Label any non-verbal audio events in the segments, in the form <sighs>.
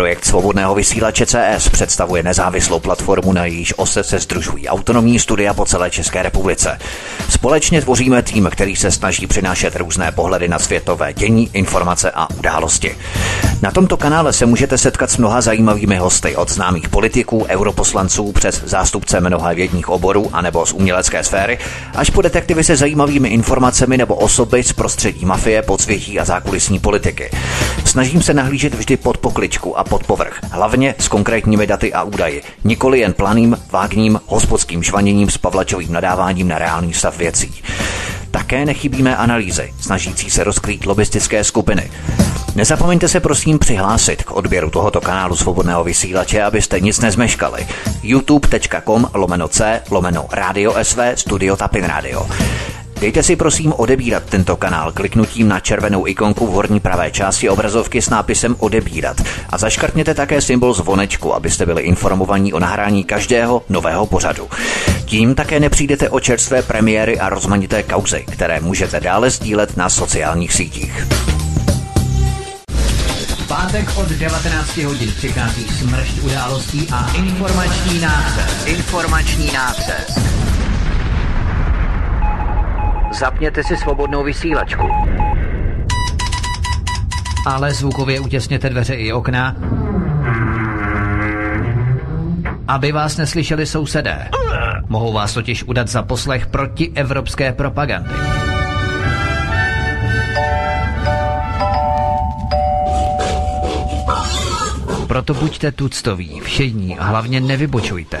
Projekt svobodného vysílače CS představuje nezávislou platformu, na jejíž ose se združují autonomní studia po celé České republice. Společně tvoříme tým, který se snaží přinášet různé pohledy na světové dění, informace a události. Na tomto kanále se můžete setkat s mnoha zajímavými hosty od známých politiků, europoslanců přes zástupce mnoha vědních oborů anebo z umělecké sféry, až po detektivy se zajímavými informacemi nebo osoby z prostředí mafie, podsvětí a zákulisní politiky. Snažím se nahlížet vždy pod pokličku a pod povrch, hlavně s konkrétními daty a údaji, nikoli jen planým, vágním, hospodským švaněním s pavlačovým nadáváním na reálný stav věcí. Také nechybíme analýzy, snažící se rozkrýt lobistické skupiny. Nezapomeňte se prosím přihlásit k odběru tohoto kanálu svobodného vysílače, abyste nic nezmeškali. youtube.com lomeno c lomeno radio sv studio tapin radio. Dejte si prosím odebírat tento kanál kliknutím na červenou ikonku v horní pravé části obrazovky s nápisem odebírat a zaškrtněte také symbol zvonečku, abyste byli informovaní o nahrání každého nového pořadu. Tím také nepřijdete o čerstvé premiéry a rozmanité kauzy, které můžete dále sdílet na sociálních sítích. pátek od 19 hodin přichází smršť událostí a informační nácest. Informační nácest. Zapněte si svobodnou vysílačku. Ale zvukově utěsněte dveře i okna, aby vás neslyšeli sousedé. Mohou vás totiž udat za poslech proti evropské propagandy. Proto buďte tuctoví, všední a hlavně nevybočujte.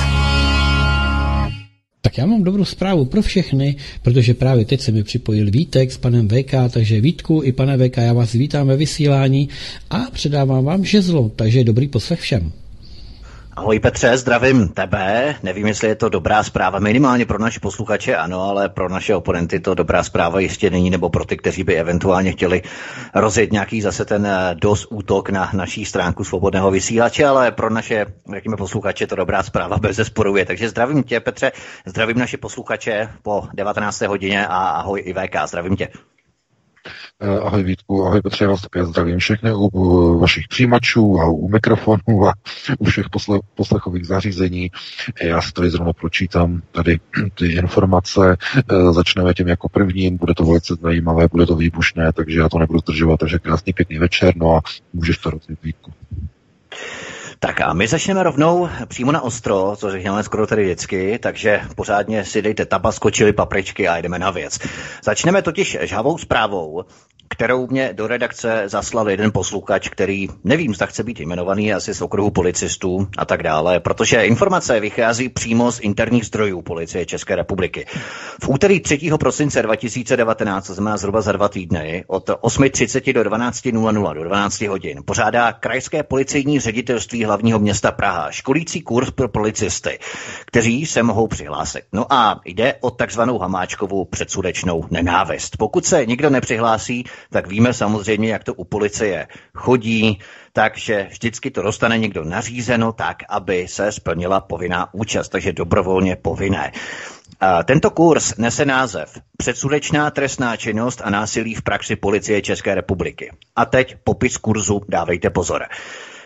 Tak já mám dobrou zprávu pro všechny, protože právě teď se mi připojil Vítek s panem VK, takže Vítku i pane VK, já vás vítám ve vysílání a předávám vám žezlo, takže dobrý poslech všem. Ahoj Petře, zdravím tebe. Nevím, jestli je to dobrá zpráva, minimálně pro naše posluchače, ano, ale pro naše oponenty to dobrá zpráva ještě není, nebo pro ty, kteří by eventuálně chtěli rozjet nějaký zase ten eh, dos útok na naší stránku svobodného vysílače, ale pro naše, jakými posluchače, to dobrá zpráva bez zesporu je. Takže zdravím tě, Petře, zdravím naše posluchače po 19. hodině a ahoj i VK, zdravím tě. Eh, ahoj Vítku, ahoj Petře, vás také zdravím všechny u vašich přijímačů a u mikrofonů a u všech posle, poslechových zařízení. Já si tady zrovna pročítám tady <clears throat> ty informace. Eh, začneme tím jako prvním, bude to velice zajímavé, bude to výbušné, takže já to nebudu zdržovat, takže krásný pěkný večer, no a můžeš to rozjet Vítku. Tak a my začneme rovnou přímo na ostro, co řekněme skoro tady vždycky, takže pořádně si dejte tabasko, čili papričky a jdeme na věc. Začneme totiž žhavou zprávou, kterou mě do redakce zaslal jeden posluchač, který nevím, zda chce být jmenovaný asi z okruhu policistů a tak dále, protože informace vychází přímo z interních zdrojů policie České republiky. V úterý 3. prosince 2019, to znamená zhruba za dva týdny, od 8.30 do 12.00 do 12 hodin, pořádá Krajské policejní ředitelství hlavního města Praha školící kurz pro policisty, kteří se mohou přihlásit. No a jde o takzvanou Hamáčkovou předsudečnou nenávist. Pokud se nikdo nepřihlásí, tak víme samozřejmě, jak to u policie chodí, takže vždycky to dostane někdo nařízeno tak, aby se splnila povinná účast, takže dobrovolně povinné. Tento kurz nese název Předsudečná trestná činnost a násilí v praxi policie České republiky. A teď popis kurzu, dávejte pozor.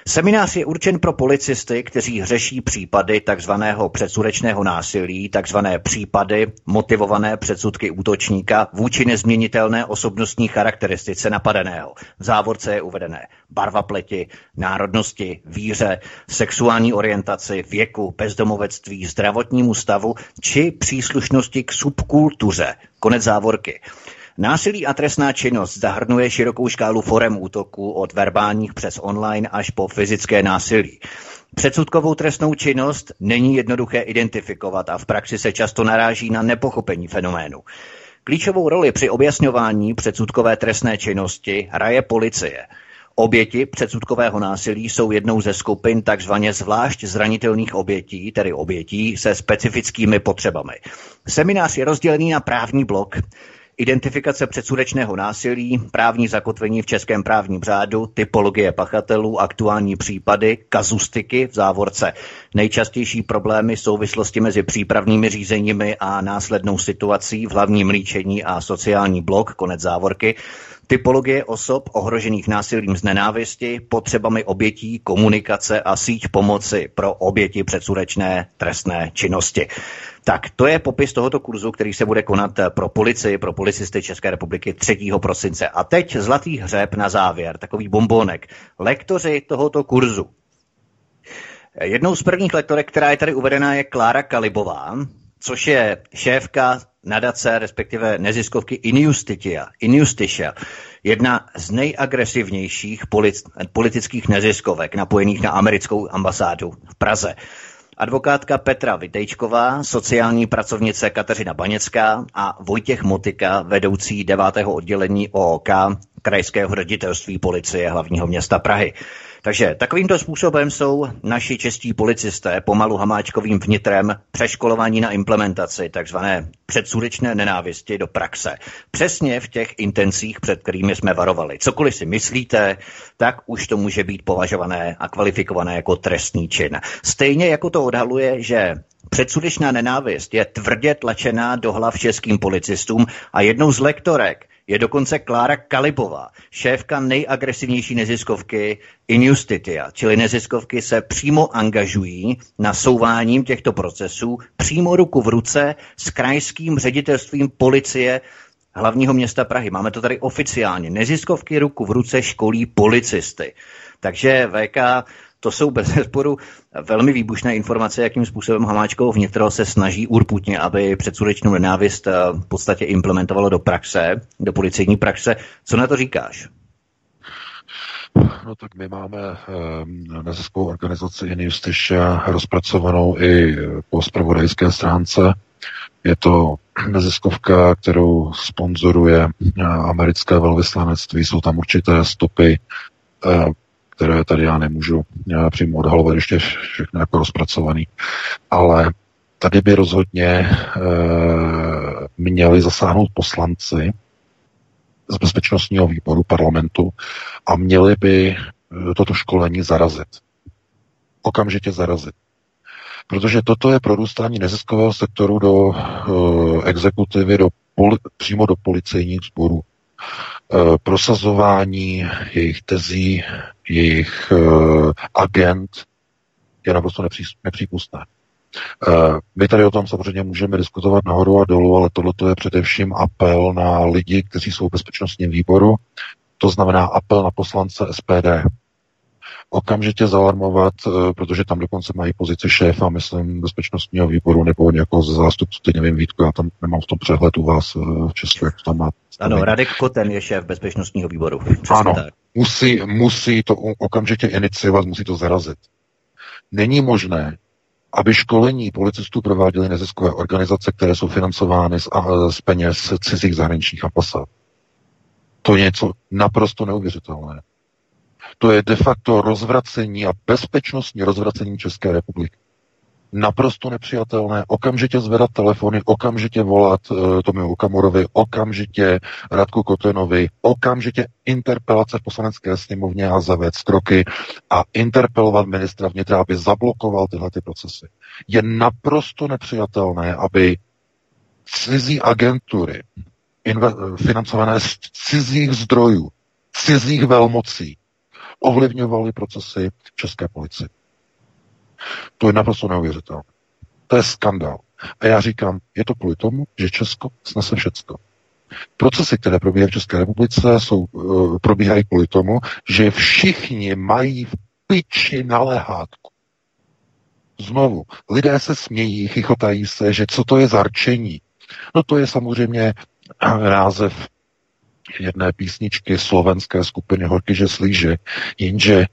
Seminář je určen pro policisty, kteří řeší případy takzvaného předsudečného násilí, takzvané případy motivované předsudky útočníka vůči nezměnitelné osobnostní charakteristice napadeného. V závorce je uvedené barva pleti, národnosti, víře, sexuální orientaci, věku, bezdomovectví, zdravotnímu stavu či příslušnosti k subkultuře. Konec závorky. Násilí a trestná činnost zahrnuje širokou škálu forem útoku od verbálních přes online až po fyzické násilí. Předsudkovou trestnou činnost není jednoduché identifikovat a v praxi se často naráží na nepochopení fenoménu. Klíčovou roli při objasňování předsudkové trestné činnosti hraje policie. Oběti předsudkového násilí jsou jednou ze skupin takzvaně zvlášť zranitelných obětí, tedy obětí se specifickými potřebami. Seminář je rozdělený na právní blok, identifikace předsudečného násilí, právní zakotvení v českém právním řádu, typologie pachatelů, aktuální případy, kazustiky v závorce, nejčastější problémy souvislosti mezi přípravnými řízeními a následnou situací v hlavním líčení a sociální blok, konec závorky, typologie osob ohrožených násilím z nenávisti, potřebami obětí, komunikace a síť pomoci pro oběti předsudečné trestné činnosti. Tak to je popis tohoto kurzu, který se bude konat pro policii, pro policisty České republiky 3. prosince. A teď zlatý hřeb na závěr, takový bombonek. Lektoři tohoto kurzu. Jednou z prvních lektorek, která je tady uvedená, je Klára Kalibová, což je šéfka nadace, respektive neziskovky Injustitia, Injustitia, jedna z nejagresivnějších politických neziskovek napojených na americkou ambasádu v Praze advokátka Petra Vitejčková, sociální pracovnice Kateřina Baněcká a Vojtěch Motika, vedoucí devátého oddělení OOK Krajského ředitelství policie hlavního města Prahy. Takže takovýmto způsobem jsou naši čestí policisté pomalu hamáčkovým vnitrem přeškolovaní na implementaci takzvané předsudečné nenávisti do praxe. Přesně v těch intencích, před kterými jsme varovali. Cokoliv si myslíte, tak už to může být považované a kvalifikované jako trestný čin. Stejně jako to odhaluje, že Předsudečná nenávist je tvrdě tlačená do hlav českým policistům a jednou z lektorek je dokonce Klára Kalibová, šéfka nejagresivnější neziskovky Injustitia, čili neziskovky se přímo angažují na souváním těchto procesů přímo ruku v ruce s krajským ředitelstvím policie hlavního města Prahy. Máme to tady oficiálně. Neziskovky ruku v ruce školí policisty. Takže VK to jsou bez sporu velmi výbušné informace, jakým způsobem Hamáčkovo vnitro se snaží urputně, aby předsudečnou nenávist eh, v podstatě implementovalo do praxe, do policejní praxe. Co na to říkáš? No tak my máme um, neziskovou organizaci Injustitia rozpracovanou i po spravodajské stránce. Je to neziskovka, kterou sponzoruje eh, americké velvyslanectví. Jsou tam určité stopy které tady já nemůžu já přímo odhalovat, ještě všechno jako rozpracovaný. Ale tady by rozhodně e, měli zasáhnout poslanci z bezpečnostního výboru parlamentu a měli by e, toto školení zarazit. Okamžitě zarazit. Protože toto je prorůstání neziskového sektoru do e, exekutivy, do poli, přímo do policejních sborů. Eh, prosazování jejich tezí, jejich eh, agent je naprosto nepřípustné. Eh, my tady o tom samozřejmě můžeme diskutovat nahoru a dolů, ale tohle je především apel na lidi, kteří jsou v bezpečnostním výboru, to znamená apel na poslance SPD. Okamžitě zalarmovat, eh, protože tam dokonce mají pozici šéfa, myslím, bezpečnostního výboru nebo nějakého z zástupců, teď nevím, Vítku, já tam nemám v tom přehled u vás v Česku, jak to tam má. Ano, Radek Koten je šéf bezpečnostního výboru. Přesně ano, tak. Musí, musí to okamžitě iniciovat, musí to zarazit. Není možné, aby školení policistů prováděly neziskové organizace, které jsou financovány z, z peněz cizích zahraničních ambasád. To je něco naprosto neuvěřitelné. To je de facto rozvracení a bezpečnostní rozvracení České republiky naprosto nepřijatelné, okamžitě zvedat telefony, okamžitě volat uh, Tomiu Okamurovi, okamžitě Radku Kotenovi, okamžitě interpelace v poslanecké sněmovně a zavést kroky a interpelovat ministra vnitra, aby zablokoval tyhle ty procesy. Je naprosto nepřijatelné, aby cizí agentury inve- financované z cizích zdrojů, cizích velmocí ovlivňovaly procesy České policii. To je naprosto neuvěřitelné. To je skandál. A já říkám, je to kvůli tomu, že Česko snese všecko. Procesy, které probíhají v České republice, jsou, uh, probíhají kvůli tomu, že všichni mají v piči na lehátku. Znovu, lidé se smějí, chychotají se, že co to je zarčení. No to je samozřejmě název jedné písničky slovenské skupiny Horky, že slíže, jenže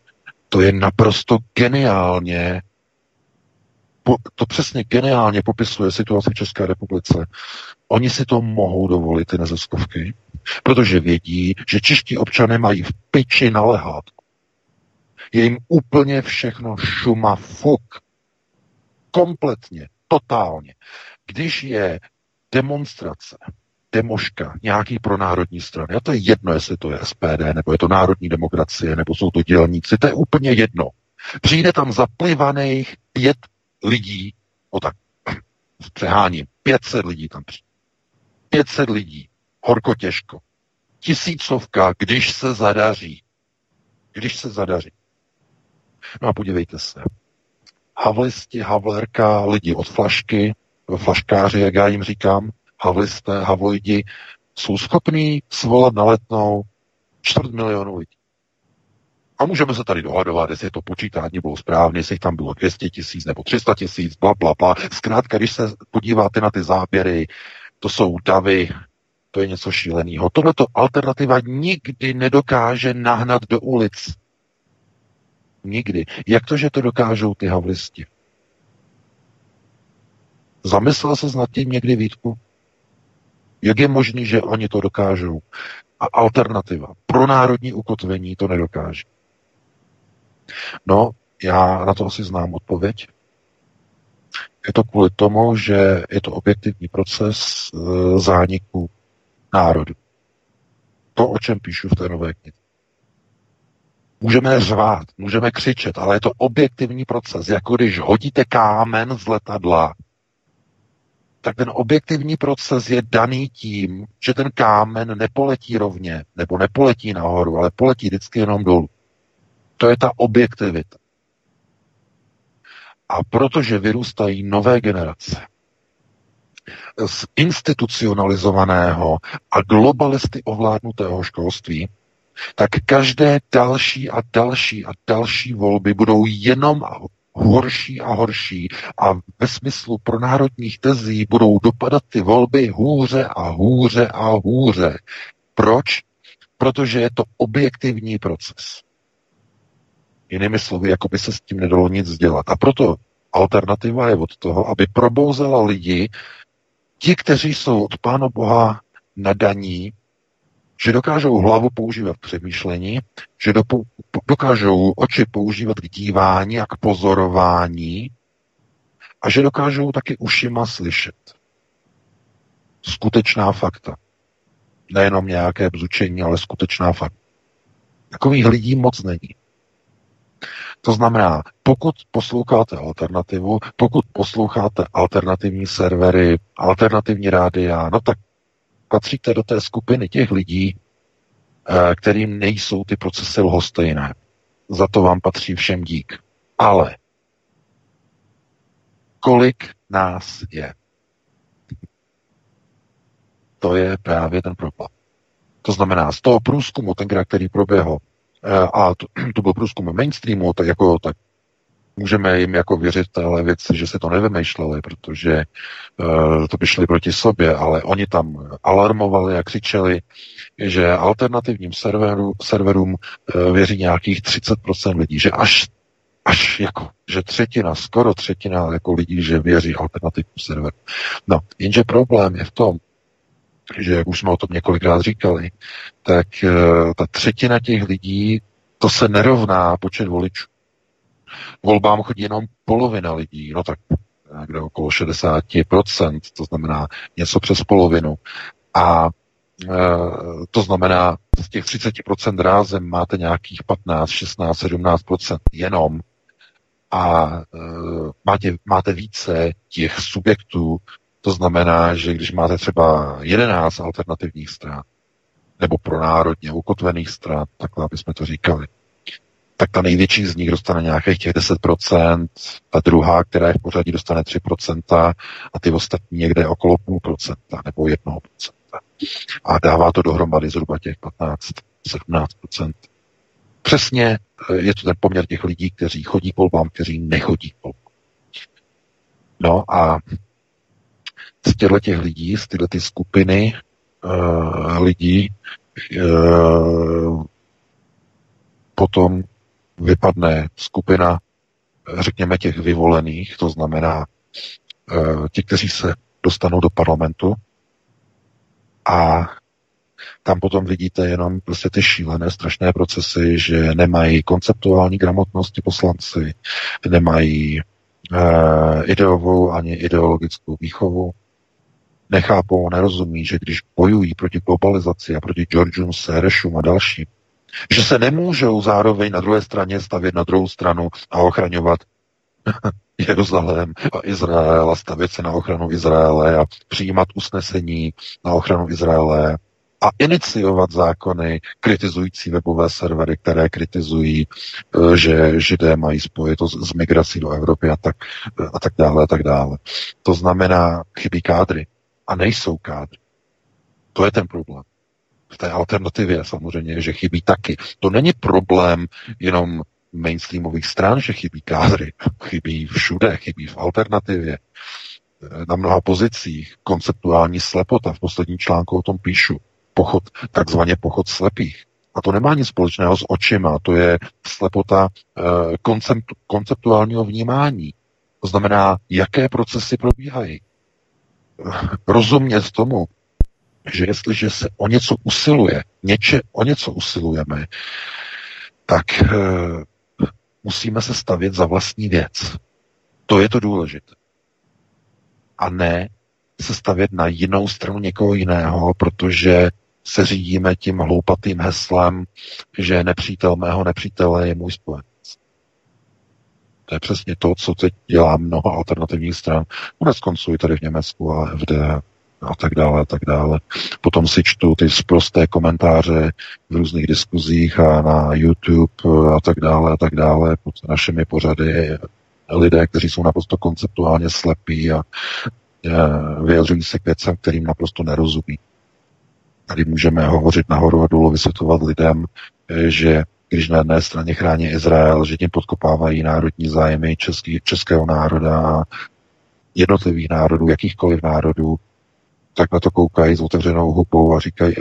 to je naprosto geniálně to přesně geniálně popisuje situaci v České republice. Oni si to mohou dovolit, ty neziskovky, protože vědí, že čeští občané mají v piči na lehátku. Je jim úplně všechno šuma fuk. Kompletně, totálně. Když je demonstrace, demoška, nějaký pro národní strany, a to je jedno, jestli to je SPD, nebo je to národní demokracie, nebo jsou to dělníci, to je úplně jedno. Přijde tam zaplivaných pět lidí, o tak <clears throat> přeháním, 500 lidí tam přijde. 500 lidí, horko těžko. Tisícovka, když se zadaří. Když se zadaří. No a podívejte se. Havlisti, havlerka, lidi od flašky, flaškáři, jak já jim říkám, havlisté, havlojdi, jsou schopní svolat na letnou čtvrt milionu lidí. A můžeme se tady dohadovat, jestli to počítání bylo správně, jestli tam bylo 200 tisíc nebo 300 tisíc, bla, bla, bla. Zkrátka, když se podíváte na ty záběry, to jsou davy, to je něco šíleného. Tohleto alternativa nikdy nedokáže nahnat do ulic. Nikdy. Jak to, že to dokážou ty havlisti? Zamyslel se nad tím někdy Vítku? Jak je možné, že oni to dokážou? A alternativa pro národní ukotvení to nedokáže. No, já na to asi znám odpověď. Je to kvůli tomu, že je to objektivní proces e, zániku národu. To, o čem píšu v té nové knize. Můžeme řvát, můžeme křičet, ale je to objektivní proces. Jako když hodíte kámen z letadla, tak ten objektivní proces je daný tím, že ten kámen nepoletí rovně, nebo nepoletí nahoru, ale poletí vždycky jenom dolů. To je ta objektivita. A protože vyrůstají nové generace z institucionalizovaného a globalisty ovládnutého školství, tak každé další a další a další volby budou jenom horší a horší a ve smyslu pro národních tezí budou dopadat ty volby hůře a hůře a hůře. Proč? Protože je to objektivní proces. Jinými slovy, jako by se s tím nedalo nic dělat. A proto alternativa je od toho, aby probouzela lidi, ti, kteří jsou od Pána Boha nadaní, že dokážou hlavu používat přemýšlení, že do, dokážou oči používat k dívání a k pozorování a že dokážou taky ušima slyšet. Skutečná fakta. Nejenom nějaké bzučení, ale skutečná fakta. Takových lidí moc není. To znamená, pokud posloucháte alternativu, pokud posloucháte alternativní servery, alternativní rádia, no tak patříte do té skupiny těch lidí, kterým nejsou ty procesy lhostejné. Za to vám patří všem dík. Ale kolik nás je? To je právě ten problém. To znamená, z toho průzkumu, ten, který proběhl a to, <clears throat> to byl průzkum mainstreamu, tak jako tak můžeme jim jako věřit téhle věci, že se to nevymýšleli, protože uh, to by šli proti sobě, ale oni tam alarmovali a křičeli, že alternativním serveru, serverům uh, věří nějakých 30% lidí, že až až jako, že třetina, skoro třetina jako lidí, že věří alternativním serveru. No, jenže problém je v tom, že jak už jsme o tom několikrát říkali, tak uh, ta třetina těch lidí, to se nerovná počet voličů volbám chodí jenom polovina lidí, no tak někde okolo 60%, to znamená něco přes polovinu. A e, to znamená, z těch 30% rázem máte nějakých 15, 16, 17% jenom a e, máte, máte více těch subjektů, to znamená, že když máte třeba 11 alternativních stran, nebo pro národně ukotvených stran, takhle bychom to říkali, tak ta největší z nich dostane nějakých těch 10%, ta druhá, která je v pořadí, dostane 3% a ty ostatní někde okolo půl procenta nebo 1%. A dává to dohromady zhruba těch 15-17%. Přesně eh, je to ten poměr těch lidí, kteří chodí volbám, kteří nechodí volbám. No a z těchto těch lidí, z tyhle ty skupiny uh, lidí uh, potom vypadne skupina, řekněme, těch vyvolených, to znamená eh, ti, kteří se dostanou do parlamentu a tam potom vidíte jenom prostě ty šílené, strašné procesy, že nemají konceptuální gramotnosti poslanci, nemají uh, ideovou ani ideologickou výchovu, nechápou, nerozumí, že když bojují proti globalizaci a proti Georgium Serešům a dalším, že se nemůžou zároveň na druhé straně stavět na druhou stranu a ochraňovat <laughs> Jeruzalém a Izrael a stavět se na ochranu Izraele a přijímat usnesení na ochranu Izraele a iniciovat zákony kritizující webové servery, které kritizují, eh, že židé mají spojitost s migrací do Evropy a tak, a tak dále a tak dále. To znamená, chybí kádry. A nejsou kádry. To je ten problém v té alternativě samozřejmě, že chybí taky. To není problém jenom mainstreamových stran, že chybí kádry. Chybí všude, chybí v alternativě. Na mnoha pozicích konceptuální slepota. V posledním článku o tom píšu. Pochod, takzvaně pochod slepých. A to nemá nic společného s očima, to je slepota e, koncept, konceptuálního vnímání. To znamená, jaké procesy probíhají. Rozumět tomu, že jestliže se o něco usiluje, něče, o něco usilujeme, tak e, musíme se stavět za vlastní věc. To je to důležité. A ne se stavět na jinou stranu někoho jiného, protože se řídíme tím hloupatým heslem, že nepřítel mého nepřítele je můj spojenec. To je přesně to, co teď dělá mnoho alternativních stran. Konec konců i tady v Německu a FD a tak dále a tak dále. Potom si čtu ty sprosté komentáře v různých diskuzích a na YouTube a tak dále a tak dále pod našimi pořady lidé, kteří jsou naprosto konceptuálně slepí a vyjadřují se k věcem, kterým naprosto nerozumí. Tady můžeme hovořit nahoru a dolů, vysvětlovat lidem, že když na jedné straně chrání Izrael, že tím podkopávají národní zájmy český, českého národa, jednotlivých národů, jakýchkoliv národů, tak na to koukají s otevřenou hubou a říkají,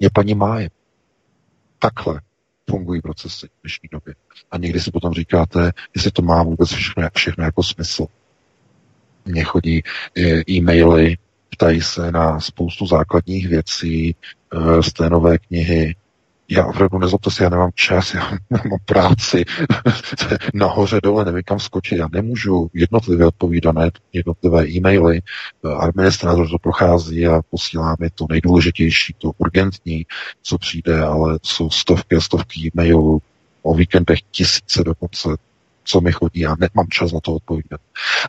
je paní máje. Takhle fungují procesy v dnešní době. A někdy si potom říkáte, jestli to má vůbec všechno, všechno jako smysl. Mně chodí e, e-maily, ptají se na spoustu základních věcí e, z té nové knihy, já opravdu nezlobte si, já nemám čas, já <laughs> mám práci. <laughs> Nahoře dole, nevím kam skočit, já nemůžu jednotlivě odpovídat na jednotlivé e-maily, administrátor to prochází a posílá mi to nejdůležitější, to urgentní, co přijde, ale jsou stovky a stovky e-mailů, o víkendech tisíce dokonce, co mi chodí, já nemám čas na to odpovídat.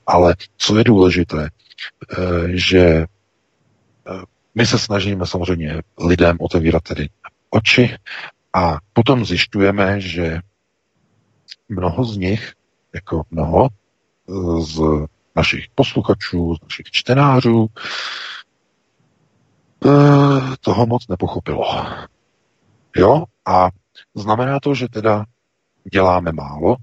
Ale co je důležité, eh, že eh, my se snažíme samozřejmě lidem otevírat tedy oči a potom zjišťujeme, že mnoho z nich, jako mnoho z našich posluchačů, z našich čtenářů, eh, toho moc nepochopilo. Jo? A znamená to, že teda děláme málo,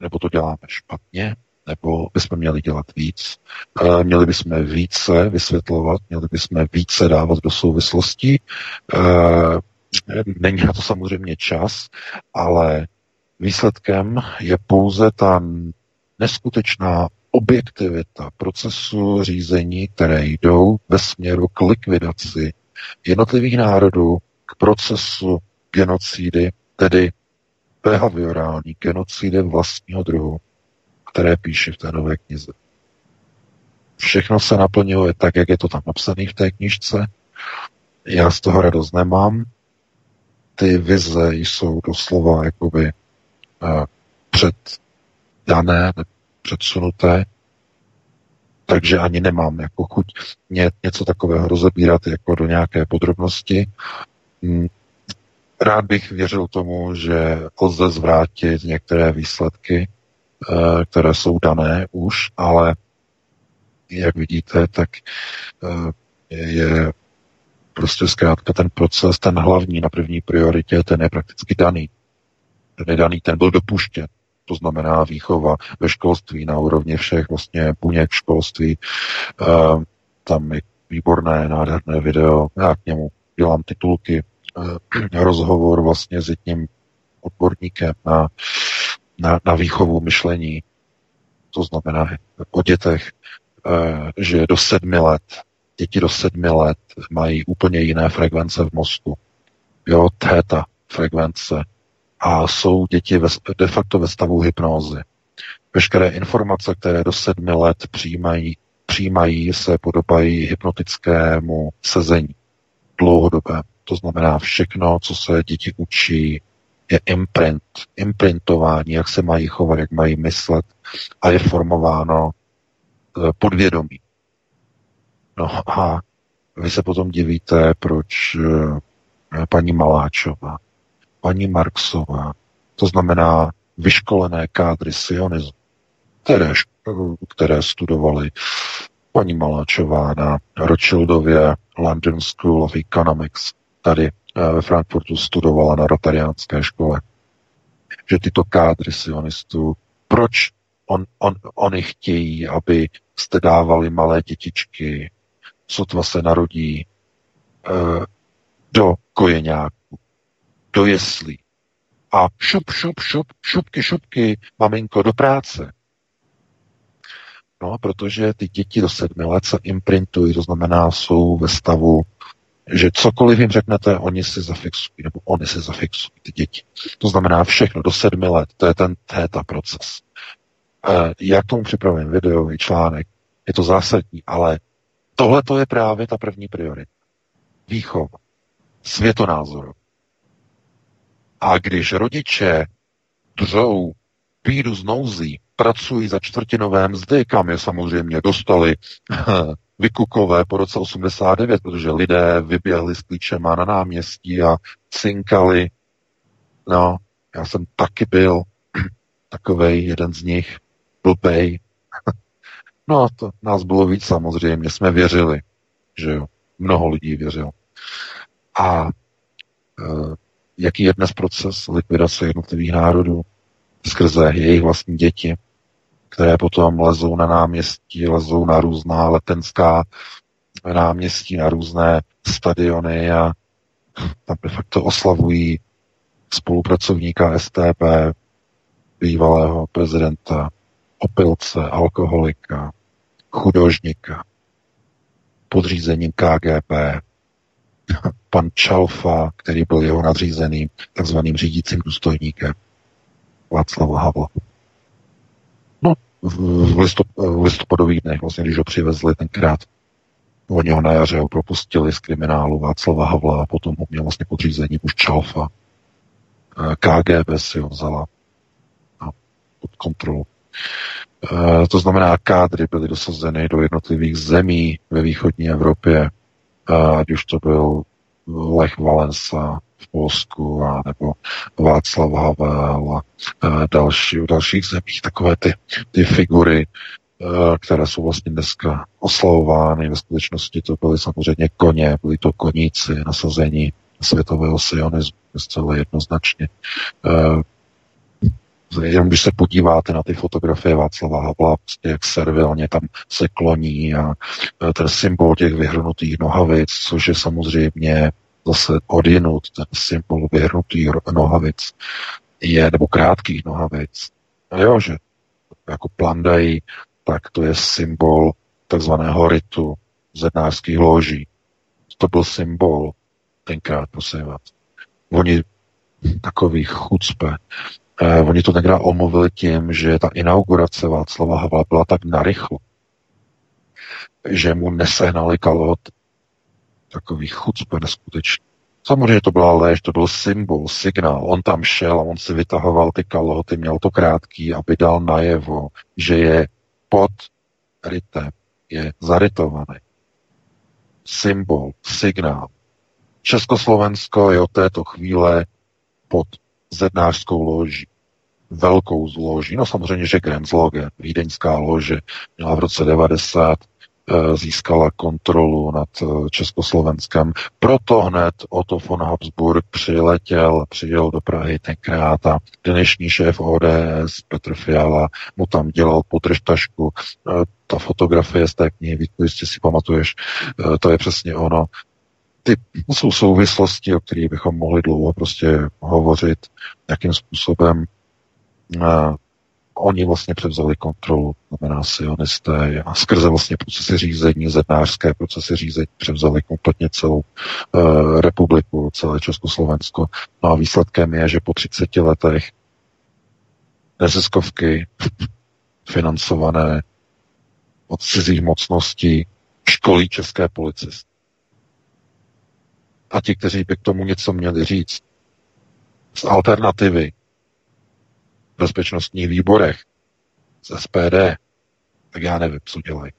nebo to děláme špatně, nebo bychom měli dělat víc. E, měli bychom více vysvětlovat, měli bychom více dávat do souvislostí. E, není na to samozřejmě čas, ale výsledkem je pouze ta neskutečná objektivita procesu řízení, které jdou ve směru k likvidaci jednotlivých národů, k procesu genocidy, tedy behaviorální genocidy vlastního druhu, které píše v té nové knize. Všechno se naplňuje tak, jak je to tam napsané v té knižce. Já z toho radost nemám. Ty vize jsou doslova jakoby uh, předdané, předsunuté, takže ani nemám jako chuť ně, něco takového rozebírat jako do nějaké podrobnosti. Mm, rád bych věřil tomu, že lze zvrátit některé výsledky, které jsou dané už, ale jak vidíte, tak eh, je prostě zkrátka ten proces, ten hlavní na první prioritě, ten je prakticky daný. Ten je daný, ten byl dopuštěn. To znamená výchova ve školství na úrovni všech vlastně buněk školství. Uh, tam je výborné, nádherné video. Já k němu dělám titulky, rozhovor vlastně s jedním odborníkem na, na, na výchovu myšlení. To znamená o dětech, uh, že do sedmi let, děti do sedmi let mají úplně jiné frekvence v mozku. Jo, téta frekvence a jsou děti ve, de facto ve stavu hypnózy. Veškeré informace, které do sedmi let přijímají, přijímají se podobají hypnotickému sezení dlouhodobé. To znamená všechno, co se děti učí, imprint, imprintování, jak se mají chovat, jak mají myslet a je formováno e, podvědomí. No a vy se potom divíte, proč e, paní Maláčová paní Marksová, to znamená vyškolené kádry sionismu, které, které studovali paní Maláčová na Rothschildově London School of Economics, tady eh, ve Frankfurtu studovala na rotariánské škole. Že tyto kádry sionistů, proč on, on, oni chtějí, aby jste dávali malé dětičky, sotva se narodí, eh, do kojeňáku, do jeslí. A šup, šup, šup, šupky, šupky, maminko, do práce. No, protože ty děti do sedmi let se imprintují, to znamená, jsou ve stavu, že cokoliv jim řeknete, oni si zafixují, nebo oni si zafixují, ty děti. To znamená všechno do sedmi let, to je ten téta proces. E, já k tomu připravím videový článek, je to zásadní, ale tohle to je právě ta první priorita. Výchova, světonázor, a když rodiče dřou bídu z nouzí, pracují za čtvrtinové mzdy, kam je samozřejmě dostali <laughs> vykukové po roce 89, protože lidé vyběhli s klíčema na náměstí a cinkali. No, já jsem taky byl <clears throat> takovej jeden z nich, blbej. <laughs> no a to nás bylo víc samozřejmě, jsme věřili, že jo, mnoho lidí věřilo. A e, jaký je dnes proces likvidace jednotlivých národů skrze jejich vlastní děti, které potom lezou na náměstí, lezou na různá letenská náměstí, na různé stadiony a tam de facto oslavují spolupracovníka STP, bývalého prezidenta, opilce, alkoholika, chudožníka, podřízením KGB, <laughs> pan Čalfa, který byl jeho nadřízeným takzvaným řídícím důstojníkem Václava Havla. No, v, listop, v listopadových dnech, vlastně, když ho přivezli tenkrát, oni ho na jaře ho propustili z kriminálu Václava Havla a potom ho měl vlastně podřízení už Čalfa. Eh, KGB si ho vzala pod kontrolu. Eh, to znamená, kádry byly dosazeny do jednotlivých zemí ve východní Evropě, ať už to byl Lech Valensa v Polsku a nebo Václav Havel a další, v dalších zemích takové ty, ty figury, které jsou vlastně dneska oslavovány. Ve skutečnosti to byly samozřejmě koně, byli to koníci nasazení světového sionismu, zcela jednoznačně. Jenom když se podíváte na ty fotografie Václava Havla, prostě jak servilně tam se kloní a ten symbol těch vyhrnutých nohavic, což je samozřejmě zase odjinut, ten symbol vyhrnutých nohavic, je, nebo krátkých nohavic. Jo, že jako plandají, tak to je symbol takzvaného ritu zednářských loží. To byl symbol tenkrát, prosím vás. Oni takový chucpe. Eh, oni to tenkrát omluvili tím, že ta inaugurace Václava Havla byla tak narychlo, že mu nesehnali kalot. Takový chucpe neskutečný. Samozřejmě to byla lež, to byl symbol, signál. On tam šel a on si vytahoval ty kalhoty, měl to krátký, aby dal najevo, že je pod rytem, je zarytovaný. Symbol, signál. Československo je od této chvíle pod zednářskou loží. Velkou zloží. No samozřejmě, že Grenzloge, vídeňská lože, měla v roce 90 Eh, získala kontrolu nad eh, Československem. Proto hned Otto von Habsburg přiletěl, přijel do Prahy tenkrát a dnešní šéf ODS Petr Fiala mu tam dělal podržtašku. Eh, ta fotografie z té knihy, jestli si pamatuješ, to je přesně ono. Ty jsou souvislosti, o kterých bychom mohli dlouho prostě hovořit, jakým způsobem oni vlastně převzali kontrolu, znamená sionisté, a skrze vlastně procesy řízení, zednářské procesy řízení převzali kompletně celou uh, republiku, celé Československo. No a výsledkem je, že po 30 letech neziskovky financované od cizích mocností školí české policisty. A ti, kteří by k tomu něco měli říct, z alternativy bezpečnostních výborech z SPD, tak já nevím, co dělají.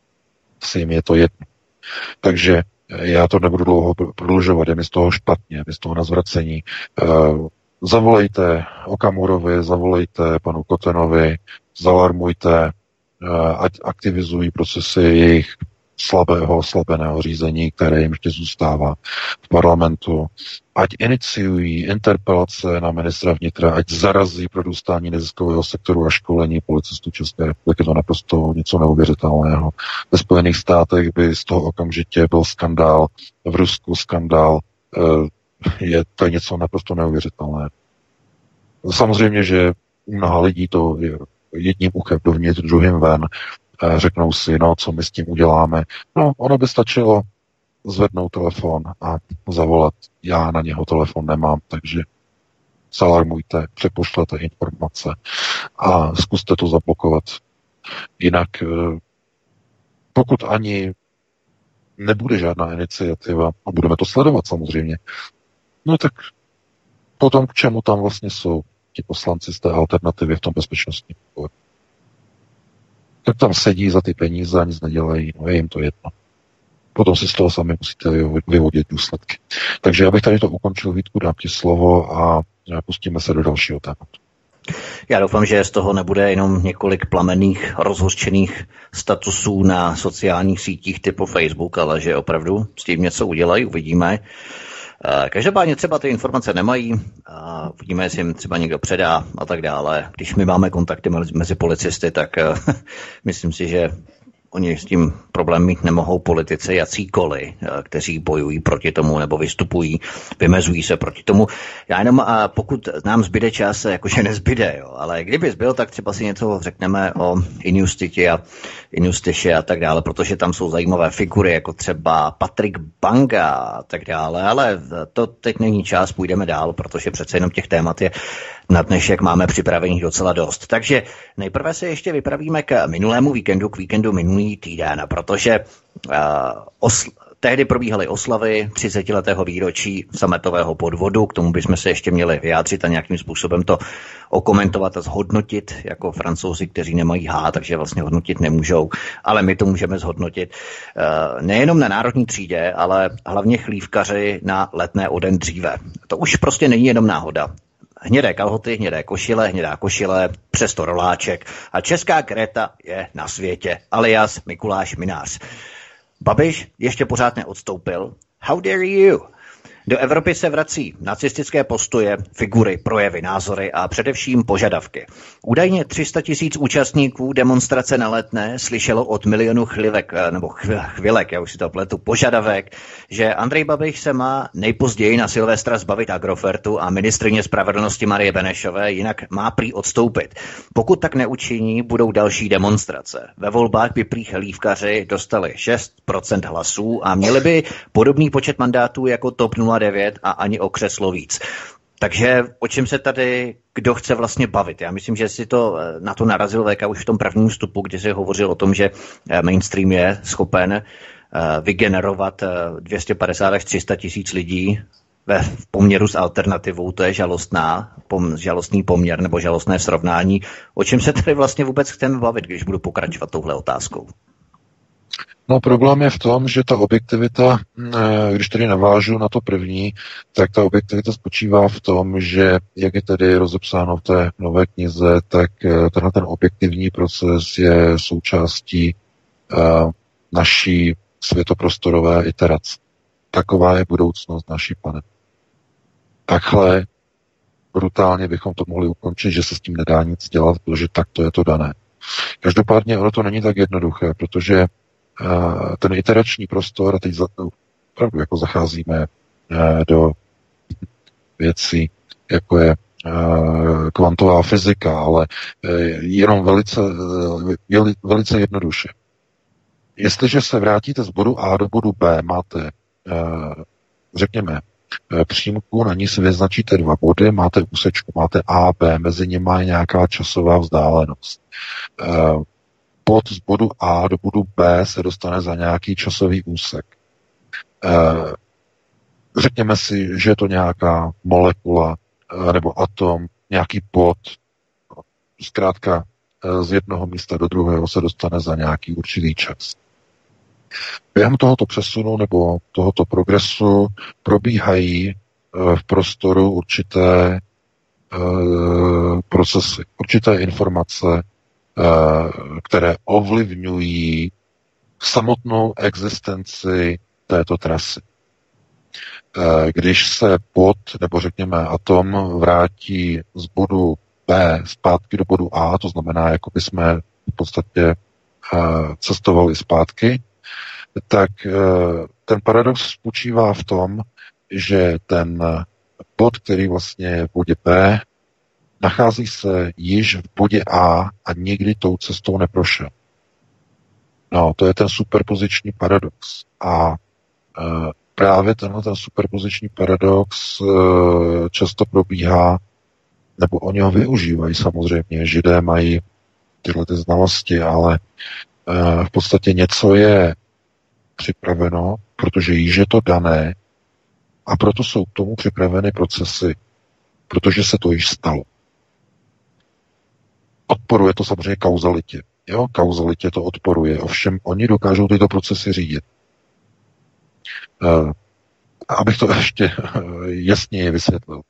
Asi jim je to jedno. Takže já to nebudu dlouho prodlužovat, je mi z toho špatně, je mi z toho na zvracení. Uh, zavolejte Okamurovi, zavolejte panu Kotenovi, zalarmujte, uh, ať aktivizují procesy jejich slabého, slabeného řízení, které jim ještě zůstává v parlamentu. Ať iniciují interpelace na ministra vnitra, ať zarazí produstání neziskového sektoru a školení policistů České republiky. To naprosto něco neuvěřitelného. Ve Spojených státech by z toho okamžitě byl skandál, v Rusku skandál, eh, je to něco naprosto neuvěřitelné. Samozřejmě, že u mnoha lidí to je jedním uchem dovnitř, druhým ven, řeknou si, no, co my s tím uděláme. No, ono by stačilo zvednout telefon a zavolat. Já na něho telefon nemám, takže zalarmujte, přepošlete informace a zkuste to zablokovat. Jinak, eh, pokud ani nebude žádná iniciativa, a budeme to sledovat samozřejmě, no tak potom k čemu tam vlastně jsou ti poslanci z té alternativy v tom bezpečnostním výboru tak tam sedí za ty peníze a nic nedělají, no je jim to jedno. Potom si z toho sami musíte vyvodit důsledky. Takže já bych tady to ukončil, Vítku, dám ti slovo a pustíme se do dalšího tématu. Já doufám, že z toho nebude jenom několik plamenných, rozhořčených statusů na sociálních sítích typu Facebook, ale že opravdu s tím něco udělají, uvidíme. Eh, každopádně třeba ty informace nemají, a uvidíme, jestli jim třeba někdo předá a tak dále. Když my máme kontakty mezi policisty, tak eh, <laughs> myslím si, že Oni s tím problém mít nemohou politici jacíkoliv, eh, kteří bojují proti tomu nebo vystupují, vymezují se proti tomu. Já jenom, a pokud nám zbyde čas, jakože nezbyde, jo, ale kdyby zbyl, tak třeba si něco řekneme o Injustitě a Injustiše a tak dále, protože tam jsou zajímavé figury, jako třeba Patrik Banga a tak dále, ale to teď není čas, půjdeme dál, protože přece jenom těch témat je na dnešek máme připravených docela dost. Takže nejprve se ještě vypravíme k minulému víkendu, k víkendu minulý týden, protože uh, osl- tehdy probíhaly oslavy 30. letého výročí sametového podvodu, k tomu bychom se ještě měli vyjádřit a nějakým způsobem to okomentovat a zhodnotit, jako francouzi, kteří nemají H, takže vlastně hodnotit nemůžou, ale my to můžeme zhodnotit uh, nejenom na národní třídě, ale hlavně chlívkaři na letné o den dříve. To už prostě není jenom náhoda hnědé kalhoty, hnědé košile, hnědá košile, přesto roláček a česká kreta je na světě, alias Mikuláš Minář. Babiš ještě pořád neodstoupil. How dare you? Do Evropy se vrací nacistické postoje, figury, projevy, názory a především požadavky. Údajně 300 tisíc účastníků demonstrace na letné slyšelo od milionu chvilek, eh, nebo chvilek, já už si to pletu, požadavek, že Andrej Babiš se má nejpozději na Silvestra zbavit Agrofertu a ministrině spravedlnosti Marie Benešové, jinak má prý odstoupit. Pokud tak neučiní, budou další demonstrace. Ve volbách by prý chlívkaři dostali 6% hlasů a měli by podobný počet mandátů jako TOP 09 a ani o křeslo víc. Takže o čem se tady kdo chce vlastně bavit? Já myslím, že si to eh, na to narazil VK už v tom prvním vstupu, kdy se hovořil o tom, že eh, mainstream je schopen eh, vygenerovat 250 až 300 tisíc lidí ve poměru s alternativou, to je žalostná, pom, žalostný poměr nebo žalostné srovnání. O čem se tady vlastně vůbec chceme bavit, když budu pokračovat touhle otázkou? No problém je v tom, že ta objektivita, eh, když tedy navážu na to první, tak ta objektivita spočívá v tom, že jak je tedy rozepsáno v té nové knize, tak eh, tenhle ten objektivní proces je součástí uh, naší světoprostorové iterace. Taková je budoucnost naší planety. Takhle brutálně bychom to mohli ukončit, že se s tím nedá nic dělat, protože takto je to dané. Každopádně ono to není tak jednoduché, protože ten iterační prostor, a teď opravdu jako zacházíme do věcí, jako je kvantová fyzika, ale e, jenom velice, e, velice jednoduše. Jestliže se vrátíte z bodu A do bodu B, máte, e, řekněme, přímku, na ní si vyznačíte dva body, máte úsečku, máte A, B, mezi nimi je nějaká časová vzdálenost bod z bodu A do bodu B se dostane za nějaký časový úsek. E, řekněme si, že je to nějaká molekula e, nebo atom, nějaký bod, zkrátka e, z jednoho místa do druhého se dostane za nějaký určitý čas. Během tohoto přesunu nebo tohoto progresu probíhají v prostoru určité procesy, určité informace, které ovlivňují samotnou existenci této trasy. Eh, když se pod, nebo řekněme atom, vrátí z bodu B zpátky do bodu A, to znamená, jako by jsme v podstatě eh, cestovali zpátky, tak ten paradox spočívá v tom, že ten bod, který vlastně je v bodě B, nachází se již v bodě A a nikdy tou cestou neprošel. No, to je ten superpoziční paradox. A e, právě tenhle ten superpoziční paradox e, často probíhá, nebo oni ho využívají samozřejmě. Židé mají tyhle ty znalosti, ale e, v podstatě něco je připraveno, protože již je to dané a proto jsou k tomu připraveny procesy, protože se to již stalo. Odporuje to samozřejmě kauzalitě. Jo, kauzalitě to odporuje, ovšem oni dokážou tyto procesy řídit. Uh, abych to <laughs> ještě jasněji vysvětlil.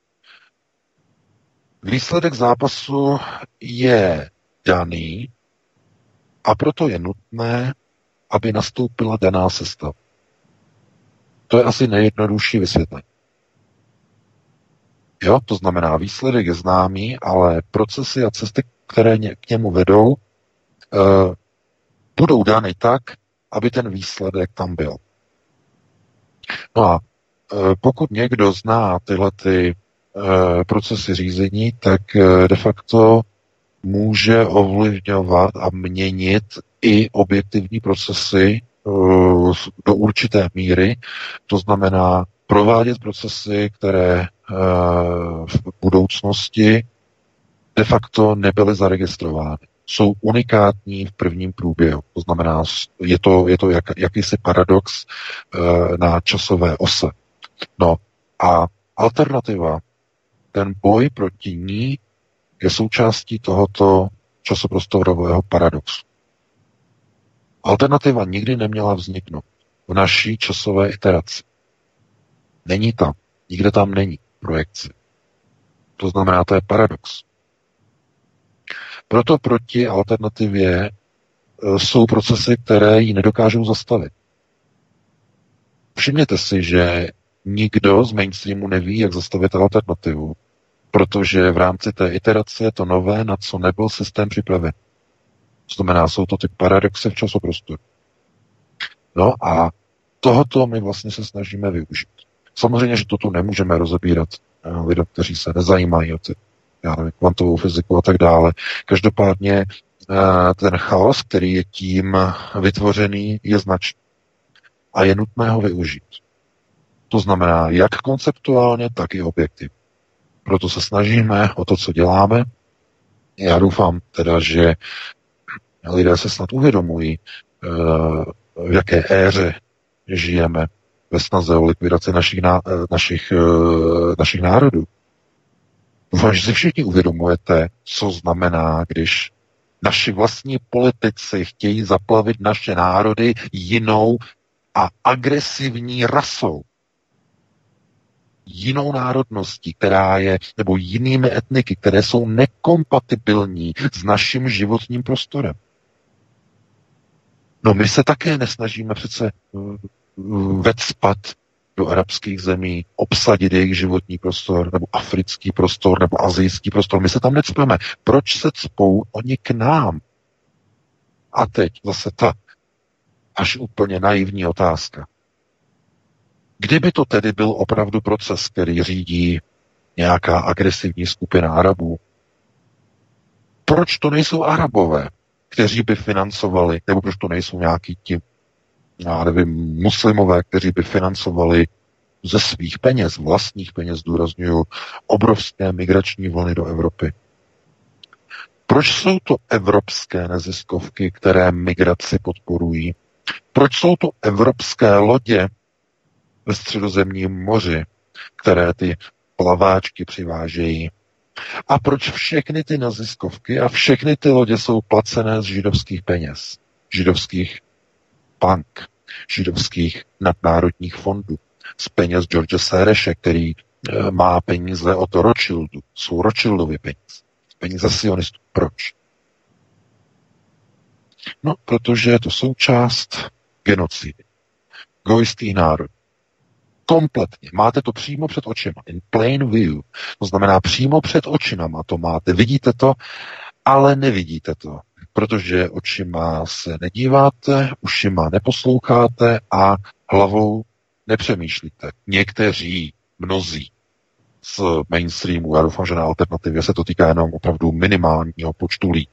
Výsledek zápasu je daný a proto je nutné, aby nastoupila daná sestava. To je asi nejjednodušší vysvětlení. Jo, to znamená, výsledek je známý, ale procesy a cesty, které k němu vedou, eh, budou dány tak, aby ten výsledek tam byl. No a eh, pokud někdo zná tyhle ty eh, procesy řízení, tak de facto může ovlivňovat a měnit i objektivní procesy do určité míry. To znamená provádět procesy, které v budoucnosti de facto nebyly zaregistrovány. Jsou unikátní v prvním průběhu. To znamená, je to, je to jak, jakýsi paradox e, na časové ose. No a alternativa, ten boj proti ní je součástí tohoto časoprostorového paradoxu. Alternativa nikdy neměla vzniknout v naší časové iteraci. Není tam. Nikde tam není projekci. To znamená, to je paradox. Proto proti alternativě e, jsou procesy, které ji nedokážou zastavit. Všimněte si, že nikdo z mainstreamu neví, jak zastavit alternativu, protože v rámci té iterace je to nové, na co nebyl systém připraven. To znamená, jsou to ty paradoxy v časoprostoru. No a tohoto my vlastně se snažíme využít. Samozřejmě, že toto nemůžeme rozebírat eh, lidem, kteří se nezajímají o ty, já nevím, kvantovou fyziku a tak dále. Každopádně eh, ten chaos, který je tím vytvořený, je značný. A je nutné ho využít. To znamená, jak konceptuálně, tak i objektivně. Proto se snažíme o to, co děláme. Já doufám teda, že lidé se snad uvědomují, eh, v jaké éře žijeme ve snaze o likvidaci našich, eh, našich, našich národů. Doufám, že si všichni uvědomujete, co znamená, když naši vlastní politici chtějí zaplavit naše národy jinou a agresivní rasou jinou národností, která je, nebo jinými etniky, které jsou nekompatibilní s naším životním prostorem. No my se také nesnažíme přece uh, vecpat do arabských zemí, obsadit jejich životní prostor, nebo africký prostor, nebo azijský prostor. My se tam necpeme. Proč se cpou oni k nám? A teď zase ta až úplně naivní otázka. Kdyby to tedy byl opravdu proces, který řídí nějaká agresivní skupina Arabů, proč to nejsou Arabové, kteří by financovali, nebo proč to nejsou nějaký ti, já nevím, muslimové, kteří by financovali ze svých peněz, vlastních peněz, důraznuju, obrovské migrační vlny do Evropy. Proč jsou to evropské neziskovky, které migraci podporují? Proč jsou to evropské lodě, ve středozemním moři, které ty plaváčky přivážejí. A proč všechny ty naziskovky a všechny ty lodě jsou placené z židovských peněz, židovských bank, židovských nadnárodních fondů, z peněz George Sereše, který e, má peníze od Rothschildu, jsou Rothschildovy peníze, peníze sionistů. Proč? No, protože je to součást genocidy. Gojistý národ kompletně. Máte to přímo před očima. In plain view. To znamená přímo před očima to máte. Vidíte to, ale nevidíte to. Protože očima se nedíváte, ušima neposloucháte a hlavou nepřemýšlíte. Někteří, mnozí z mainstreamu, já doufám, že na alternativě se to týká jenom opravdu minimálního počtu lidí.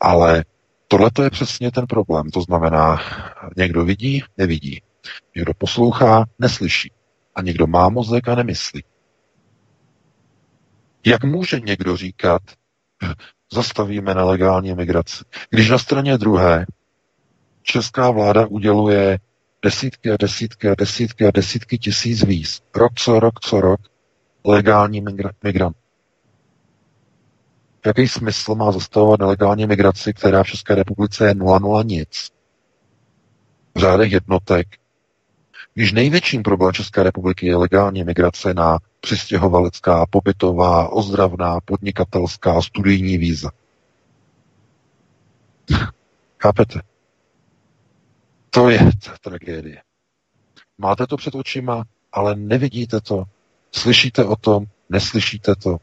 Ale tohle je přesně ten problém. To znamená, někdo vidí, nevidí. Někdo poslouchá, neslyší. A někdo má mozek a nemyslí. Jak může někdo říkat, zastavíme nelegální migraci, když na straně druhé česká vláda uděluje desítky a desítky a desítky a desítky tisíc víz, rok co rok co rok, legální migra- migrant. Jaký smysl má zastavovat nelegální migraci, která v České republice je 0,0 nic? V řádech jednotek když největším problém České republiky je legální migrace na přistěhovalecká, pobytová, ozdravná, podnikatelská, studijní víza. <laughs> Chápete? To je ta tragédie. Máte to před očima, ale nevidíte to. Slyšíte o tom, neslyšíte to.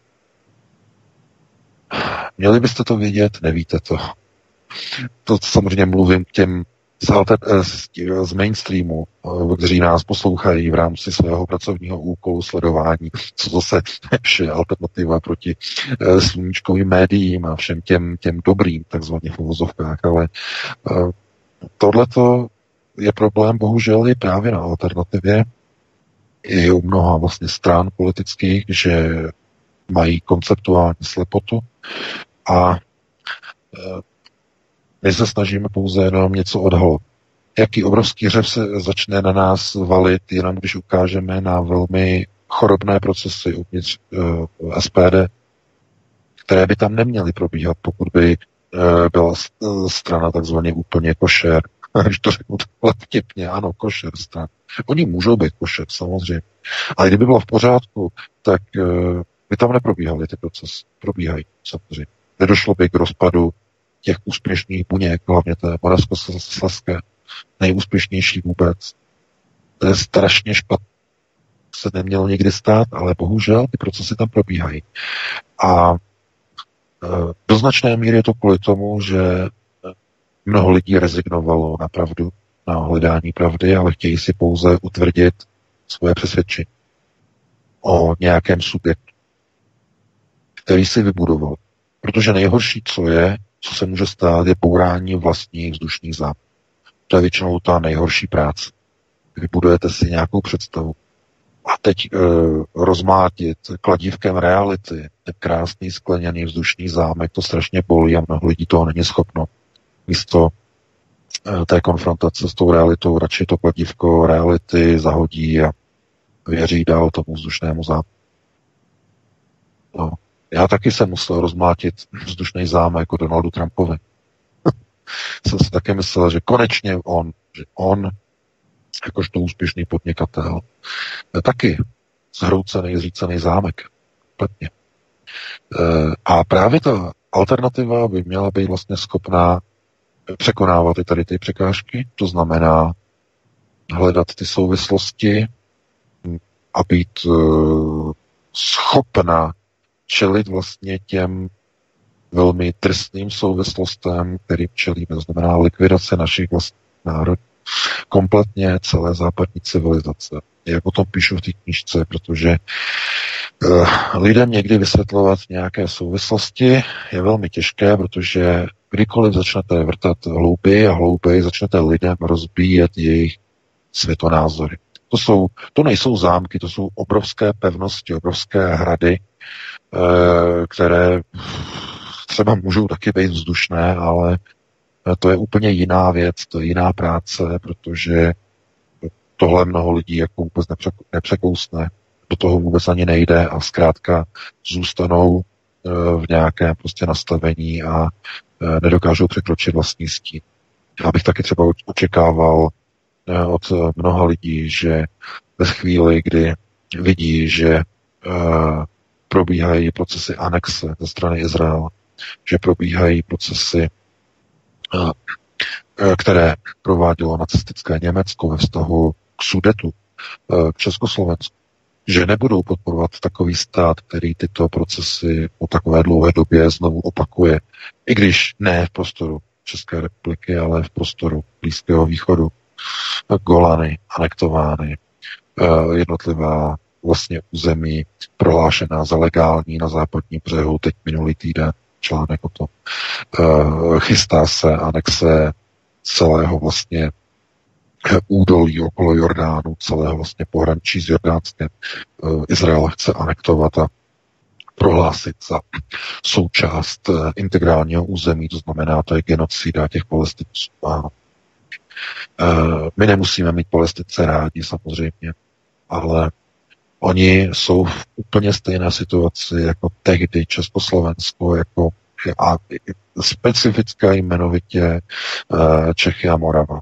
Měli byste to vědět, nevíte to. To samozřejmě mluvím k těm Eh, z, z mainstreamu, eh, kteří nás poslouchají v rámci svého pracovního úkolu sledování, co zase <laughs> vše alternativa proti eh, sluníčkovým médiím a všem těm, těm dobrým, takzvaně v uvozovkách, ale tohleto je problém bohužel i právě na alternativě, i u mnoha vlastně stran politických, že mají konceptuální slepotu a my se snažíme pouze jenom něco odhalovat. Jaký obrovský řev se začne na nás valit, jenom když ukážeme na velmi chorobné procesy uvnitř uh, eh, SPD, které by tam neměly probíhat, pokud by uh, byla strana takzvaně úplně košer. <laughs> Když to řeknu takhle vtipně, ano, košer stran. Oni můžou být košer, samozřejmě. Ale kdyby bylo v pořádku, tak uh, by tam neprobíhaly ty procesy. Probíhají, samozřejmě. Nedošlo by k rozpadu těch úspěšných buněk, hlavně té moravskoslezské, nejúspěšnější vůbec. To je strašně špatné. se nemělo nikdy stát, ale bohužel ty procesy tam probíhají. A e, do značné míry je to kvůli tomu, že mnoho lidí rezignovalo na pravdu, na hledání pravdy, ale chtějí si pouze utvrdit svoje přesvědčení o nějakém subjektu, který si vybudoval. Protože nejhorší, co je, co se může stát, je bourání vlastních vzdušních zámků. To je většinou ta nejhorší práce. Vybudujete si nějakou představu a teď e, rozmátit kladívkem reality ten krásný skleněný vzdušný zámek, to strašně bolí a mnoho lidí toho není schopno. Místo e, té konfrontace s tou realitou radši to kladívko reality zahodí a věří dál tomu vzdušnému zámku. No. Já taky jsem musel rozmátit vzdušný zámek jako Donaldu Trumpovi. <laughs> jsem si také myslel, že konečně on, že on, jakožto úspěšný podnikatel, taky zhroucený, zřícený zámek. Kompletně. E, a právě ta alternativa by měla být vlastně schopná překonávat i tady ty překážky, to znamená hledat ty souvislosti a být uh, schopna čelit vlastně těm velmi tristným souvislostem, kterým čelíme. To znamená likvidace našich vlastních národů. Kompletně celé západní civilizace. Jak o tom píšu v té knižce, protože uh, lidem někdy vysvětlovat nějaké souvislosti je velmi těžké, protože kdykoliv začnete vrtat hlouběji a hlouběji, začnete lidem rozbíjet jejich světonázory. To, jsou, to nejsou zámky, to jsou obrovské pevnosti, obrovské hrady, které třeba můžou taky být vzdušné, ale to je úplně jiná věc, to je jiná práce, protože tohle mnoho lidí jako vůbec nepřekousne, do toho vůbec ani nejde a zkrátka zůstanou eh, v nějakém prostě nastavení a eh, nedokážou překročit vlastní stín. Já bych taky třeba očekával od mnoha lidí, že ve chvíli, kdy vidí, že probíhají procesy anexe ze strany Izraela, že probíhají procesy, které provádělo nacistické Německo ve vztahu k Sudetu, k Československu, že nebudou podporovat takový stát, který tyto procesy po takové dlouhé době znovu opakuje, i když ne v prostoru České republiky, ale v prostoru Blízkého východu. Golany anektovány, jednotlivá vlastně území prohlášená za legální na západní břehu, teď minulý týden článek o tom. Uh, chystá se anexe celého vlastně údolí okolo Jordánu, celého vlastně pohraničí s Jordánskem. Uh, Izrael chce anektovat a prohlásit za součást integrálního území, to znamená, to je genocida těch palestinců. A, my nemusíme mít palestince rádi samozřejmě, ale Oni jsou v úplně stejné situaci jako tehdy Československo, jako a specifické jmenovitě eh, Čechy a Morava.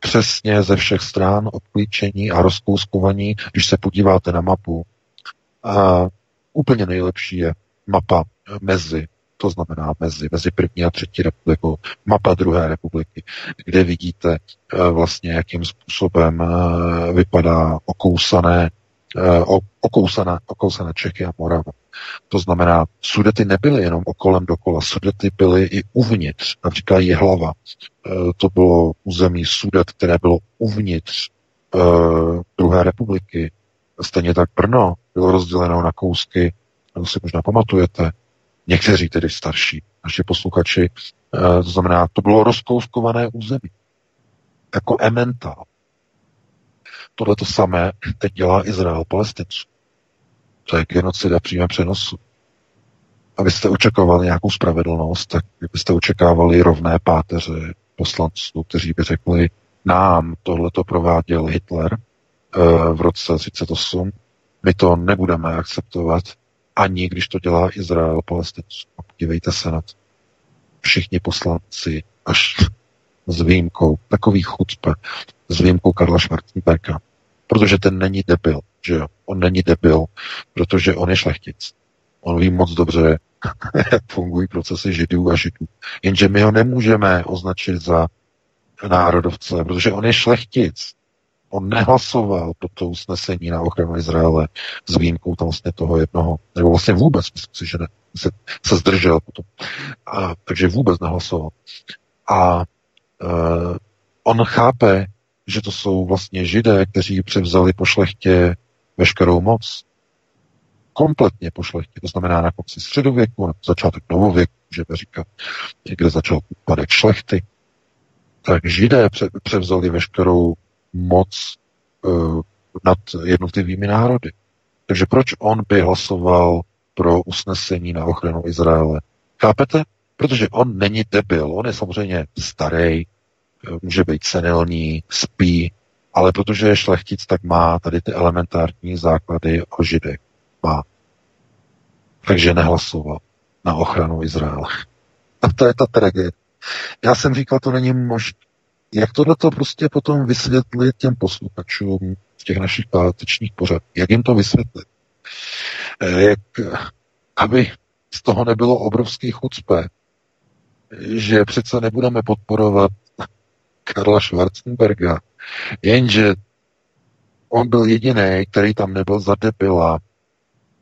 Přesně ze všech stran obklíčení a rozkouskovaní, když se podíváte na mapu, a úplně nejlepší je mapa mezi, to znamená mezi, mezi první a třetí republikou, mapa druhé republiky, kde vidíte eh, vlastně, jakým způsobem eh, vypadá okousané Eh, okousané, okousané Čechy a Morava. To znamená, sudety nebyly jenom okolem dokola, sudety byly i uvnitř, například hlava. Eh, to bylo území sudet, které bylo uvnitř uh, druhé republiky. Stejně tak Brno bylo rozděleno na kousky, to si možná pamatujete, někteří tedy starší, naši posluchači, to znamená, to bylo rozkouskované území. Jako ementál. Tohle to samé teď dělá Izrael palestinců. To je genocida přímé přenosu. Abyste očekávali nějakou spravedlnost, tak byste očekávali rovné páteře poslanců, kteří by řekli, nám tohle to prováděl Hitler uh, v roce 38, my to nebudeme akceptovat, ani když to dělá Izrael palestinců. Podívejte se na to. Všichni poslanci, až s výjimkou, takový chucpe, s výjimkou Karla Schwarzenberga, protože ten není debil, že jo? On není debil, protože on je šlechtic. On ví moc dobře, jak fungují procesy židů a židů. Jenže my ho nemůžeme označit za národovce, protože on je šlechtic. On nehlasoval pro to usnesení na ochranu Izraele s výjimkou tam vlastně toho jednoho, nebo vlastně vůbec, myslím si, že ne, se, se zdržel potom. A, takže vůbec nehlasoval. A uh, on chápe, že to jsou vlastně židé, kteří převzali po šlechtě veškerou moc. Kompletně po šlechtě, to znamená na konci středověku, na začátek novověku, můžeme říkat, kde začal úpadek šlechty. Tak židé převzali veškerou moc uh, nad jednotlivými národy. Takže proč on by hlasoval pro usnesení na ochranu Izraele? Chápete? Protože on není debil, on je samozřejmě starý, může být senilní, spí, ale protože je šlechtic, tak má tady ty elementární základy o židech. Má. Takže nehlasoval na ochranu Izraele. <laughs> A to je ta tragédie. Já jsem říkal, to není možné. Jak tohle to prostě potom vysvětlit těm posluchačům v těch našich pátečních pořad? Jak jim to vysvětlit? Eh, jak, aby z toho nebylo obrovský chucpe, že přece nebudeme podporovat Karla Schwarzenberga, jenže on byl jediný, který tam nebyl za debila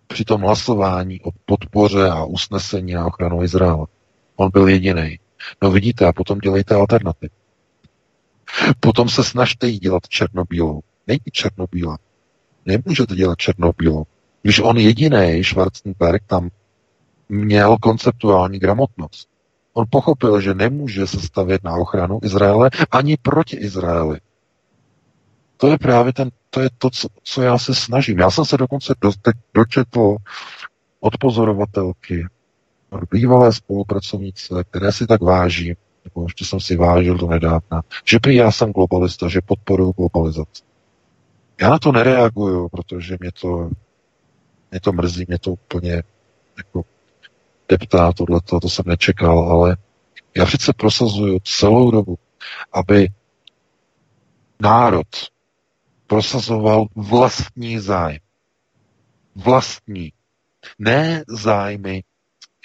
při tom hlasování o podpoře a usnesení na ochranu Izraele. On byl jediný. No vidíte, a potom dělejte alternativu. Potom se snažte jí dělat černobílou. Není černobílá. Nemůžete dělat černobílou. Když on jediný, Schwarzenberg, tam měl konceptuální gramotnost. On pochopil, že nemůže se stavět na ochranu Izraele ani proti Izraeli. To je právě ten, to je to, co, co já se snažím. Já jsem se dokonce do, dočetl od pozorovatelky, od bývalé spolupracovnice, které si tak váží, nebo ještě jsem si vážil do nedávna, že prý já jsem globalista, že podporuji globalizaci. Já na to nereaguju, protože mě to, mě to mrzí, mě to úplně jako deptá tohleto, to jsem nečekal, ale já přece prosazuju celou dobu, aby národ prosazoval vlastní zájem. Vlastní. Ne zájmy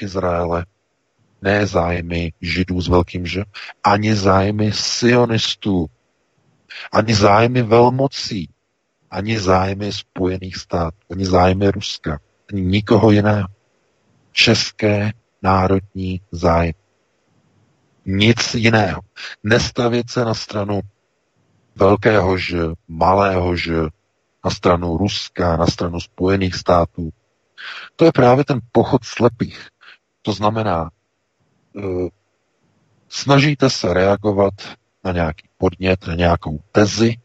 Izraele, ne zájmy židů s velkým že, ani zájmy sionistů, ani zájmy velmocí, ani zájmy Spojených států, ani zájmy Ruska, ani nikoho jiného české národní zájmy. Nic jiného. Nestavit se na stranu velkého ž, malého ž, na stranu Ruska, na stranu Spojených států. To je právě ten pochod slepých. To znamená, uh, snažíte se reagovat na nějaký podnět, na nějakou tezi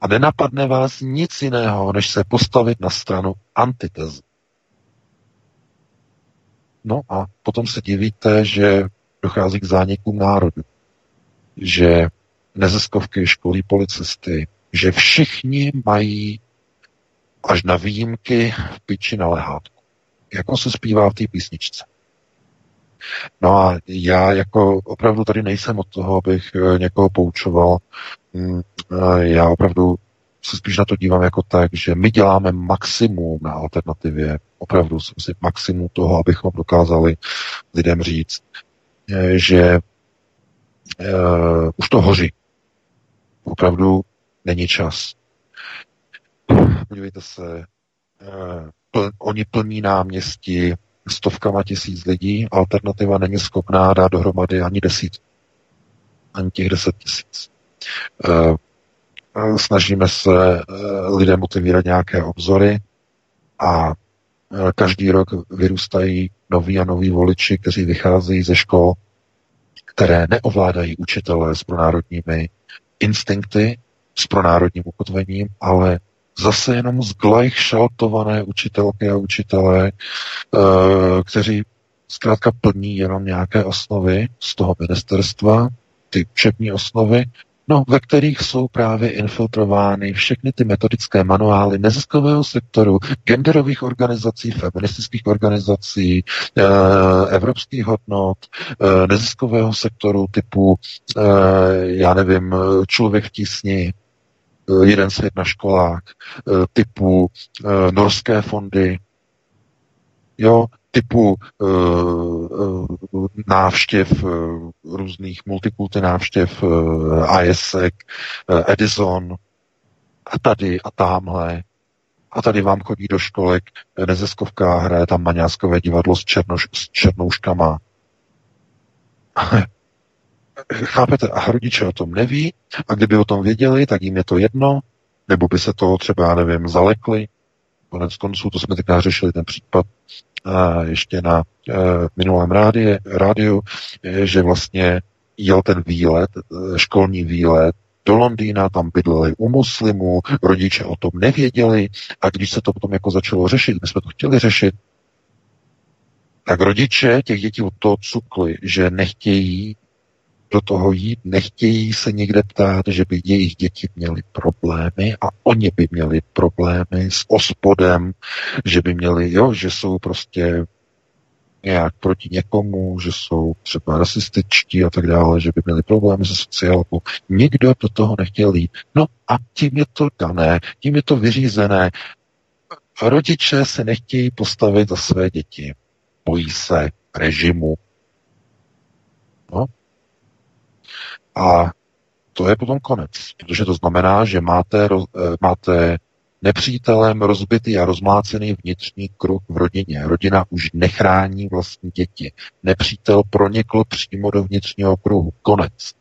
a nenapadne vás nic jiného, než se postavit na stranu antitezy. No a potom se divíte, že dochází k zánikům národu, že neziskovky školí policisty, že všichni mají až na výjimky v piči na lehátku. Jako se zpívá v té písničce. No a já jako opravdu tady nejsem od toho, abych eh, někoho poučoval. Mm, eh, já opravdu se spíš na to dívám jako tak, že my děláme maximum na alternativě, opravdu si maximum toho, abychom dokázali lidem říct, eh, že uh, už to hoří. Opravdu není čas. Podívejte se, uh, pl, oni plní náměstí stovkama tisíc lidí, alternativa není schopná dát dohromady ani desít, ani těch deset tisíc. Uh, snažíme se lidem otevírat nějaké obzory a každý rok vyrůstají noví a noví voliči, kteří vycházejí ze škol, které neovládají učitelé s pronárodními instinkty, s pronárodním ukotvením, ale zase jenom zglajšaltované učitelky a učitelé, eh, kteří zkrátka plní jenom nějaké osnovy z toho ministerstva, ty učební osnovy no, ve kterých jsou právě infiltrovány všechny ty metodické manuály neziskového sektoru, genderových organizací, feministických organizací, e, evropských hodnot, e, neziskového sektoru typu, e, já nevím, člověk v tísni, jeden svět na školách, typu norské fondy, jo, typu uh, návštěv, uh, různých multikulty návštěv, uh, ISEC, uh, Edison, a tady a tamhle. A tady vám chodí do školek nezeskovka, hraje tam maňáskové divadlo s, černoš, s černouškama. <laughs> Chápete? A rodiče o tom neví a kdyby o tom věděli, tak jim je to jedno, nebo by se toho třeba, já nevím, zalekli. Konec konců, to jsme teďka řešili ten případ ještě na e, minulém rádie, rádiu, e, že vlastně jel ten výlet, e, školní výlet do Londýna, tam bydleli u muslimů, rodiče o tom nevěděli. A když se to potom jako začalo řešit, my jsme to chtěli řešit, tak rodiče těch dětí od toho cukli, že nechtějí do toho jít, nechtějí se někde ptát, že by jejich děti měly problémy a oni by měli problémy s ospodem, že by měli, jo, že jsou prostě nějak proti někomu, že jsou třeba rasističtí a tak dále, že by měli problémy se sociálkou. Nikdo do toho nechtěl jít. No a tím je to dané, tím je to vyřízené. Rodiče se nechtějí postavit za své děti. Bojí se režimu. No. A to je potom konec, protože to znamená, že máte, eh, máte nepřítelem rozbitý a rozmlácený vnitřní kruh v rodině. Rodina už nechrání vlastní děti. Nepřítel pronikl přímo do vnitřního kruhu. Konec.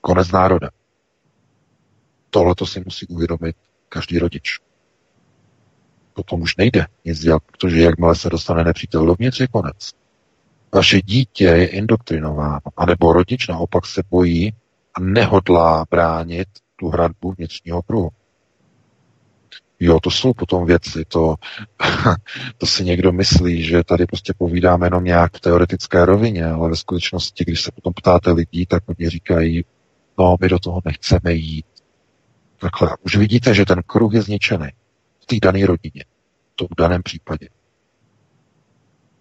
Konec národa. Tohle to si musí uvědomit každý rodič. Potom už nejde nic dělat, protože jakmile se dostane nepřítel dovnitř, je konec. Vaše dítě je indoktrinováno, anebo rodič naopak se bojí a nehodlá bránit tu hradbu vnitřního kruhu. Jo, to jsou potom věci, to, <laughs> to si někdo myslí, že tady prostě povídáme jenom nějak v teoretické rovině, ale ve skutečnosti, když se potom ptáte lidí, tak oni říkají, no, my do toho nechceme jít. Takhle. Už vidíte, že ten kruh je zničený v té dané rodině, to v daném případě.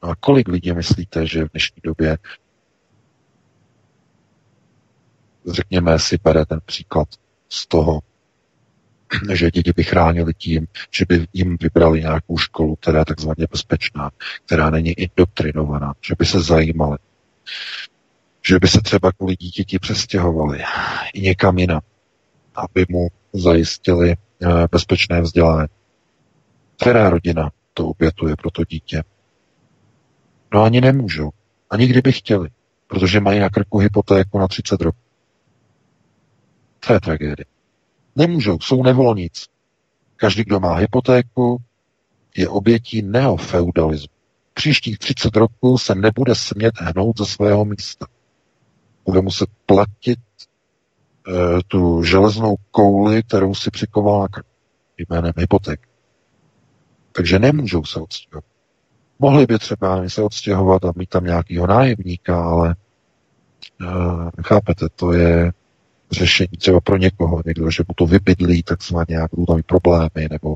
A kolik lidí myslíte, že v dnešní době řekněme si bere ten příklad z toho, <clears throat> že děti by chránili tím, že by jim vybrali nějakou školu, která je takzvaně bezpečná, která není indoktrinovaná, že by se zajímali, že by se třeba kvůli dítěti přestěhovali i někam jinam, aby mu zajistili eh, bezpečné vzdělání. Která rodina to obětuje pro to dítě? No ani nemůžou. Ani kdyby chtěli, protože mají na krku hypotéku na 30 roků. To je tragédie. Nemůžou, jsou nevolníci. Každý, kdo má hypotéku, je obětí neofeudalismu. Příštích 30 roků se nebude smět hnout ze svého místa. Bude muset platit e, tu železnou kouli, kterou si přikoval na krk jménem hypoték. Takže nemůžou se odstěhovat. Mohli by třeba se odstěhovat a mít tam nějakého nájemníka, ale e, chápete, to je řešení třeba pro někoho, někdo, že mu to vybydlí takzvaně a budou tam mít problémy, nebo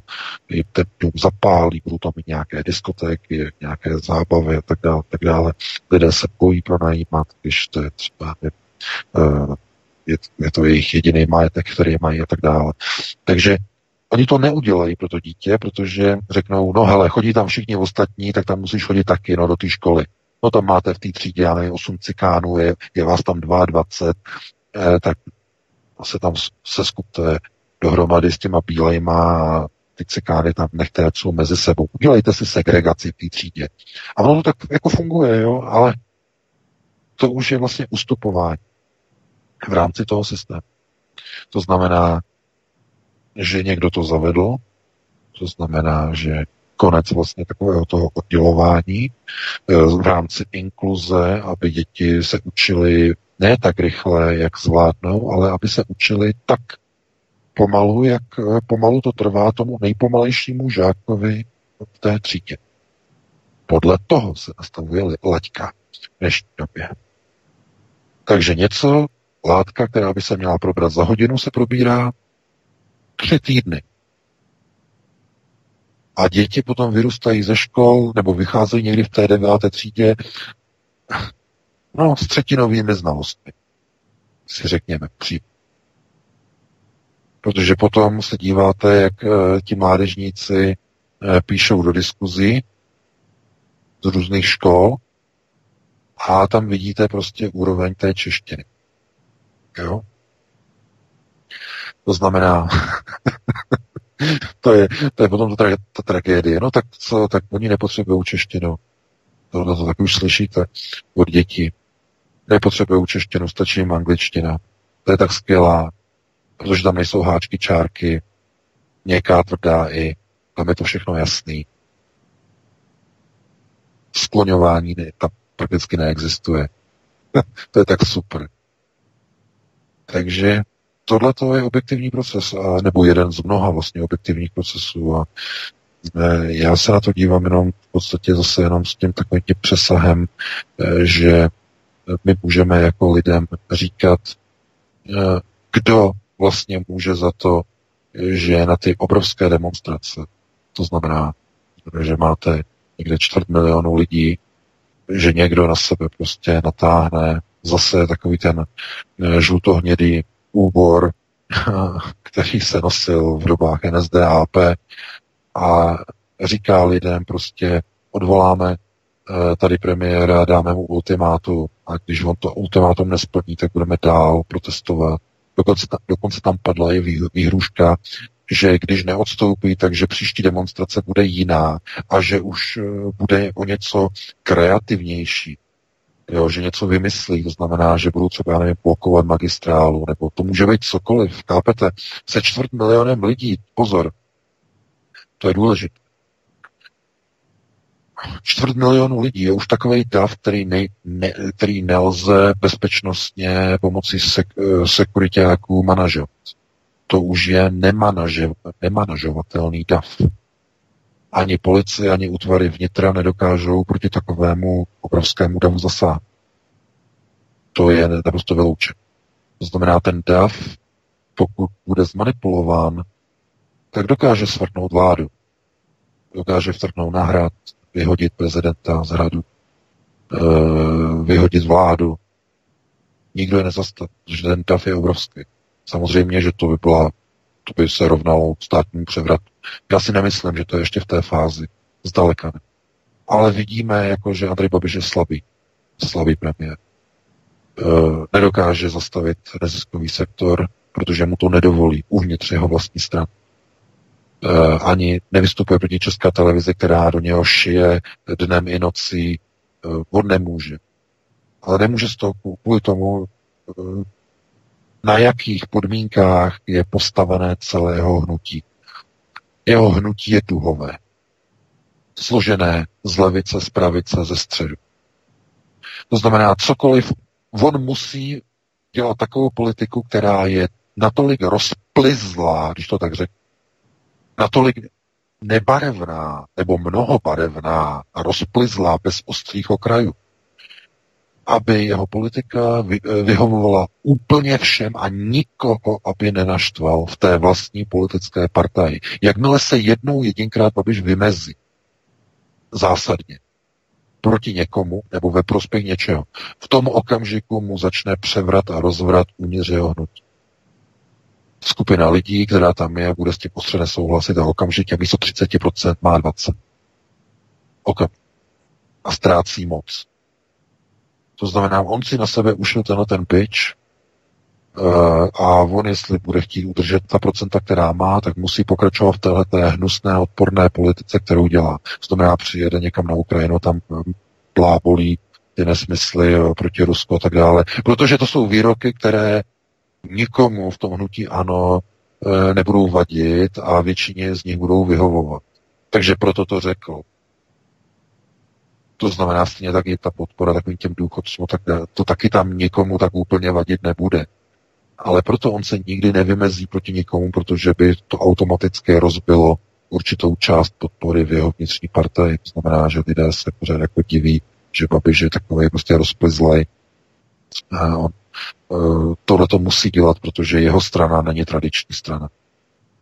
jim ten dům zapálí, budou tam mít nějaké diskotéky, nějaké zábavy a tak dále, tak dále. Lidé se bojí pronajímat, když to je třeba je, eh, je, je to jejich jediný majetek, který mají a tak dále. Takže Oni to neudělají pro to dítě, protože řeknou, no hele, chodí tam všichni ostatní, tak tam musíš chodit taky, no, do té školy. No tam máte v té třídě, ale 8 cikánů, je, je vás tam 22, eh, tak se tam se skupte dohromady s těma bílejma ty cikány tam nechte, jsou mezi sebou. Udělejte si segregaci v té třídě. A ono to tak jako funguje, jo, ale to už je vlastně ustupování v rámci toho systému. To znamená, že někdo to zavedl, to znamená, že konec vlastně takového toho oddělování eh, v rámci inkluze, aby děti se učili ne tak rychle, jak zvládnou, ale aby se učili tak pomalu, jak eh, pomalu to trvá tomu nejpomalejšímu žákovi v té třídě. Podle toho se nastavuje laťka v dnešní době. Takže něco, látka, která by se měla probrat za hodinu, se probírá tři týdny. A děti potom vyrůstají ze škol nebo vycházejí někdy v té deváté třídě No, s třetinovými znalostmi, si řekněme přímo. Protože potom se díváte, jak e, ti mládežníci e, píšou do diskuzí z různých škol a tam vidíte prostě úroveň té češtiny. Jo? To znamená, <laughs> to, je, to je potom ta, ta tragédie. No tak co, tak oni nepotřebují češtinu. Tohle to tak už slyšíte od dětí. Nepotřebují češtinu, stačí jim angličtina. To je tak skvělá, protože tam nejsou háčky, čárky, měkká, tvrdá i. Tam je to všechno jasný. Skloňování ne, tam prakticky neexistuje. <laughs> to je tak super. Takže tohle to je objektivní proces, a, nebo jeden z mnoha vlastně objektivních procesů a e, já se na to dívám jenom v podstatě zase jenom s tím takovým tím přesahem, e, že my můžeme jako lidem říkat, e, kdo vlastně může za to, že na ty obrovské demonstrace, to znamená, že máte někde čtvrt milionu lidí, že někdo na sebe prostě natáhne zase takový ten žlutohnědý úbor, <laughs> který se nosil v dobách NSDAP a říká lidem prostě odvoláme eh, tady premiéra, dáme mu ultimátu a když on to ultimátum nesplní, tak budeme dál protestovat. Dokonce, tam, dokonce tam padla i výhruška, že když neodstoupí, takže příští demonstrace bude jiná a že už eh, bude o něco kreativnější jo, že něco vymyslí, to znamená, že budou třeba, nevím, blokovat magistrálu, nebo to může být cokoliv, kápete, se čtvrt milionem lidí, pozor, to je důležité. Čtvrt milionu lidí je už takový dav, který, ne, ne, který nelze bezpečnostně pomocí sek, eh, sekuritáků manažovat. To už je nemanažov, nemanažovatelný dav. Ani policie, ani útvary vnitra nedokážou proti takovému obrovskému davu zasáhnout. To je naprosto vyloučeno. To znamená, ten dav, pokud bude zmanipulován, tak dokáže svrtnout vládu. Dokáže vtrhnout na hrad, vyhodit prezidenta z hradu, eh, vyhodit vládu. Nikdo je nezastaví, protože ten dav je obrovský. Samozřejmě, že to by byla to by se rovnalo státnímu převratu. Já si nemyslím, že to je ještě v té fázi. Zdaleka ne. Ale vidíme, jako, že Andrej Babiš je slabý. Slabý premiér. E, nedokáže zastavit neziskový sektor, protože mu to nedovolí uvnitř jeho vlastní stran. E, ani nevystupuje proti česká televize, která do něho šije dnem i nocí. E, on nemůže. Ale nemůže z toho kvůli tomu, e, na jakých podmínkách je postavené celé jeho hnutí. Jeho hnutí je duhové, složené z levice, z pravice, ze středu. To znamená, cokoliv, on musí dělat takovou politiku, která je natolik rozplizlá, když to tak řeknu, natolik nebarevná nebo mnohobarevná a rozplizlá bez ostrých okrajů, aby jeho politika eh, vyhovovala úplně všem a nikoho, aby nenaštval v té vlastní politické partaji. Jakmile se jednou jedinkrát Babiš vymezí zásadně proti někomu nebo ve prospěch něčeho, v tom okamžiku mu začne převrat a rozvrat uvnitř jeho hnutí. Skupina lidí, která tam je, bude s tím ostře nesouhlasit a okamžitě místo 30% má 20%. Okam. A ztrácí moc. To znamená, on si na sebe ušel tenhle ten pitch eh, a on, jestli bude chtít udržet ta procenta, která má, tak musí pokračovat v téhle hnusné odporné politice, kterou dělá. To znamená, přijede někam na Ukrajinu, tam eh, plábolí ty nesmysly eh, proti Rusku a tak dále. Protože to jsou výroky, které nikomu v tom hnutí ano nebudou vadit a většině z nich budou vyhovovat. Takže proto to řekl. To znamená stejně tak je ta podpora takovým těm důchodcům, tak to taky tam někomu tak úplně vadit nebude. Ale proto on se nikdy nevymezí proti nikomu, protože by to automaticky rozbilo určitou část podpory v jeho vnitřní partii. To znamená, že lidé se pořád jako diví, že Babiš je takový prostě rozplizlej. Uh, tohle to musí dělat, protože jeho strana není tradiční strana.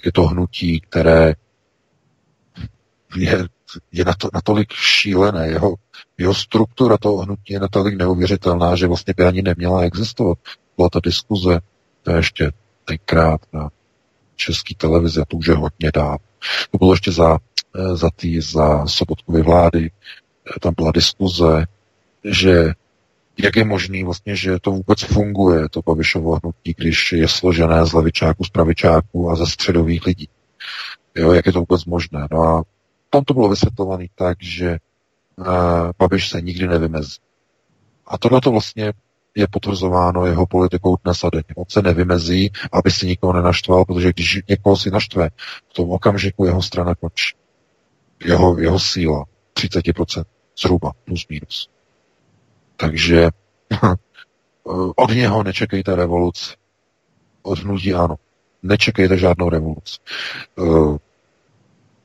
Je to hnutí, které je, je natolik šílené, jeho jeho struktura toho hnutí je natolik neuvěřitelná, že vlastně by ani neměla existovat. Byla ta diskuze, to je ještě tenkrát na české televizi, a to už je hodně dá. To bylo ještě za, eh, za tý, za Sobotkovy vlády, eh, tam byla diskuze, že jak je možný vlastně, že to vůbec funguje, to Babišovo hnutí, když je složené z levičáků, z pravičáků a ze středových lidí. Jo, jak je to vůbec možné? No a tam to bylo vysvětlované tak, že uh, Babiš se nikdy nevymezí. A tohle to vlastně je potvrzováno jeho politikou dnes a denně. On se nevymezí, aby si nikoho nenaštval, protože když někoho si naštve, v tom okamžiku jeho strana končí. Jeho, jeho síla 30% zhruba, plus minus. Takže <laughs> od něho nečekejte revoluci. Od hnutí ano. Nečekejte žádnou revoluci.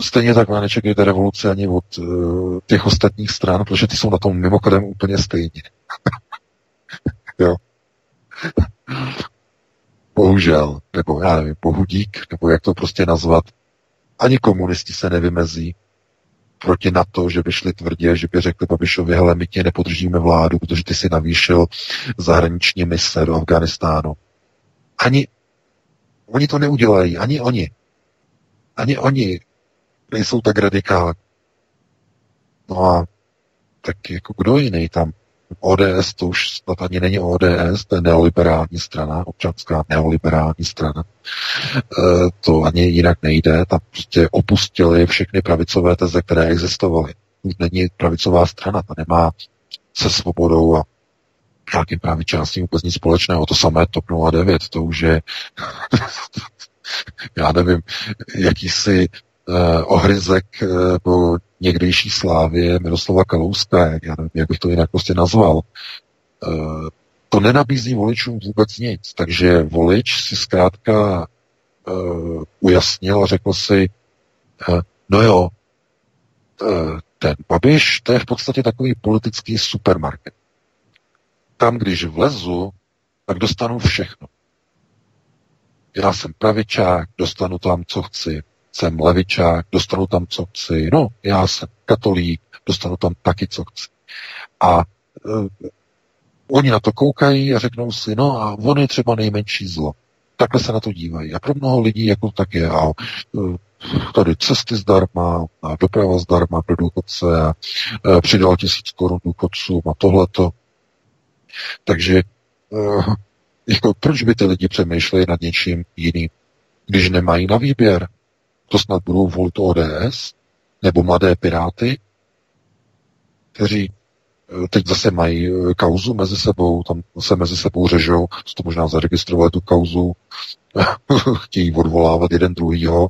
Stejně tak nečekejte revoluci ani od eh, těch ostatních stran, protože ty jsou na tom mimochodem úplně stejně. <laughs> jo. Bohužel, nebo já nevím, bohudík, nebo jak to prostě nazvat, ani komunisti se nevymezí proti NATO, že by šli tvrdě, že by řekli Babišovi, hele, my tě nepodržíme vládu, protože ty si navýšil zahraniční mise do Afganistánu. Ani oni to neudělají, ani oni. Ani oni nejsou tak radikální. No a tak jako kdo jiný tam ODS to už snad ani není ODS, to je neoliberální strana, občanská neoliberální strana. E, to ani jinak nejde, tam prostě opustili všechny pravicové teze, které existovaly. Už není pravicová strana, ta nemá se svobodou a nějakým pravičástím vůbec nic společného. To samé TOP 09, to už je <laughs> já nevím, jakýsi eh, ohryzek eh, po někdejší slávě Miroslava Kalouska, jak, já nevím, jak bych to jinak prostě nazval. Eh, to nenabízí voličům vůbec nic, takže volič si zkrátka eh, ujasnil a řekl si, eh, no jo, eh, ten Babiš, to je v podstatě takový politický supermarket. Tam, když vlezu, tak dostanu všechno. Já jsem pravičák, dostanu tam, co chci jsem levičák, dostanu tam, co chci. No, já jsem katolík, dostanu tam taky, co chci. A uh, oni na to koukají a řeknou si, no a on je třeba nejmenší zlo. Takhle se na to dívají. A pro mnoho lidí jako tak je. A uh, tady cesty zdarma, a doprava zdarma pro důchodce a uh, přidal tisíc korun důchodcům a tohleto. Takže uh, jako proč by ty lidi přemýšleli nad něčím jiným, když nemají na výběr? To snad budou volit ODS nebo mladé piráty, kteří eh, teď zase mají eh, kauzu mezi sebou, tam se mezi sebou řežou, to možná zaregistrovali tu kauzu, <laughs> chtějí odvolávat jeden druhýho.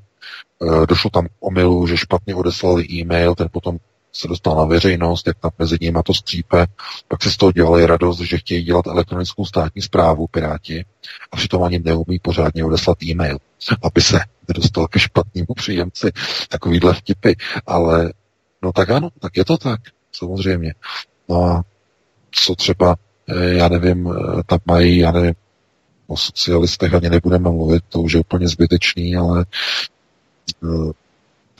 Eh, došlo tam k omylu, že špatně odeslali e-mail, ten potom se dostal na veřejnost, jak tam mezi nimi to skřípe, pak si z toho dělali radost, že chtějí dělat elektronickou státní zprávu Piráti a přitom ani neumí pořádně odeslat e-mail, aby se nedostal ke špatnému příjemci takovýhle vtipy. Ale no tak ano, tak je to tak, samozřejmě. No a co třeba, eh, já nevím, eh, tam mají, já nevím, o socialistech ani nebudeme mluvit, to už je úplně zbytečný, ale eh,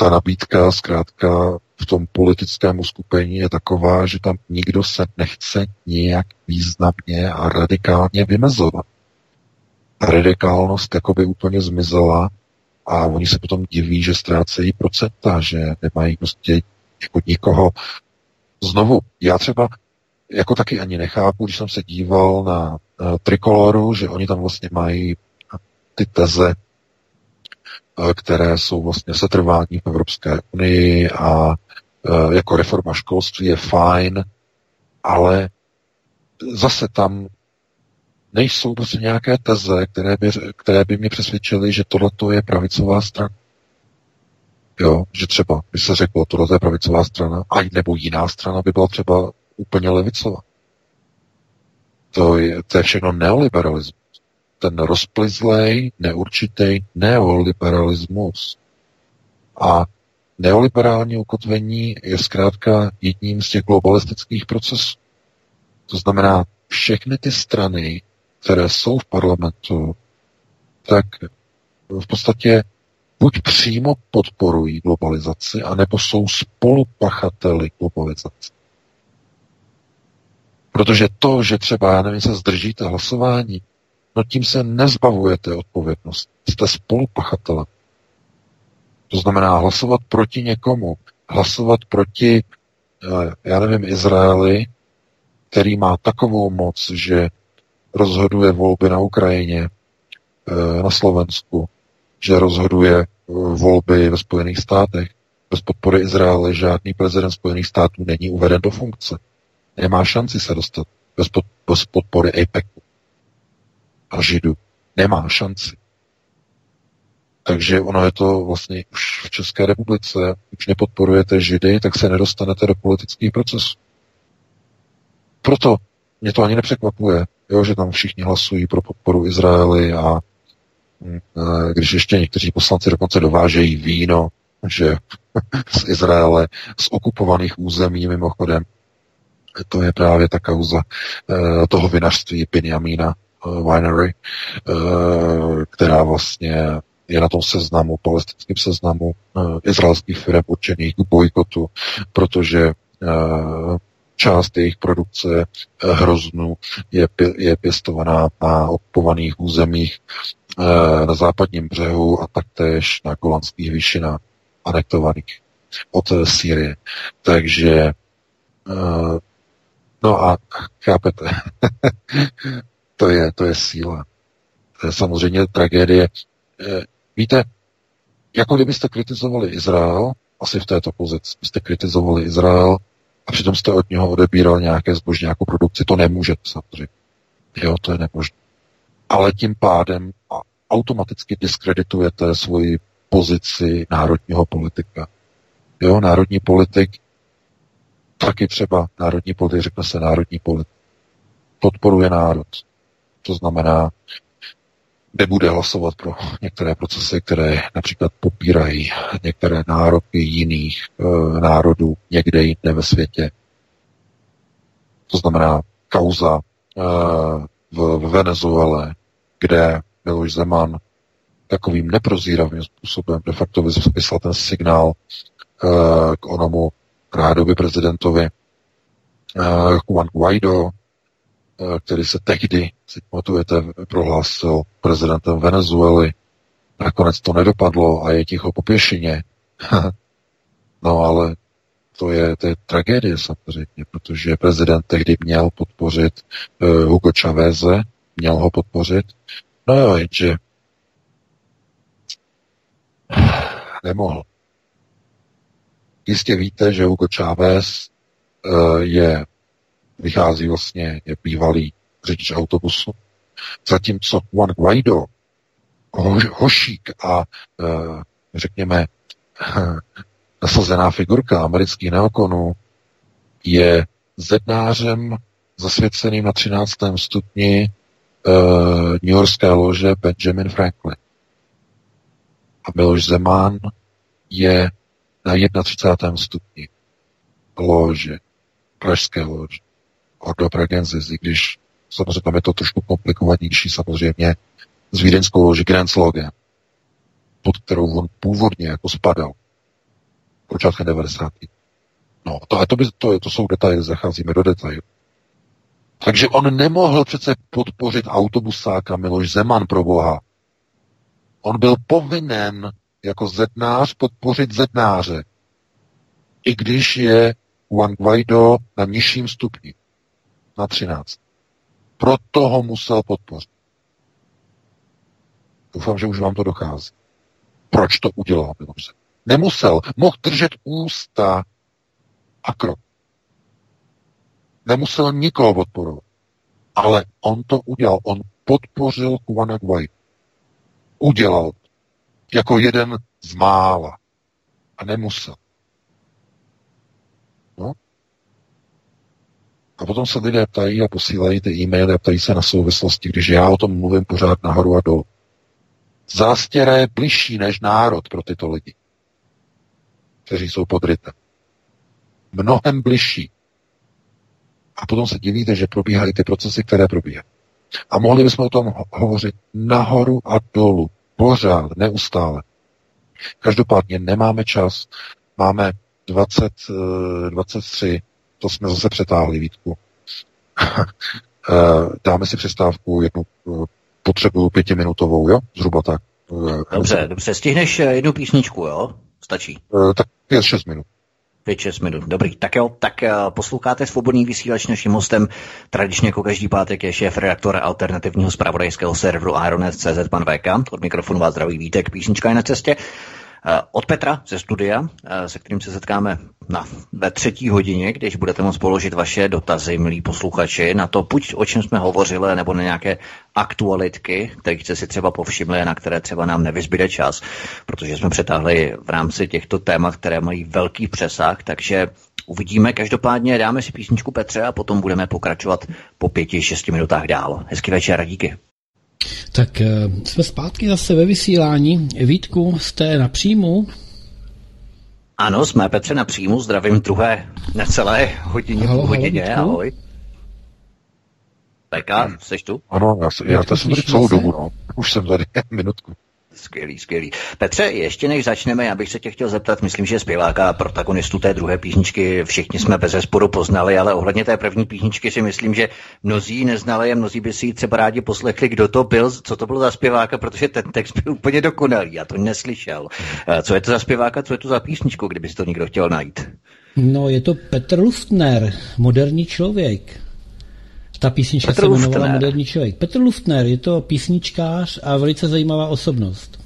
ta nabídka zkrátka v tom politickém uskupení je taková, že tam nikdo se nechce nějak významně a radikálně vymezovat. Ta radikálnost jakoby úplně zmizela a oni se potom diví, že ztrácejí procenta, že nemají prostě jako nikoho. Znovu, já třeba jako taky ani nechápu, když jsem se díval na uh, Trikoloru, že oni tam vlastně mají ty teze, které jsou vlastně setrvání v Evropské unii a uh, jako reforma školství je fajn, ale zase tam nejsou prostě nějaké teze, které by, které by mě přesvědčily, že tohle je pravicová strana. Jo, že třeba by se řeklo, tohle je pravicová strana, a nebo jiná strana by byla třeba úplně levicová. To je, to je všechno neoliberalismus. Ten rozplizlej, neurčitý neoliberalismus. A neoliberální ukotvení je zkrátka jedním z těch globalistických procesů. To znamená, všechny ty strany které jsou v parlamentu, tak v podstatě buď přímo podporují globalizaci, anebo jsou spolupachateli globalizace. Protože to, že třeba, já nevím, se zdržíte hlasování, no tím se nezbavujete odpovědnost. Jste spolupachatelem. To znamená hlasovat proti někomu, hlasovat proti, eh, já nevím, Izraeli, který má takovou moc, že rozhoduje volby na Ukrajině, na Slovensku, že rozhoduje volby ve Spojených státech. Bez podpory Izraele žádný prezident Spojených států není uveden do funkce. Nemá šanci se dostat bez podpory APECu a Židu. Nemá šanci. Takže ono je to vlastně už v České republice, už nepodporujete Židy, tak se nedostanete do politických procesů. Proto mě to ani nepřekvapuje, jo, že tam všichni hlasují pro podporu Izraeli a mm, když ještě někteří poslanci dokonce dovážejí víno, že <laughs> z Izraele, z okupovaných území mimochodem, to je právě ta kauza uh, toho vinařství Benjamína uh, Winery, uh, která vlastně je na tom seznamu, palestinském seznamu uh, izraelských firm určených k bojkotu, protože část jejich produkce hroznu je, je pěstovaná na okupovaných územích na západním břehu a taktéž na Golanských výšinách anektovaných od Sýrie. Takže No a chápete, <laughs> to, je, to je síla. To je samozřejmě tragédie. Eh, víte, jako kdybyste kritizovali Izrael, asi v této pozici byste kritizovali Izrael a přitom jste od něho odebíral nějaké zboží, nějakou produkci, to nemůžete samozřejmě. Jo, to je nemožné. Ale tím pádem automaticky diskreditujete svoji pozici národního politika. Jo, národní politik taky třeba národní politik, řekne se národní politik. Podporuje národ. To znamená, nebude hlasovat pro některé procesy, které například popírají některé nároky jiných e, národů někde jinde ve světě. To znamená kauza e, v, v Venezuele, kde Miloš Zeman takovým neprozíravým způsobem de facto vyslal ten signál e, k onomu rádoby prezidentovi uh, Juan Guaido, který se tehdy, si pamatujete, prohlásil prezidentem Venezuely. Nakonec to nedopadlo a je ticho po pěšině. <laughs> no ale to je, to je tragédie samozřejmě, protože prezident tehdy měl podpořit uh, Hugo Chaveze, měl ho podpořit, no jo, jenže <sighs> nemohl. Jistě víte, že Hugo Chávez eh, je, vychází vlastně, je bývalý řidič autobusu, zatímco Juan Guaido, ho, hošík a eh, řekněme <laughs> nasazená figurka amerických neokonů je zednářem zasvěceným na 13. stupni uh, New Yorkské lože Benjamin Franklin. A Miloš Zeman je na 31. stupni lože, pražské lože, Ordo Pragensis, i když samozřejmě tam je to trošku komplikovanější samozřejmě s vídeňskou loži Grenzlogen, pod kterou on původně jako spadal počátkem 90. No, to, a to, by, to, to jsou detaily, zacházíme do detailů. Takže on nemohl přece podpořit autobusáka Miloš Zeman pro Boha. On byl povinen jako zednář podpořit zednáře. I když je Juan Guaido na nižším stupni, na 13. Proto ho musel podpořit. Doufám, že už vám to dochází. Proč to udělal Miloš Nemusel. Mohl držet ústa a krok. Nemusel nikoho podporovat. Ale on to udělal. On podpořil Juana Guaido. Udělal jako jeden z mála. A nemusel. No. A potom se lidé ptají a posílají ty e-maily a ptají se na souvislosti, když já o tom mluvím pořád nahoru a dolů. Zástěra je bližší než národ pro tyto lidi, kteří jsou pod rytem. Mnohem bližší. A potom se divíte, že probíhají ty procesy, které probíhají. A mohli bychom o tom hovořit nahoru a dolů, Pořád, neustále. Každopádně nemáme čas, máme 20, 23, eh, to jsme zase přetáhli, Vítku. <laughs> Eh, dáme si přestávku, jednu eh, potřebu pětiminutovou, jo? Zhruba tak. Dobře, dobře, stihneš jednu písničku, jo? Stačí. Tak je 6 minut. 5 6 minut. Dobrý, tak jo, tak posloucháte svobodný vysílač naším hostem. Tradičně jako každý pátek je šéf redaktor alternativního zpravodajského serveru Ironet.cz pan VK. Od mikrofonu vás zdraví Vítek, písnička je na cestě. Eh, od Petra ze studia, eh, se kterým se setkáme na, ve třetí hodině, když budete moct položit vaše dotazy, milí posluchači, na to, buď o čem jsme hovořili, nebo na nějaké aktualitky, které jste si třeba povšimli na které třeba nám nevyzbyde čas, protože jsme přetáhli v rámci těchto témat, které mají velký přesah, takže Uvidíme, každopádně dáme si písničku Petře a potom budeme pokračovat po pěti, šesti minutách dál. Hezký večer a díky. Tak eh, jsme zpátky zase ve vysílání. Vítku, jste na příjmu? Ano, jsme Petře na příjmu, zdravím druhé necelé hodině, halo, hodině, halo, ahoj. Peka, jsi tu? Ano, já, já to jsem tady celou dobu, no. Už jsem tady <laughs> minutku. Skvělý, skvělý. Petře, ještě než začneme, já bych se tě chtěl zeptat, myslím, že zpěváka a protagonistu té druhé písničky všichni jsme bez zesporu poznali, ale ohledně té první písničky si myslím, že mnozí neznali a mnozí by si ji třeba rádi poslechli, kdo to byl, co to bylo za zpěváka, protože ten text byl úplně dokonalý, já to neslyšel. Eh, co je to za zpěváka, co je to za písničku, kdyby si to někdo chtěl najít? No, je to Petr Luftner, moderní člověk. Ta písnička Petr se jmenovala Luftner. Moderní člověk. Petr Luftner je to písničkář a velice zajímavá osobnost.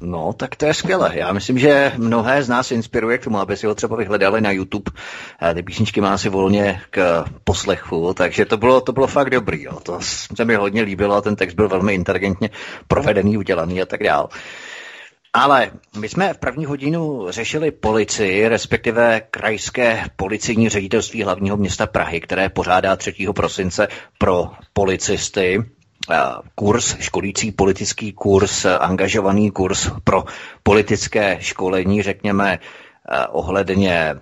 No, tak to je skvělé. Já myslím, že mnohé z nás inspiruje k tomu, aby si ho třeba vyhledali na YouTube. Ty písničky má asi volně k poslechu, takže to bylo, to bylo fakt dobrý. Jo. To se mi hodně líbilo a ten text byl velmi inteligentně provedený, udělaný a tak dále. Ale my jsme v první hodinu řešili policii, respektive krajské policijní ředitelství hlavního města Prahy, které pořádá 3. prosince pro policisty kurz, školící politický kurz, angažovaný kurz pro politické školení, řekněme, ohledně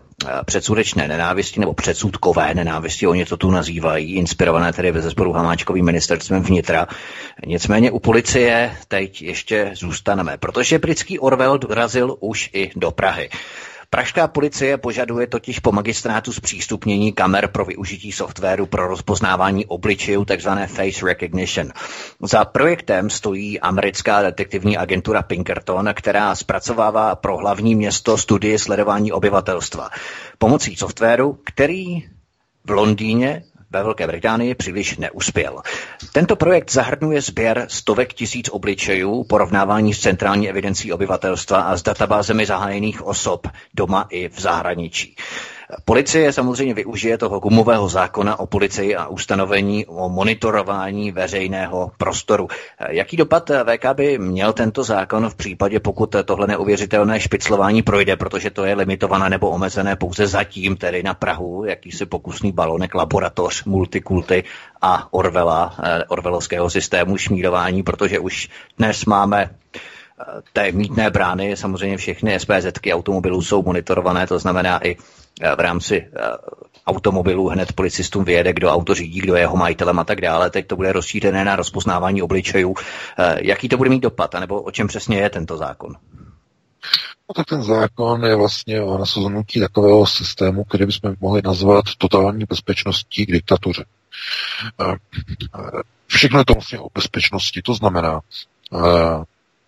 předsudečné nenávisti nebo předsudkové nenávisti, oni to tu nazývají, inspirované tedy ve zesporu Hamáčkovým ministerstvem vnitra. Nicméně u policie teď ještě zůstaneme, protože britský Orwell dorazil už i do Prahy. Pražská policie požaduje totiž po magistrátu zpřístupnění kamer pro využití softwaru pro rozpoznávání obličejů, takzvané face recognition. Za projektem stojí americká detektivní agentura Pinkerton, která zpracovává pro hlavní město studie sledování obyvatelstva. Pomocí softwaru, který v Londýně ve Velké Británii příliš neuspěl. Tento projekt zahrnuje sběr stovek tisíc obličejů, porovnávání s centrální evidencí obyvatelstva a s databázemi zahájených osob doma i v zahraničí. Policie samozřejmě využije toho gumového zákona o policii a ustanovení o monitorování veřejného prostoru. Jaký dopad VK by měl tento zákon v případě, pokud tohle neuvěřitelné špiclování projde, protože to je limitované nebo omezené pouze zatím, tedy na Prahu, jakýsi pokusný balonek, laboratoř, multikulty a Orvela, eh, orvelovského systému šmírování, protože už dnes máme eh, té mítné brány, samozřejmě všechny SPZky automobilů jsou monitorované, to znamená i v rámci eh, automobilu hned policistům vyjede, kdo auto řídí, kdo je jeho majitelem a tak dále. Teď to bude rozšířené na rozpoznávání obličejů. Eh, jaký to bude mít dopad, nebo o čem přesně je tento zákon? No tak ten zákon je vlastně o nasazenutí takového systému, který bychom mohli nazvat totální bezpečností k diktatuře. Všechno je to vlastně o bezpečnosti, to znamená,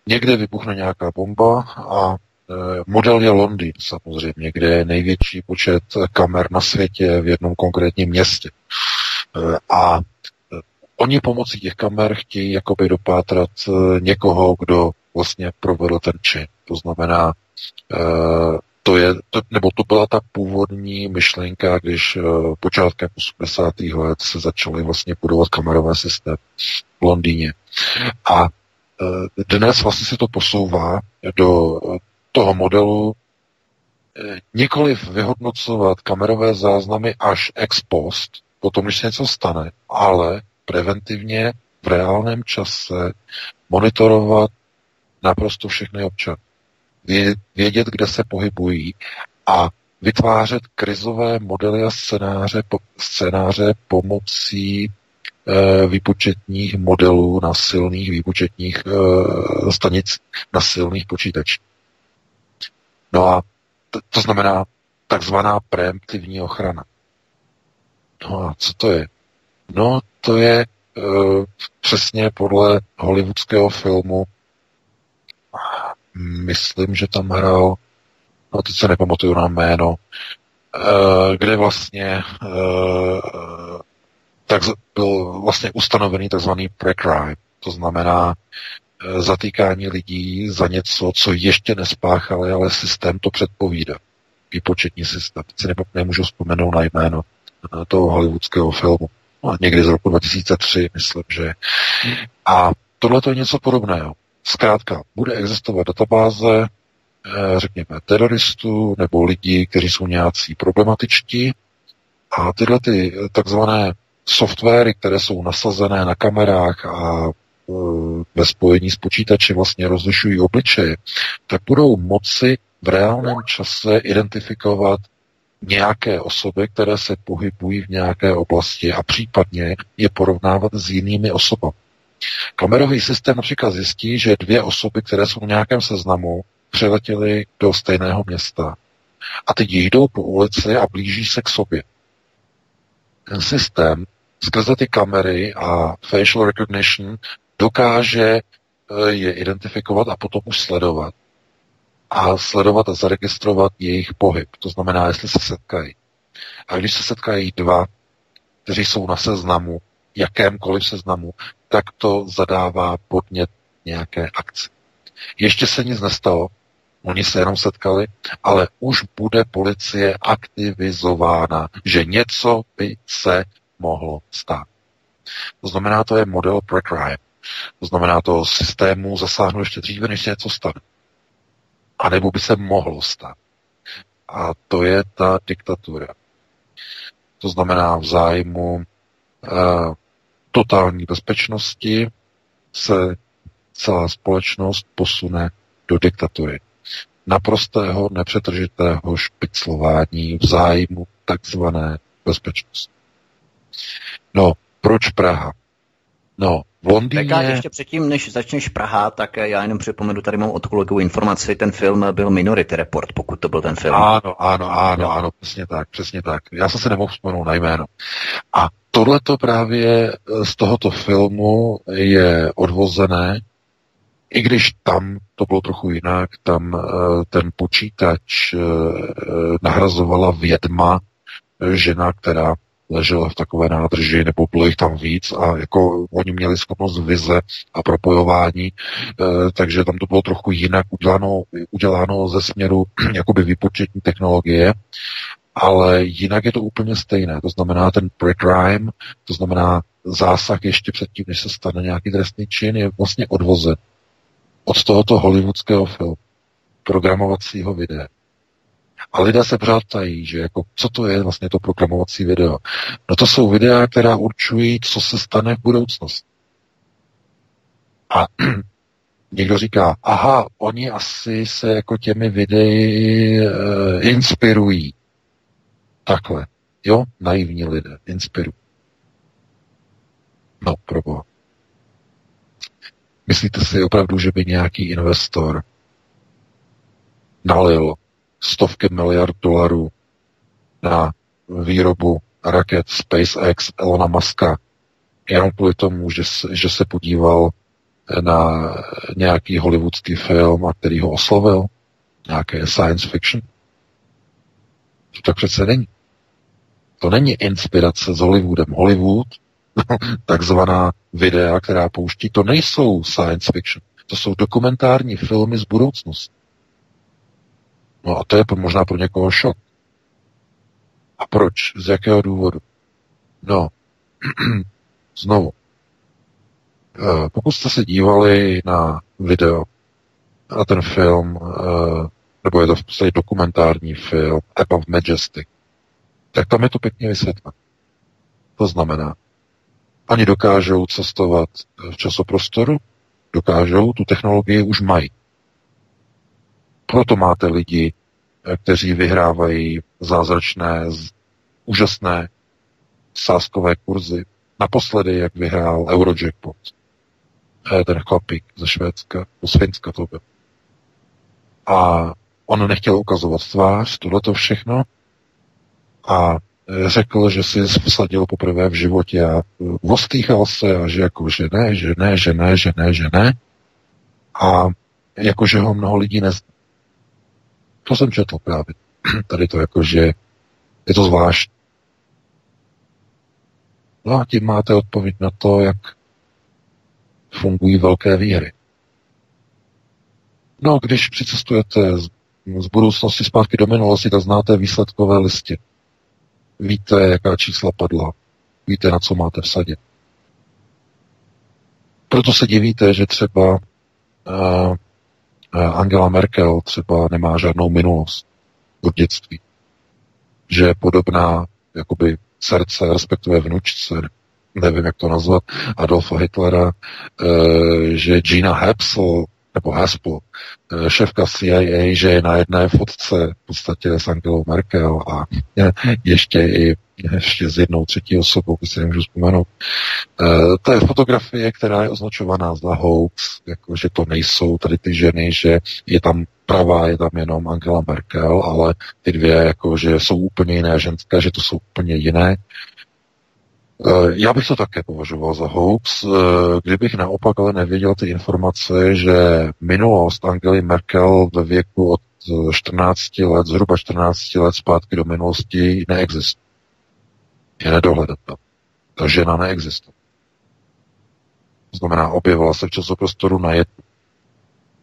někde vybuchne nějaká bomba a Eh, model je Londýn samozřejmě, kde je největší počet kamer na světě v jednom konkrétním městě. Eh, a eh, oni pomocí těch kamer chtějí jakoby dopátrat někoho, kdo vlastně provedl ten čin. To znamená, to je, to, nebo to byla ta původní myšlenka, když počátkem 80. let se začaly vlastně budovat kamerové systémy v Londýně. A dnes vlastně se to posouvá do toho modelu eh, nikoliv vyhodnocovat kamerové záznamy až ex post, potom, když se něco stane, ale preventivně v reálném čase monitorovat naprosto všechny občany. Vědět, kde se pohybují a vytvářet krizové modely a scénáře, scénáře pomocí e, výpočetních modelů na silných výpočetních e, stanic, na silných počítačích. No a to, to znamená takzvaná preemptivní ochrana. No a co to je? No, to je uh, přesně podle hollywoodského filmu. Myslím, že tam hrál no teď se nepamatuju na jméno, kde vlastně tak byl vlastně ustanovený takzvaný pre-crime, to znamená zatýkání lidí za něco, co ještě nespáchali, ale systém to předpovídá. Výpočetní systém. Teď si nemůžu vzpomenout na jméno toho hollywoodského filmu. No, někdy z roku 2003, myslím, že. A tohle to je něco podobného. Zkrátka, bude existovat databáze, eh, řekněme, teroristů nebo lidí, kteří jsou nějací problematičtí a tyhle ty eh, takzvané softwary, které jsou nasazené na kamerách a eh, ve spojení s počítači vlastně rozlišují obličeje, tak budou moci v reálném čase identifikovat nějaké osoby, které se pohybují v nějaké oblasti a případně je porovnávat s jinými osobami. Kamerový systém například zjistí, že dvě osoby, které jsou v nějakém seznamu, přiletěly do stejného města a teď jdou po ulici a blíží se k sobě. Ten systém skrze ty kamery a facial recognition dokáže eh, je identifikovat a potom už sledovat a sledovat a zaregistrovat jejich pohyb. To znamená, jestli se setkají. A když se setkají dva, kteří jsou na seznamu, jakémkoliv seznamu, tak to zadává podnět nějaké akci. Ještě se nic nestalo, oni se jenom setkali, ale už bude policie aktivizována, že něco by se mohlo stát. To znamená, to je model pre-crime. To znamená, to systému zasáhnu ještě dříve, než se něco stane. A nebo by se mohlo stát. A to je ta diktatura. To znamená v zájmu uh, totální bezpečnosti se celá společnost posune do diktatury. Naprostého nepřetržitého špiclování v zájmu takzvané bezpečnosti. No, proč Praha? No, v Londýně... Tak ještě předtím, než začneš Praha, tak já jenom připomenu, tady mám od kolegů informaci, ten film byl Minority Report, pokud to byl ten film. Ano, ano, ano, ano, přesně tak, přesně tak. Já jsem se nemohl vzpomenout na jméno. A tohle to právě z tohoto filmu je odvozené, i když tam to bylo trochu jinak, tam eh, ten počítač eh, nahrazovala vědma, žena, která ležela v takové nádrži, nebo bylo jich tam víc a jako oni měli schopnost vize a propojování, e, takže tam to bylo trochu jinak uděláno, uděláno ze směru <clears throat> jakoby výpočetní technologie, ale jinak je to úplně stejné. To znamená, ten pre-crime, to znamená zásah ještě předtím, než se stane nějaký trestný čin, je vlastně odvozen od tohoto hollywoodského filmu, programovacího videa. A lidé se pořád tají, že jako, co to je vlastně to programovací video. No to jsou videa, která určují, co se stane v budoucnosti. A <clears throat> někdo říká, aha, oni asi se jako těmi videi e, inspirují. Takhle. Jo, naivní lidé, inspirují. No, proboha. Myslíte si opravdu, že by nějaký investor nalil stovky miliard dolarů na výrobu raket SpaceX Elona Muska jenom kvůli tomu, že že se podíval na nějaký hollywoodský film, a který ho oslovil, nějaké science fiction. To tak přece není. To není inspirace s Hollywoodem. Hollywood, <laughs> takzvaná videa, která pouští, to nejsou science fiction. To jsou dokumentární filmy z budoucnosti. No a to je možná pro někoho šok. A proč? Z jakého důvodu? No, <clears throat> znovu. Eh, pokud jste se dívali na video, na ten film, eh, nebo je to v podstatě dokumentární film Above Majestic, tak tam je to pěkně vysvětleno. To znamená, ani dokážou cestovat v časoprostoru, dokážou, tu technologii už mají. Proto máte lidi, eh, kteří vyhrávají zázračné, úžasné sáskové kurzy. Naposledy, jak vyhrál Eurojackpot. Eh, ten chlapík ze Švédska, z Finska to byl. A on nechtěl ukazovat tvář, tohleto všechno. A eh, řekl, že si vsadil poprvé v životě a vostýchal se a že jako, že ne, že ne, že ne, že ne, že ne. A jako, že ho mnoho lidí. To jsem četl právě. <clears throat> Tady to jako, že je to zvláštní. No a tím máte odpověď na to, jak fungují velké výhry. No, když přicestujete z, z budoucnosti zpátky do minulosti, tak znáte výsledkové listy. Víte, jaká čísla padla. Víte, na co máte vsadit. Proto se divíte, že třeba uh, Angela Merkel třeba nemá žádnou minulost od dětství. Že je podobná jakoby srdce, respektive vnučce, nevím, jak to nazvat, Adolfa Hitlera, že Gina Hapsel nebo Haspel, eh, šéfka CIA, že je na jedné fotce v podstatě s Angelou Merkel a ještě i ještě s jednou třetí osobou, když si nemůžu vzpomenout. E, to je fotografie, která je označovaná za hoax, jako že to nejsou tady ty ženy, že je tam pravá, je tam jenom Angela Merkel, ale ty dvě jako, že jsou úplně jiné ženské, že to jsou úplně jiné. Eh, já bych to také považoval za hoax, eh, kdybych naopak ale nevěděl ty informace, že minulost Angely Merkel ve věku od 14 let, zhruba 14 let zpátky do minulosti neexistuje. Je nedohledatelná. Ta žena neexistuje. To znamená, objevila se v časoprostoru na jednu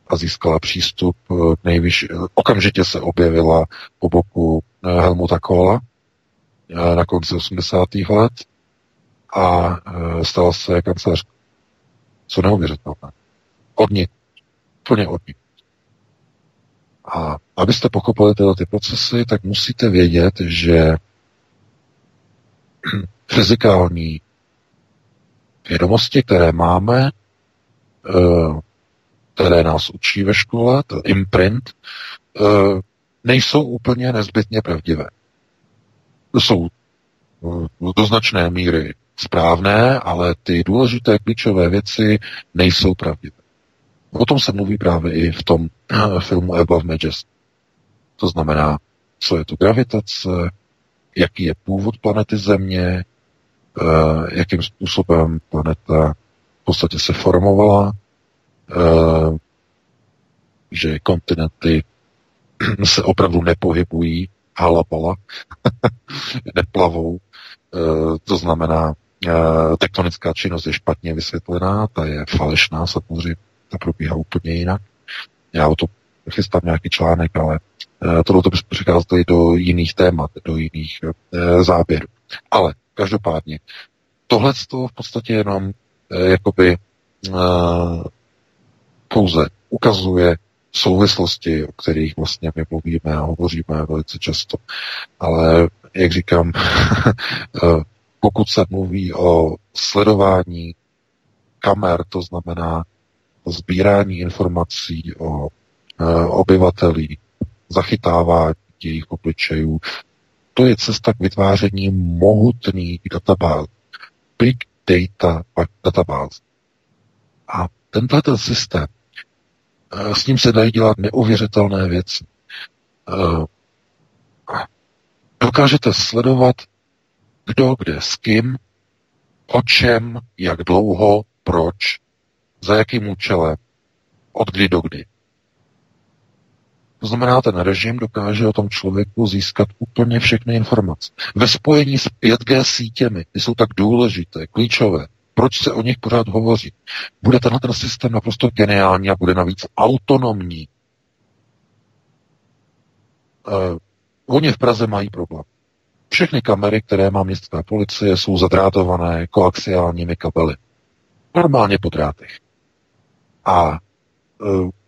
a získala přístup eh, k nejvyšší. Okamžitě se objevila po boku Helmuta Kohla na konci 80. let a e, stala se kancelářkou. Co neuvěřitelné. Od ní. Plně od ní. A abyste pochopili tyhle ty procesy, tak musíte vědět, že <clears throat> fyzikální vědomosti, které máme, e, které nás učí ve škole, to imprint, e, nejsou úplně nezbytně pravdivé. Jsou do značné míry správné, ale ty důležité klíčové věci nejsou pravdivé. O tom se mluví právě i v tom eh, filmu Above Majesty. To znamená, co je to gravitace, jaký je původ planety Země, eh, jakým způsobem planeta v podstatě se formovala, eh, že kontinenty <clears throat> se opravdu nepohybují, halapala, <laughs> neplavou, to znamená, tektonická činnost je špatně vysvětlená, ta je falešná samozřejmě, ta probíhá úplně jinak. Já o to chystám nějaký článek, ale uh, tohle to bychom přecházeli do jiných témat, do jiných uh, záběrů. Ale každopádně, tohle to v podstatě jenom jakoby pouze ukazuje souvislosti, o kterých vlastně my mluvíme a hovoříme velice často. Ale, jak říkám, <laughs> pokud se mluví o sledování kamer, to znamená sbírání informací o e, obyvatelích, zachytávání jejich obličejů, to je cesta k vytváření mohutných databáz. Big data databáz. A tenhle ten systém, e, s ním se dají dělat neuvěřitelné věci. E, dokážete sledovat kdo kde s kým, o čem, jak dlouho, proč, za jakým účelem, od kdy do kdy. To znamená, ten režim dokáže o tom člověku získat úplně všechny informace. Ve spojení s 5G sítěmi, ty jsou tak důležité, klíčové. Proč se o nich pořád hovoří? Bude tenhle ten systém naprosto geniální a bude navíc autonomní. Uh, oni v Praze mají problém. Všechny kamery, které má městská policie, jsou zadrátované koaxiálními kabely. Normálně po drátech. A e,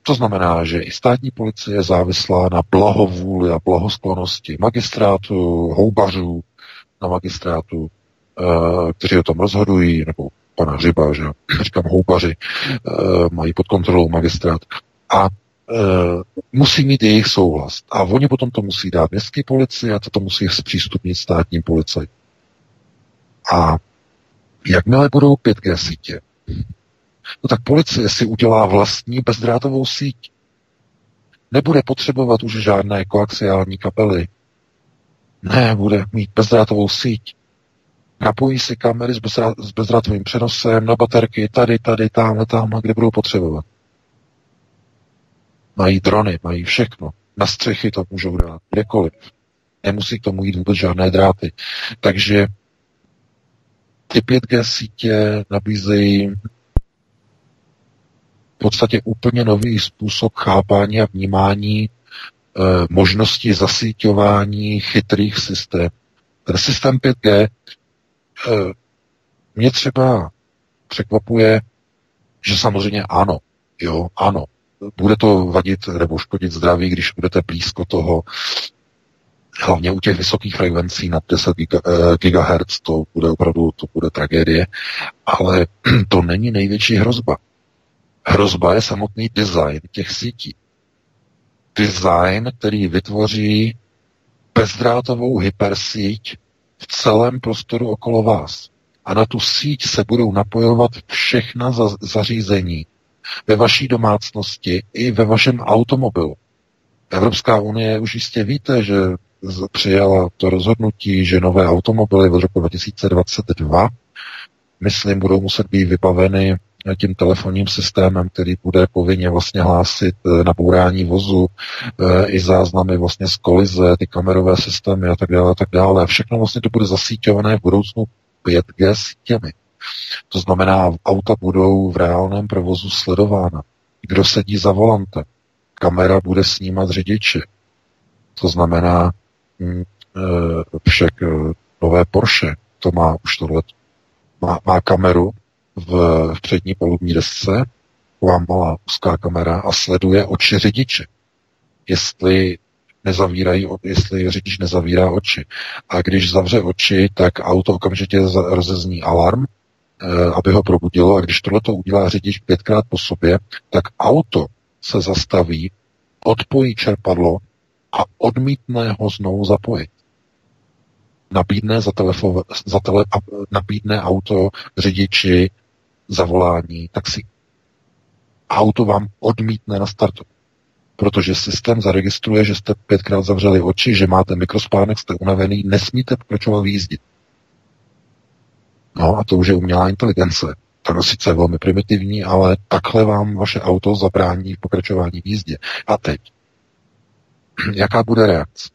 to znamená, že i státní policie je závislá na blahovůli a blahosklonosti magistrátu, houbařů na magistrátu, e, kteří o tom rozhodují, nebo pana Hřiba, že říkám houbaři, e, mají pod kontrolou magistrát. A musí mít jejich souhlas. A oni potom to musí dát městské policii a to, to musí zpřístupnit státní policii. A jakmile budou 5G sítě, no tak policie si udělá vlastní bezdrátovou síť. Nebude potřebovat už žádné koaxiální kapely. Ne, bude mít bezdrátovou síť. Napojí si kamery s bezdrátovým přenosem na baterky tady, tady, tamhle, tamhle, kde budou potřebovat. Mají drony, mají všechno. Na střechy to můžou dát, kdekoliv. Nemusí k tomu jít vůbec žádné dráty. Takže ty 5G sítě nabízejí v podstatě úplně nový způsob chápání a vnímání e, možnosti zasíťování chytrých systémů. Ten systém 5G e, mě třeba překvapuje, že samozřejmě ano, jo, ano, bude to vadit nebo škodit zdraví, když budete blízko toho, hlavně u těch vysokých frekvencí nad 10 GHz, to bude opravdu, to bude tragédie, ale <clears throat> to není největší hrozba. Hrozba je samotný design těch sítí. Design, který vytvoří bezdrátovou hypersíť v celém prostoru okolo vás. A na tu síť se budou napojovat všechna zařízení ve vaší domácnosti i ve vašem automobilu. Evropská unie už jistě víte, že přijala to rozhodnutí, že nové automobily od roku 2022, myslím, budou muset být vybaveny tím telefonním systémem, který bude povinně vlastně hlásit eh, nabourání vozu, eh, i záznamy vlastně z kolize, ty kamerové systémy a tak dále a tak dále. A všechno vlastně to bude zasíťované v budoucnu 5G sítěmi. To znamená, auta budou v reálném provozu sledována. Kdo sedí za volantem? Kamera bude snímat řidiče. To znamená, hm, však nové Porsche, to má už tohle, má, má kameru v, v přední palubní desce, taková malá úzká kamera a sleduje oči řidiče. Jestli nezavírají, jestli řidič nezavírá oči. A když zavře oči, tak auto okamžitě rozezní alarm, aby ho probudilo a když tohle to udělá řidič pětkrát po sobě, tak auto se zastaví, odpojí čerpadlo a odmítne ho znovu zapojit. Nabídne, za telefo, za tele, nabídne auto řidiči zavolání taxi. Auto vám odmítne na startu protože systém zaregistruje, že jste pětkrát zavřeli oči, že máte mikrospánek, jste unavený, nesmíte pokračovat výjízdit. No a to už je umělá inteligence. To je sice velmi primitivní, ale takhle vám vaše auto zabrání v pokračování v jízdě. A teď, <clears throat> jaká bude reakce?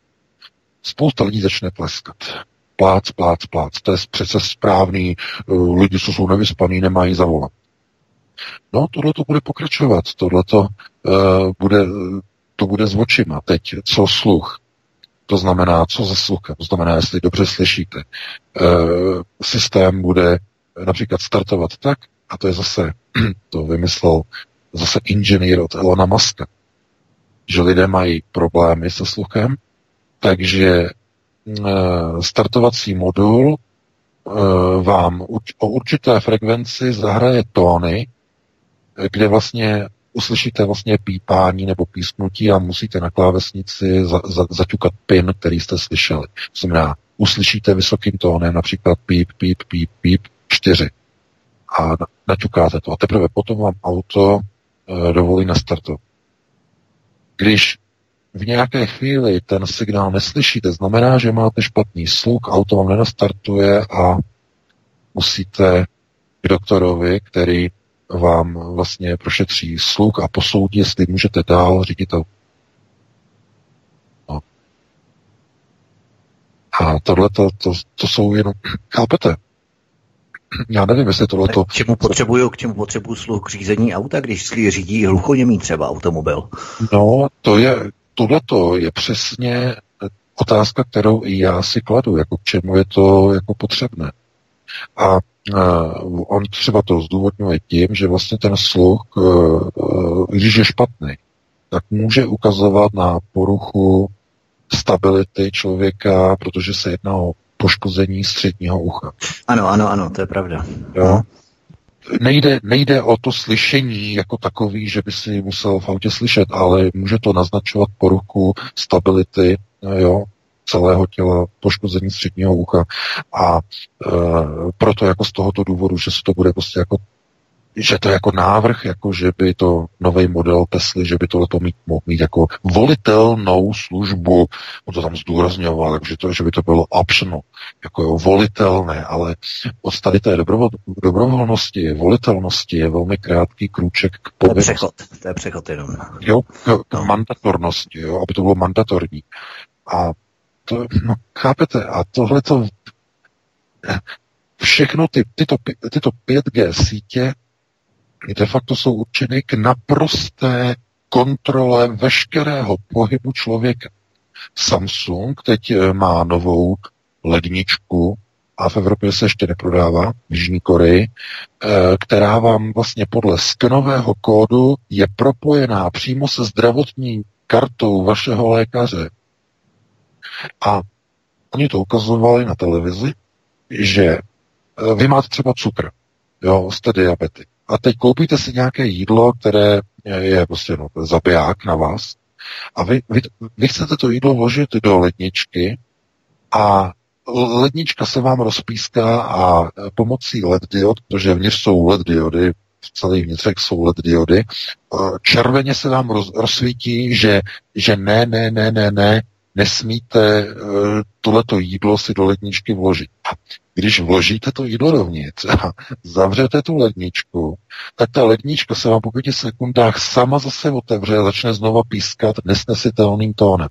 Spousta lidí začne tleskat. Plác, plác, plác. To je přece správný. Lidi, co jsou nevyspaný, nemají zavolat. No, tohle to bude pokračovat, tohle to uh, bude, to bude s očima. Teď, co sluch? To znamená, co se sluchem? To znamená, jestli dobře slyšíte. Uh, systém bude například startovat tak, a to je zase, <clears throat> to vymyslel zase inženýr od Elona Muska, že lidé mají problémy se sluchem, takže uh, startovací modul vám o určité frekvenci zahraje tóny, kde vlastně uslyšíte vlastně pípání nebo písknutí a musíte na klávesnici za, za, zaťukat pin, který jste slyšeli. To znamená, uslyšíte vysokým tónem například píp, píp, píp, píp, čtyři. A naťukáte to. A teprve potom vám auto e, dovolí nastartovat. Když v nějaké chvíli ten signál neslyšíte, znamená, že máte špatný sluch, auto vám nenastartuje a musíte k doktorovi, který vám vlastně prošetří sluch a posoudí, jestli můžete dál řídit auto. No. A tohle to, to, to jsou jenom, chápete? Já nevím, jestli tohle to... K čemu potřebuju, k čemu potřebuju sluch k řízení auta, když si řídí hluchoněmý třeba automobil? No, to je, tohle to je přesně otázka, kterou i já si kladu, jako k čemu je to jako potřebné. A on třeba to zdůvodňuje tím, že vlastně ten sluch, uh, uh, když je špatný, tak může ukazovat na poruchu stability člověka, protože se jedná o poškození středního ucha. Ano, ano, ano, to je pravda. Jo? Nejde, nejde o to slyšení jako takový, že by si musel v autě slyšet, ale může to naznačovat poruchu stability jo, celého těla, poškození středního ucha a e, proto jako z tohoto důvodu, že se to bude prostě jako že to je jako návrh, jako že by to nový model Tesly, že by tohle to mít, mohl mít jako volitelnou službu. On to tam zdůrazňoval, že, to, že by to bylo optional, jako jo, volitelné, ale od tady té dobrovol, dobrovolnosti, volitelnosti je velmi krátký krůček k povinnosti. To je přechod, to je přechod jenom. Jo, k, k no. mandatornosti, jo, aby to bylo mandatorní. A to, no, chápete, a tohle to všechno ty, tyto, tyto 5G sítě de facto jsou určeny k naprosté kontrole veškerého pohybu člověka. Samsung teď eh, má novou ledničku a v Evropě se ještě neprodává, v Jižní Koreji, eh, která vám vlastně podle skenového kódu je propojená přímo se zdravotní kartou vašeho lékaře. A oni to ukazovali na televizi, že eh, vy máte třeba cukr, jo, jste diabetik. A teď koupíte si nějaké jídlo, které je prostě no, zabiják na vás. A vy, vy, vy chcete to jídlo vložit do ledničky a lednička se vám rozpíská a pomocí LED diod, protože vnitř jsou LED diody, v celý vnitřek jsou LED diody, červeně se vám roz, rozsvítí, že, že ne, ne, ne, ne, ne, nesmíte uh, tohleto jídlo si do ledničky vložit. A když vložíte to jídlo dovnitř a <laughs> zavřete tu ledničku, tak ta lednička se vám po pěti sekundách sama zase otevře a začne znova pískat nesnesitelným tónem.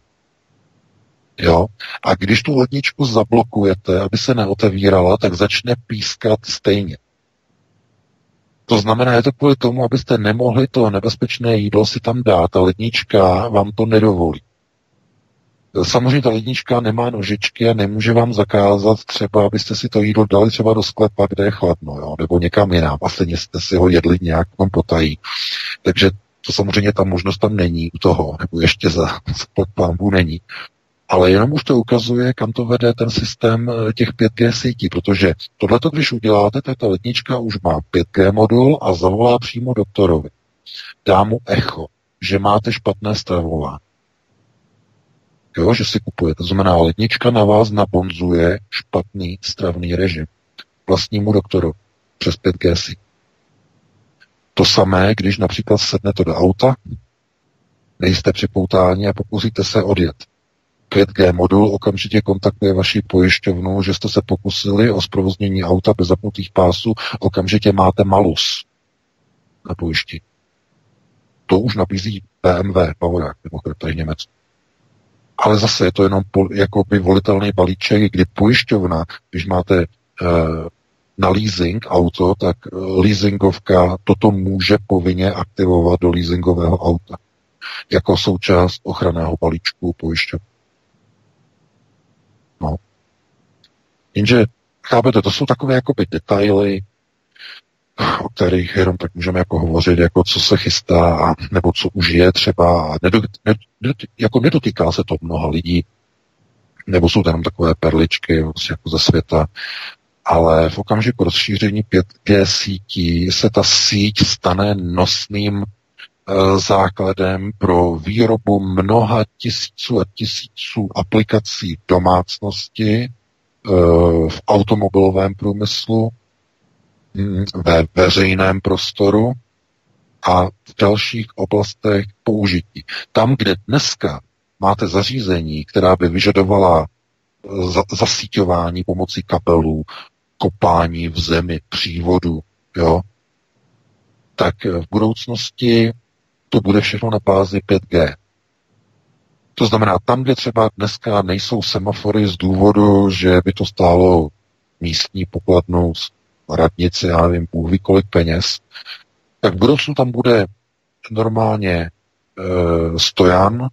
Jo? A když tu ledničku zablokujete, aby se neotevírala, tak začne pískat stejně. To znamená, je to kvůli tomu, abyste nemohli to nebezpečné jídlo si tam dát. Ta lednička vám to nedovolí. Samozřejmě ta lednička nemá nožičky a nemůže vám zakázat třeba, abyste si to jídlo dali třeba do sklepa, kde je chladno, jo, nebo někam jinam a stejně jste si ho jedli nějak vám potají. Takže to samozřejmě ta možnost tam není u toho, nebo ještě za, za plámbu není. Ale jenom už to ukazuje, kam to vede ten systém eh, těch 5G sítí, protože tohle, když uděláte, tak ta letnička už má 5G modul a zavolá přímo doktorovi. Dá mu echo, že máte špatné stravování jo, že si kupujete. To znamená, lednička na vás nabonzuje špatný stravný režim vlastnímu doktoru přes 5G To samé, když například sednete do auta, nejste připoutáni a pokusíte se odjet. 5G modul okamžitě kontaktuje vaši pojišťovnu, že jste se pokusili o zprovoznění auta bez zapnutých pásů, okamžitě máte malus na pojišti. To už nabízí BMW, Bavorák, nebo tady Německo ale zase je to jenom jako by volitelný balíček, kdy pojišťovna, když máte e, na leasing auto, tak e, leasingovka toto může povinně aktivovat do leasingového auta jako součást ochranného balíčku pojišťovny. No. Jenže, chápete, to jsou takové jakoby detaily, o kterých jenom tak můžeme jako hovořit, jako co se chystá, a, nebo co už je třeba. Jako nedotýká se to mnoha lidí, nebo jsou tam takové perličky vlastně jako ze světa, ale v okamžiku rozšíření 5G sítí se ta síť stane nosným e, základem pro výrobu mnoha tisíců a tisíců aplikací domácnosti, e, v automobilovém průmyslu, ve veřejném prostoru a v dalších oblastech použití. Tam, kde dneska máte zařízení, která by vyžadovala eh, zasíťování pomocí kabelů, kopání v zemi, přívodu, jo, tak v budoucnosti to bude všechno na bázi 5G. To znamená, tam, kde třeba dneska nejsou semafory z důvodu, že by to stálo místní pokladnou radnici, já nevím, Bůh kolik peněz, tak v budoucnu tam bude normálně e, stojan,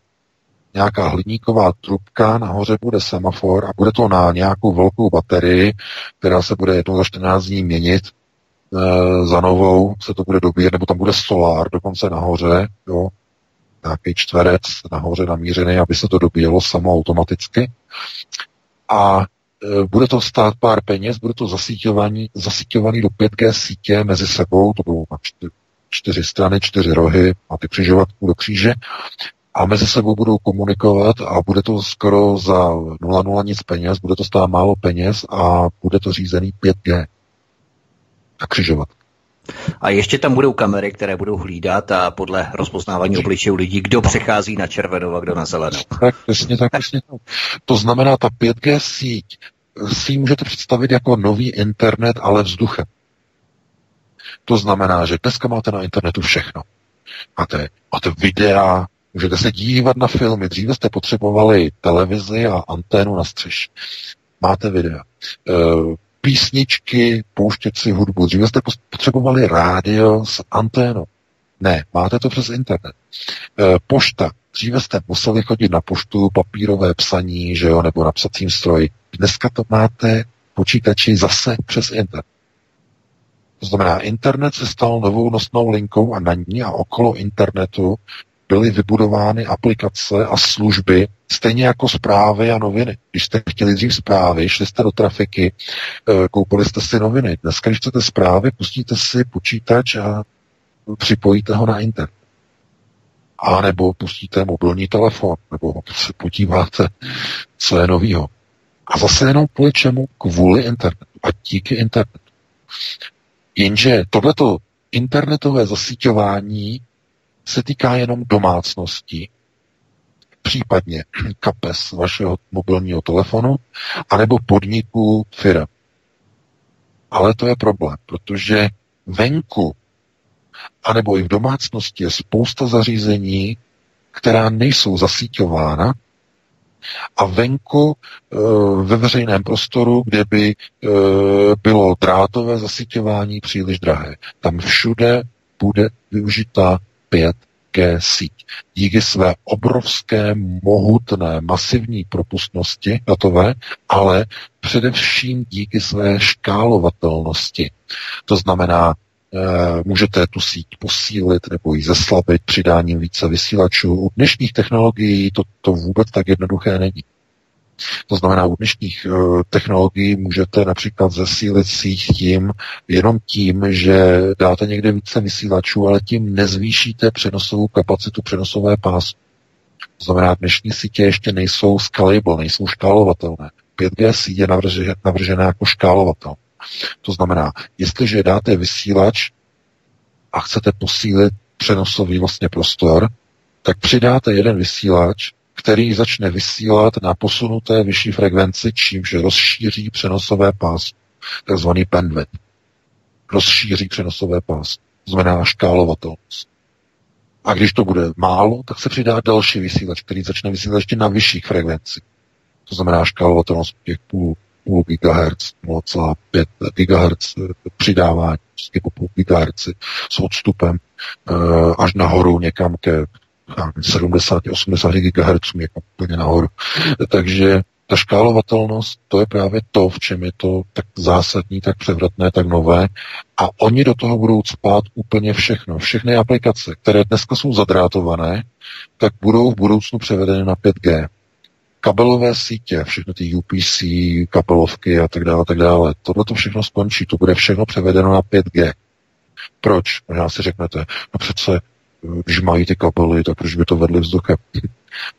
nějaká hliníková trubka, nahoře bude semafor a bude to na nějakou velkou baterii, která se bude jednou za 14 dní měnit, e, za novou se to bude dobíjet, nebo tam bude solár dokonce nahoře, jo, nějaký čtverec nahoře namířený, aby se to dobíjelo samo automaticky. A bude to stát pár peněz, bude to zasíťovaný, zasíťovaný do 5G sítě mezi sebou, to budou na čtyři, čtyři strany, čtyři rohy, máte křižovatku do kříže, a mezi sebou budou komunikovat a bude to skoro za 0,0 nic peněz, bude to stát málo peněz a bude to řízený 5G a křižovat. A ještě tam budou kamery, které budou hlídat a podle rozpoznávání obličejů lidí, kdo přechází na červenou a kdo na zelenou. Tak, přesně tak, přesně tak. To znamená, ta 5G síť si můžete představit jako nový internet, ale vzduchem. To znamená, že dneska máte na internetu všechno. Máte, máte videa, můžete se dívat na filmy. Dříve jste potřebovali televizi a anténu na střeši. Máte videa. Písničky, pouštět si hudbu. Dříve jste potřebovali rádio s anténou. Ne, máte to přes internet. E, pošta. Dříve jste museli chodit na poštu, papírové psaní, že jo, nebo na psacím stroji. Dneska to máte počítači zase přes internet. To znamená, internet se stal novou nosnou linkou a na ní a okolo internetu byly vybudovány aplikace a služby, stejně jako zprávy a noviny. Když jste chtěli dřív zprávy, šli jste do trafiky, eh, koupili jste si noviny. Dneska, když chcete zprávy, pustíte si počítač a připojíte ho na internet. A nebo pustíte mobilní telefon, nebo se podíváte, co je novýho. A zase jenom kvůli čemu? Kvůli internetu a díky internetu. Jenže tohleto internetové zasíťování se týká jenom domácnosti, případně kapes vašeho mobilního telefonu, anebo podniku firm. Ale to je problém, protože venku, anebo i v domácnosti je spousta zařízení, která nejsou zasíťována a venku e, ve veřejném prostoru, kde by e, bylo drátové zasíťování příliš drahé. Tam všude bude využita 5G síť. Díky své obrovské, mohutné, masivní propustnosti datové, ale především díky své škálovatelnosti. To znamená, Eh, můžete tu síť posílit nebo ji zeslabit přidáním více vysílačů. U dnešních technologií to, to vůbec tak jednoduché není. To znamená, u dnešních uh, technologií můžete například zesílit síť tím, jenom tím, že dáte někde více vysílačů, ale tím nezvýšíte přenosovou kapacitu přenosové pásy. To znamená, dnešní sítě ještě nejsou scalable, nejsou škálovatelné. 5G sítě je navržená jako škálovatelné. To znamená, jestliže dáte vysílač a chcete posílit přenosový vlastně prostor, tak přidáte jeden vysílač, který začne vysílat na posunuté vyšší frekvenci, čímž rozšíří přenosové pás, takzvaný bandwidth. Rozšíří přenosové pás, znamená škálovatelnost. A když to bude málo, tak se přidá další vysílač, který začne vysílat ještě na vyšších frekvenci. To znamená škálovatelnost těch půl půl GHz, 0,5 GHz přidávání, prostě po půl GHz s odstupem eh, až nahoru někam ke 70-80 GHz, někam úplně nahoru. Takže ta škálovatelnost, to je právě to, v čem je to tak zásadní, tak převratné, tak nové. A oni do toho budou spát úplně všechno. Všechny aplikace, které dneska jsou zadrátované, tak budou v budoucnu převedeny na 5G kabelové sítě, všechny ty UPC, kabelovky a tak dále, tak dále. Tohle to všechno skončí, to bude všechno převedeno na 5G. Proč? Možná si řeknete, no přece, když mají ty kabely, tak proč by to vedli vzduchem?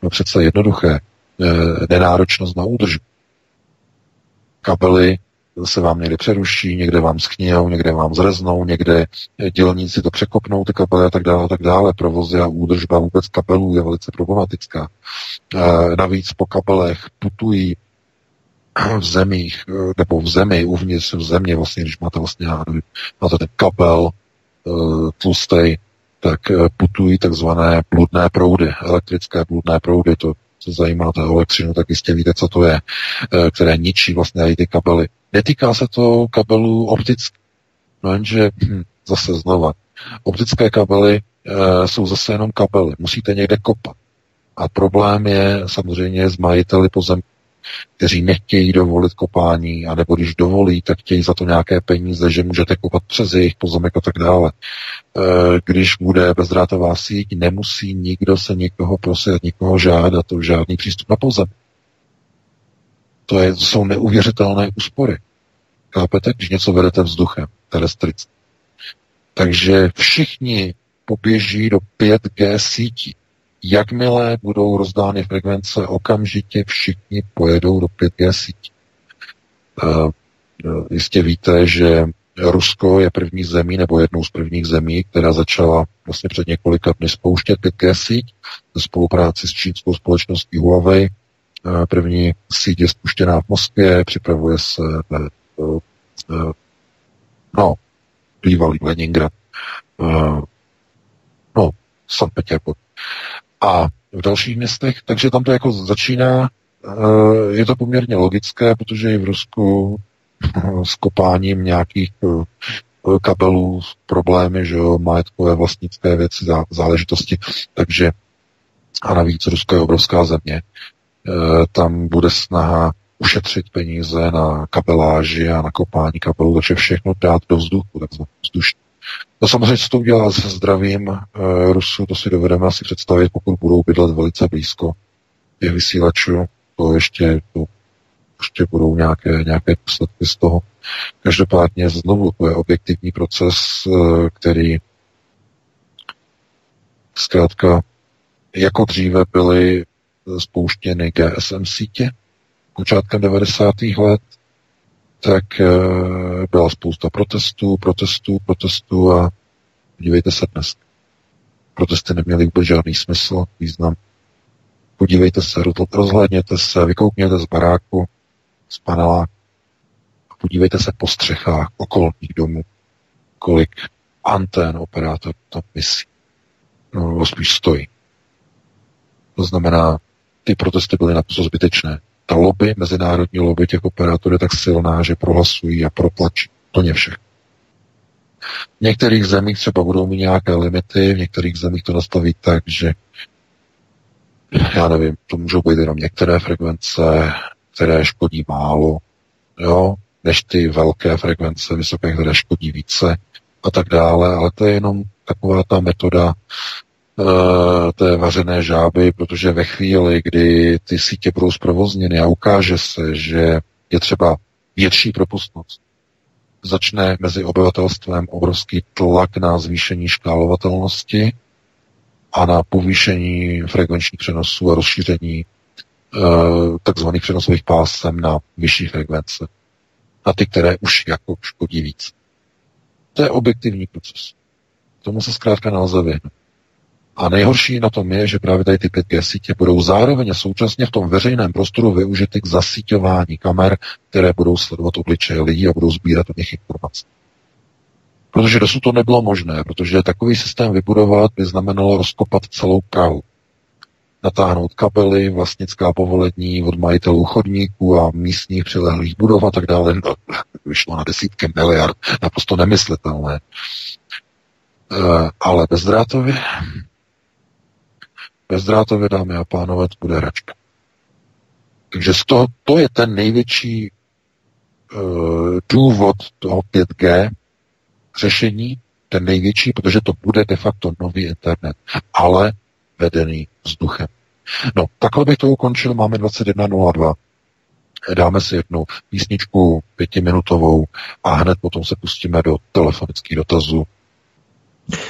No přece jednoduché, eh, nenáročnost na údržbu. Kabely se vám někde přeruší, někde vám schnějou, někde vám zreznou, někde dělníci to překopnou, ty kabely a tak dále, a tak dále. Provozy a údržba vůbec kabelů je velice problematická. E, navíc po kabelech putují v zemích, nebo v zemi, uvnitř v země, vlastně, když máte vlastně, máte ten kabel e, tlustej, tak putují takzvané bludné proudy, elektrické bludné proudy, to se zajímáte o elektřinu, tak jistě víte, co to je, které ničí vlastně i ty kabely. Netýká se to kabelů optických. No jenže hm, zase znova, optické kabely e, jsou zase jenom kabely. Musíte někde kopat. A problém je samozřejmě s majiteli pozem, kteří nechtějí dovolit kopání, anebo když dovolí, tak chtějí za to nějaké peníze, že můžete kopat přes jejich pozemek a tak dále. E, když bude bezdrátová síť, nemusí nikdo se nikoho prosit, nikoho žádat, to žádný přístup na pozem. To, je, to jsou neuvěřitelné úspory. Chápete, když něco vedete vzduchem, terestricky. Takže všichni poběží do 5G sítí. Jakmile budou rozdány frekvence, okamžitě všichni pojedou do 5G sítí. Uh, jistě víte, že Rusko je první zemí nebo jednou z prvních zemí, která začala vlastně před několika dny spouštět 5G síť ve spolupráci s čínskou společností Huawei. Eh, první síť je spuštěná v Moskvě, připravuje se no, bývalý Leningrad, no, Sankt Petersburg. A v dalších městech, takže tam to jako začíná, je to poměrně logické, protože i v Rusku s kopáním nějakých eh, kabelů, problémy, že jo, majetkové vlastnické věci, záležitosti. Takže a navíc Rusko je obrovská země. Tam bude snaha ušetřit peníze na kabeláži a na kopání kabelů, takže všechno dát do vzduchu, takzvaně vzdušný. No samozřejmě, co to udělá se zdravím e, Rusů, to si dovedeme asi představit, pokud budou bydlet velice blízko těch vysílačů, to ještě to určitě budou nějaké, nějaké důsledky z toho. Každopádně znovu to je objektivní proces, eh, který zkrátka jako dříve byly spouštěny GSM sítě počátkem 90. let, tak eh, byla spousta protestů, protestů, protestů a podívejte se dnes. Protesty neměly vůbec žádný smysl, význam. Podívejte se, rozhlédněte se, vykoukněte z baráku, z panela a podívejte se po střechách okolních domů, kolik antén operátor tam vysí. No, spíš stojí. To znamená, ty protesty byly naprosto zbytečné. Ta lobby, mezinárodní lobby těch operátorů je tak silná, že prohlasují a protlačí ně všech. V některých zemích třeba budou mít nějaké limity, v některých zemích to nastaví tak, že já nevím, to můžou být jenom některé frekvence, které škodí málo, jo, než ty velké frekvence vysoké, které škodí více a tak dále, ale to je jenom taková ta metoda té vařené žáby, protože ve chvíli, kdy ty sítě budou zprovozněny a ukáže se, že je třeba větší propustnost, začne mezi obyvatelstvem obrovský tlak na zvýšení škálovatelnosti a na povýšení frekvenčních přenosů a rozšíření Eh, takzvaných přenosových pásem na vyšší frekvence. Na ty, které už jako škodí víc. To je objektivní proces. Tomu se zkrátka nelze vyhnout. A nejhorší na tom je, že právě tady ty 5G sítě budou zároveň současně v tom veřejném prostoru využity k zasíťování kamer, které budou sledovat obličeje lidí a budou sbírat o nich informace. Protože dosud to nebylo možné, protože takový systém vybudovat by znamenalo rozkopat celou Prahu natáhnout kabely, vlastnická povolení od majitelů chodníků a místních přilehlých budov a tak dále. No, vyšlo na desítky miliard, naprosto nemyslitelné. E, ale bezdrátově, bezdrátově, dámy a pánové, to bude hračka. Takže z toho, to je ten největší e, důvod toho 5G řešení, ten největší, protože to bude de facto nový internet, ale vedený vzduchem. No, takhle bych to ukončil, máme 21.02. Dáme si jednu písničku pětiminutovou a hned potom se pustíme do telefonických dotazů.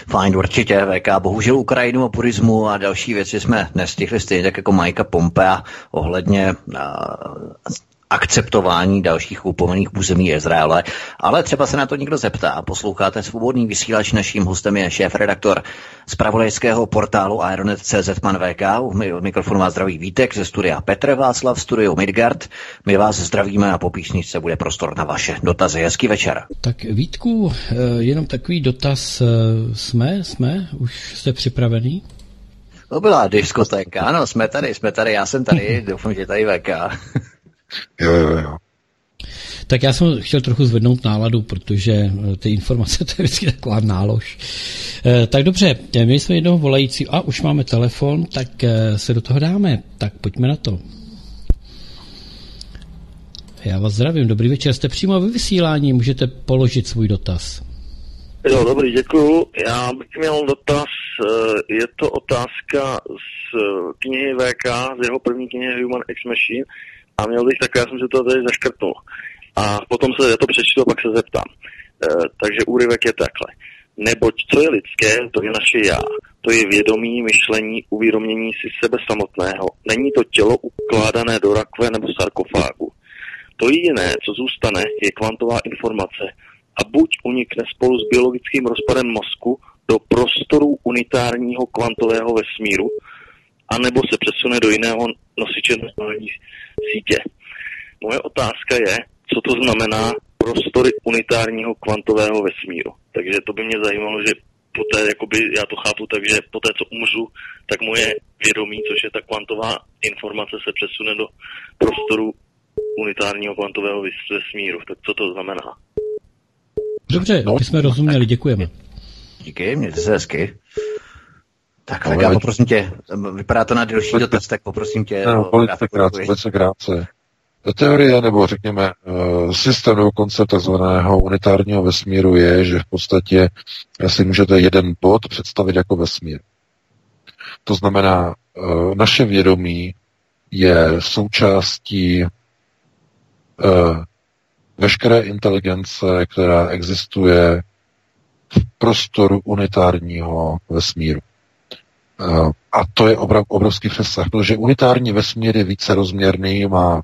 Fajn, určitě, VK. Bohužel Ukrajinu a purismu a další věci jsme nestihli stejně tak jako Majka Pompea ohledně akceptování dalších upomených území Izraele, ale třeba se na to někdo zeptá. Posloucháte svobodný vysílač, naším hostem je šéf-redaktor z pravodajského portálu Aeronet.cz pan VK. Od mikrofonu vás zdraví Vítek ze studia Petr Václav, studio Midgard. My vás zdravíme a po písničce bude prostor na vaše dotazy. Hezký večer. Tak Vítku, eh, jenom takový dotaz. Eh, jsme, jsme, už jste připravený? To byla diskotéka, ano, jsme tady, jsme tady, já jsem tady, doufám, že tady VK. Jo, jo, jo. Tak já jsem chtěl trochu zvednout náladu, protože eh, ty informace <laughs> to je vždycky taková nálož. Eh, tak dobře, my jsme jednoho volající a už máme telefon, tak eh, se do toho dáme. Tak pojďme na to. Já vás zdravím, dobrý večer, jste přímo ve vysílání, můžete položit svůj dotaz. Jo, dobrý, děkuju. Já bych měl dotaz, je to otázka z knihy VK, z jeho první knihy Human X Machine a měl bych tak, já jsem si to tady zaškrtnul. A potom se já to přečtu a pak se zeptám. E, takže úryvek je takhle. Neboť co je lidské, to je naše já. To je vědomí, myšlení, uvědomění si sebe samotného. Není to tělo ukládané do rakve nebo sarkofágu. To jediné, co zůstane, je kvantová informace, a buď unikne spolu s biologickým rozpadem mozku do prostoru unitárního kvantového vesmíru, anebo se přesune do jiného nosiče neuronální sítě. Moje otázka je, co to znamená prostory unitárního kvantového vesmíru. Takže to by mě zajímalo, že poté, jakoby, já to chápu tak, že poté, co umřu, tak moje vědomí, což je ta kvantová informace, se přesune do prostoru unitárního kvantového vesmíru. Tak co to znamená? Dobře, no. my jsme rozuměli, děkujeme. Díky, mějte se hezky. Tak, tak já poprosím tě, vypadá to na delší dotaz, tak poprosím tě. No, velice krátce, velice krátce. Teorie, nebo řekněme eh, systém nebo koncept tzv. unitárního vesmíru je, že v podstatě si můžete jeden bod představit jako vesmír. To znamená, eh, naše vědomí je součástí eh, veškeré inteligence, která existuje v prostoru unitárního vesmíru. A to je obrovský přesah, protože unitární vesmír je více rozměrný, má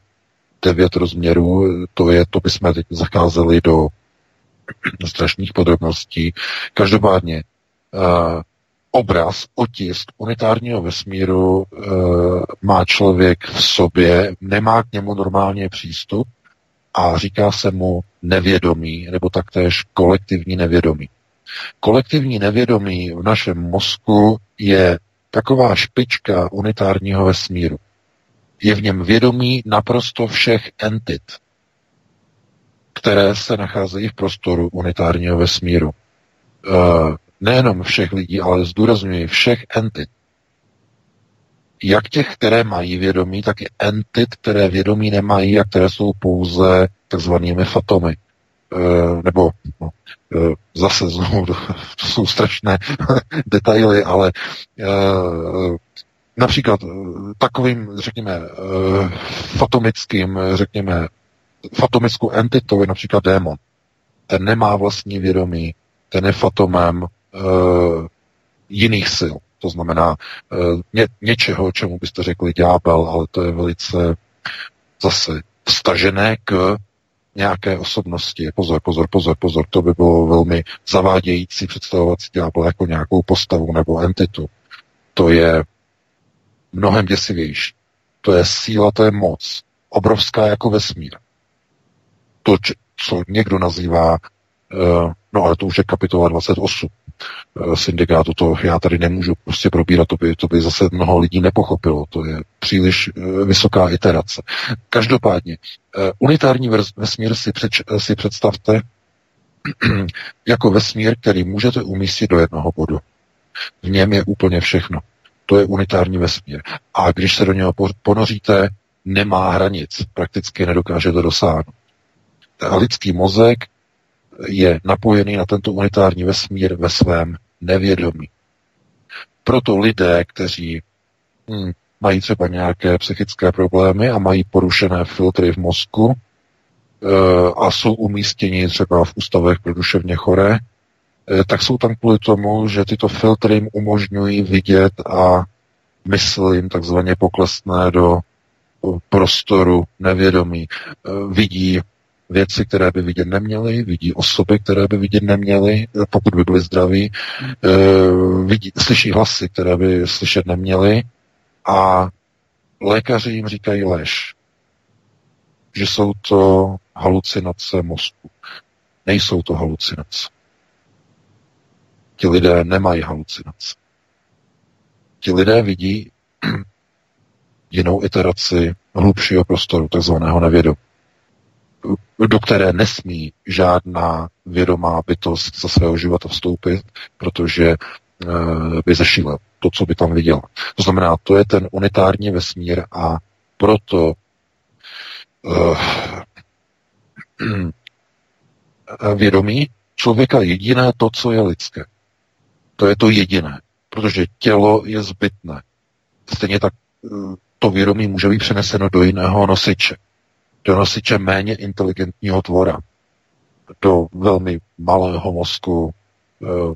devět rozměrů, to je, to bychom teď zacházeli do <clears throat> strašných podrobností. Každopádně uh, obraz, otisk unitárního vesmíru uh, má člověk v sobě, nemá k němu normálně přístup a říká se mu nevědomí, nebo taktéž kolektivní nevědomí. Kolektivní nevědomí v našem mozku je taková špička unitárního vesmíru. Je v něm vědomí naprosto všech entit, které se nacházejí v prostoru unitárního vesmíru. E, nejenom všech lidí, ale zdůrazňuji všech entit. Jak těch, které mají vědomí, tak i entit, které vědomí nemají a které jsou pouze takzvanými fatomy. E, nebo no, e, zase znovu, <laughs> to, jsou strašné <laughs> detaily, ale e, například takovým, řekněme, fatomickým, řekněme, fatomickou entitou je například démon. Ten nemá vlastní vědomí, ten je fatomem jiných sil. To znamená ně, něčeho, čemu byste řekli ďábel, ale to je velice zase vstažené k nějaké osobnosti. Pozor, pozor, pozor, pozor, to by bylo velmi zavádějící představovat si ďábla jako nějakou postavu nebo entitu. To je mnohem děsivější. To je síla, to je moc. Obrovská jako vesmír. To, co někdo nazývá, uh, no ale to už je kapitola 28, Eh, syndikátu, to já tady nemůžu prostě probírat, to by, to by zase mnoho lidí nepochopilo, to je příliš eh, vysoká iterace. Každopádně, eh, unitární vesmír si, přeč, si představte <clears throat> jako vesmír, který můžete umístit do jednoho bodu. V něm je úplně všechno. To je unitární vesmír. A když se do něho ponoříte, nemá hranic. Prakticky nedokáže to dosáhnout. A lidský mozek je napojený na tento unitární vesmír ve svém nevědomí. Proto lidé, kteří hm, mají třeba nějaké psychické problémy a mají porušené filtry v mozku e, a jsou umístěni třeba v ústavech pro duševně choré, e, tak jsou tam kvůli tomu, že tyto filtry jim umožňují vidět a mysl jim takzvaně poklesne do prostoru nevědomí. E, vidí věci, které by vidět neměli, vidí osoby, které by vidět neměli, pokud by byli zdraví, e, vidí, slyší hlasy, které by slyšet neměli a lékaři jim říkají lež, že jsou to halucinace mozku. Nejsou to halucinace. Ti lidé nemají halucinace. Ti lidé vidí <clears throat> jinou iteraci hlubšího prostoru, takzvaného nevědomí do které nesmí žádná vědomá bytost za svého života vstoupit, protože eh, by zešíla to, co by tam viděla. To znamená, to je ten unitární vesmír a proto uh, <clears throat> vědomí člověka jediné to, co je lidské. To je to jediné, protože tělo je zbytné. Stejně tak eh, to vědomí může být přeneseno do jiného nosiče do nosiče méně inteligentního tvora, do velmi malého mozku, eh,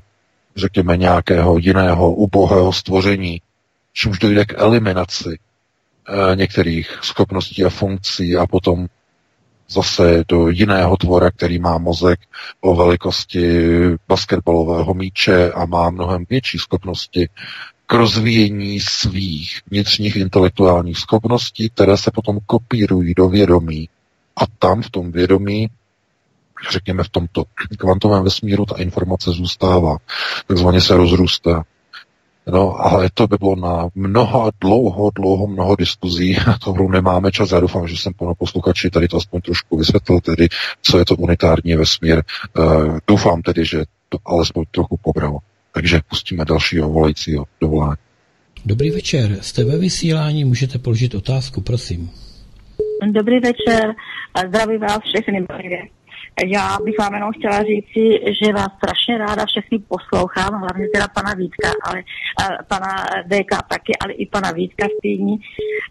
řekněme nějakého jiného ubohého stvoření, čímž dojde k eliminaci eh, některých schopností a funkcí a potom zase do jiného tvora, který má mozek o velikosti basketbalového míče a má mnohem větší schopnosti k rozvíjení svých vnitřních intelektuálních schopností, které se potom kopírují do vědomí. A tam v tom vědomí, řekněme v tomto kvantovém vesmíru, ta informace zůstává, takzvaně se rozrůstá. No, ale to by bylo na mnoho, dlouho, dlouho, mnoho diskuzí. <laughs> To hru nemáme čas. Já doufám, že jsem po posluchači tady to aspoň trošku vysvětlil, tedy, co je to unitární vesmír. Uh, doufám tedy, že to alespoň trochu pobral. Takže pustíme dalšího volajícího dovolání. Dobrý večer, jste ve vysílání, můžete položit otázku, prosím. Dobrý večer, zdravím vás všechny. Já bych vám jenom chtěla říci, že vás strašně ráda všechny poslouchám, hlavně teda pana Vítka, ale pana DK taky, ale i pana Vítka stejní.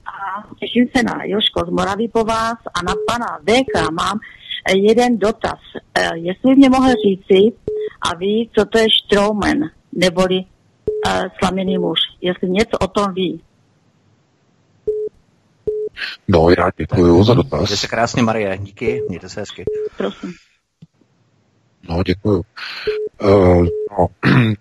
A těším se na Joško z Moravy po vás a na pana DK mám jeden dotaz. Uh, jestli mě mohl říci a ví, co to je Strowman, neboli uh, slaměný muž. Jestli něco o tom ví. No, já děkuji za dotaz. Mějte se krásně, Marie, díky, mějte se hezky. Prosím. No, děkuji. Uh, no, <clears throat>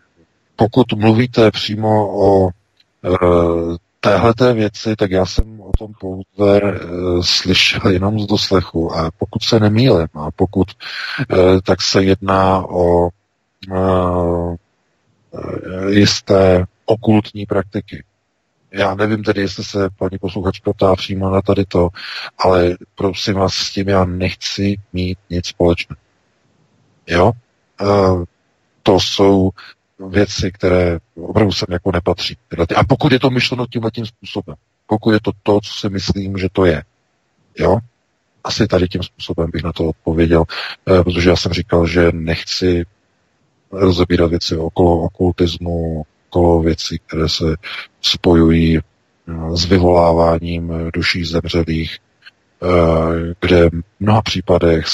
pokud mluvíte přímo o uh, téhleté věci, tak já jsem o tom pouze uh, slyšel jenom z doslechu. A pokud se nemýlím, a pokud uh, tak se jedná o uh, jisté okultní praktiky. Já nevím tedy, jestli se paní posluchač ptá přímo na tady to, ale prosím vás, s tím já nechci mít nic společného. Jo? Uh, to jsou věci, které opravdu sem jako nepatří. A pokud je to myšleno tímhle tím způsobem, pokud je to to, co si myslím, že to je, jo, asi tady tím způsobem bych na to odpověděl, uh, protože já jsem říkal, že nechci rozebírat věci okolo okultismu, okolo věcí, které se spojují eh, s vyvoláváním eh, duší zemřelých, eh, kde v mnoha případech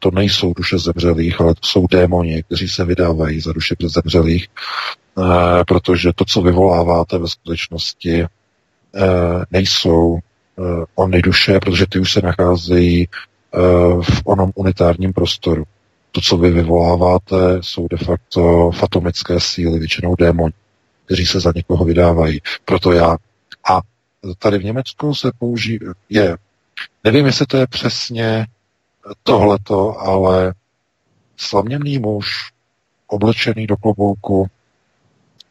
to nejsou duše zemřelých, ale to jsou démoni, kteří se vydávají za duše zemřelých, protože to, co vyvoláváte ve skutečnosti, nejsou ony duše, protože ty už se nacházejí v onom unitárním prostoru. To, co vy vyvoláváte, jsou de facto fatomické síly, většinou démoni kteří se za někoho vydávají. Proto já. A tady v Německu se použije, je, nevím, jestli to je přesně tohleto, ale slaměný muž, oblečený do klobouku,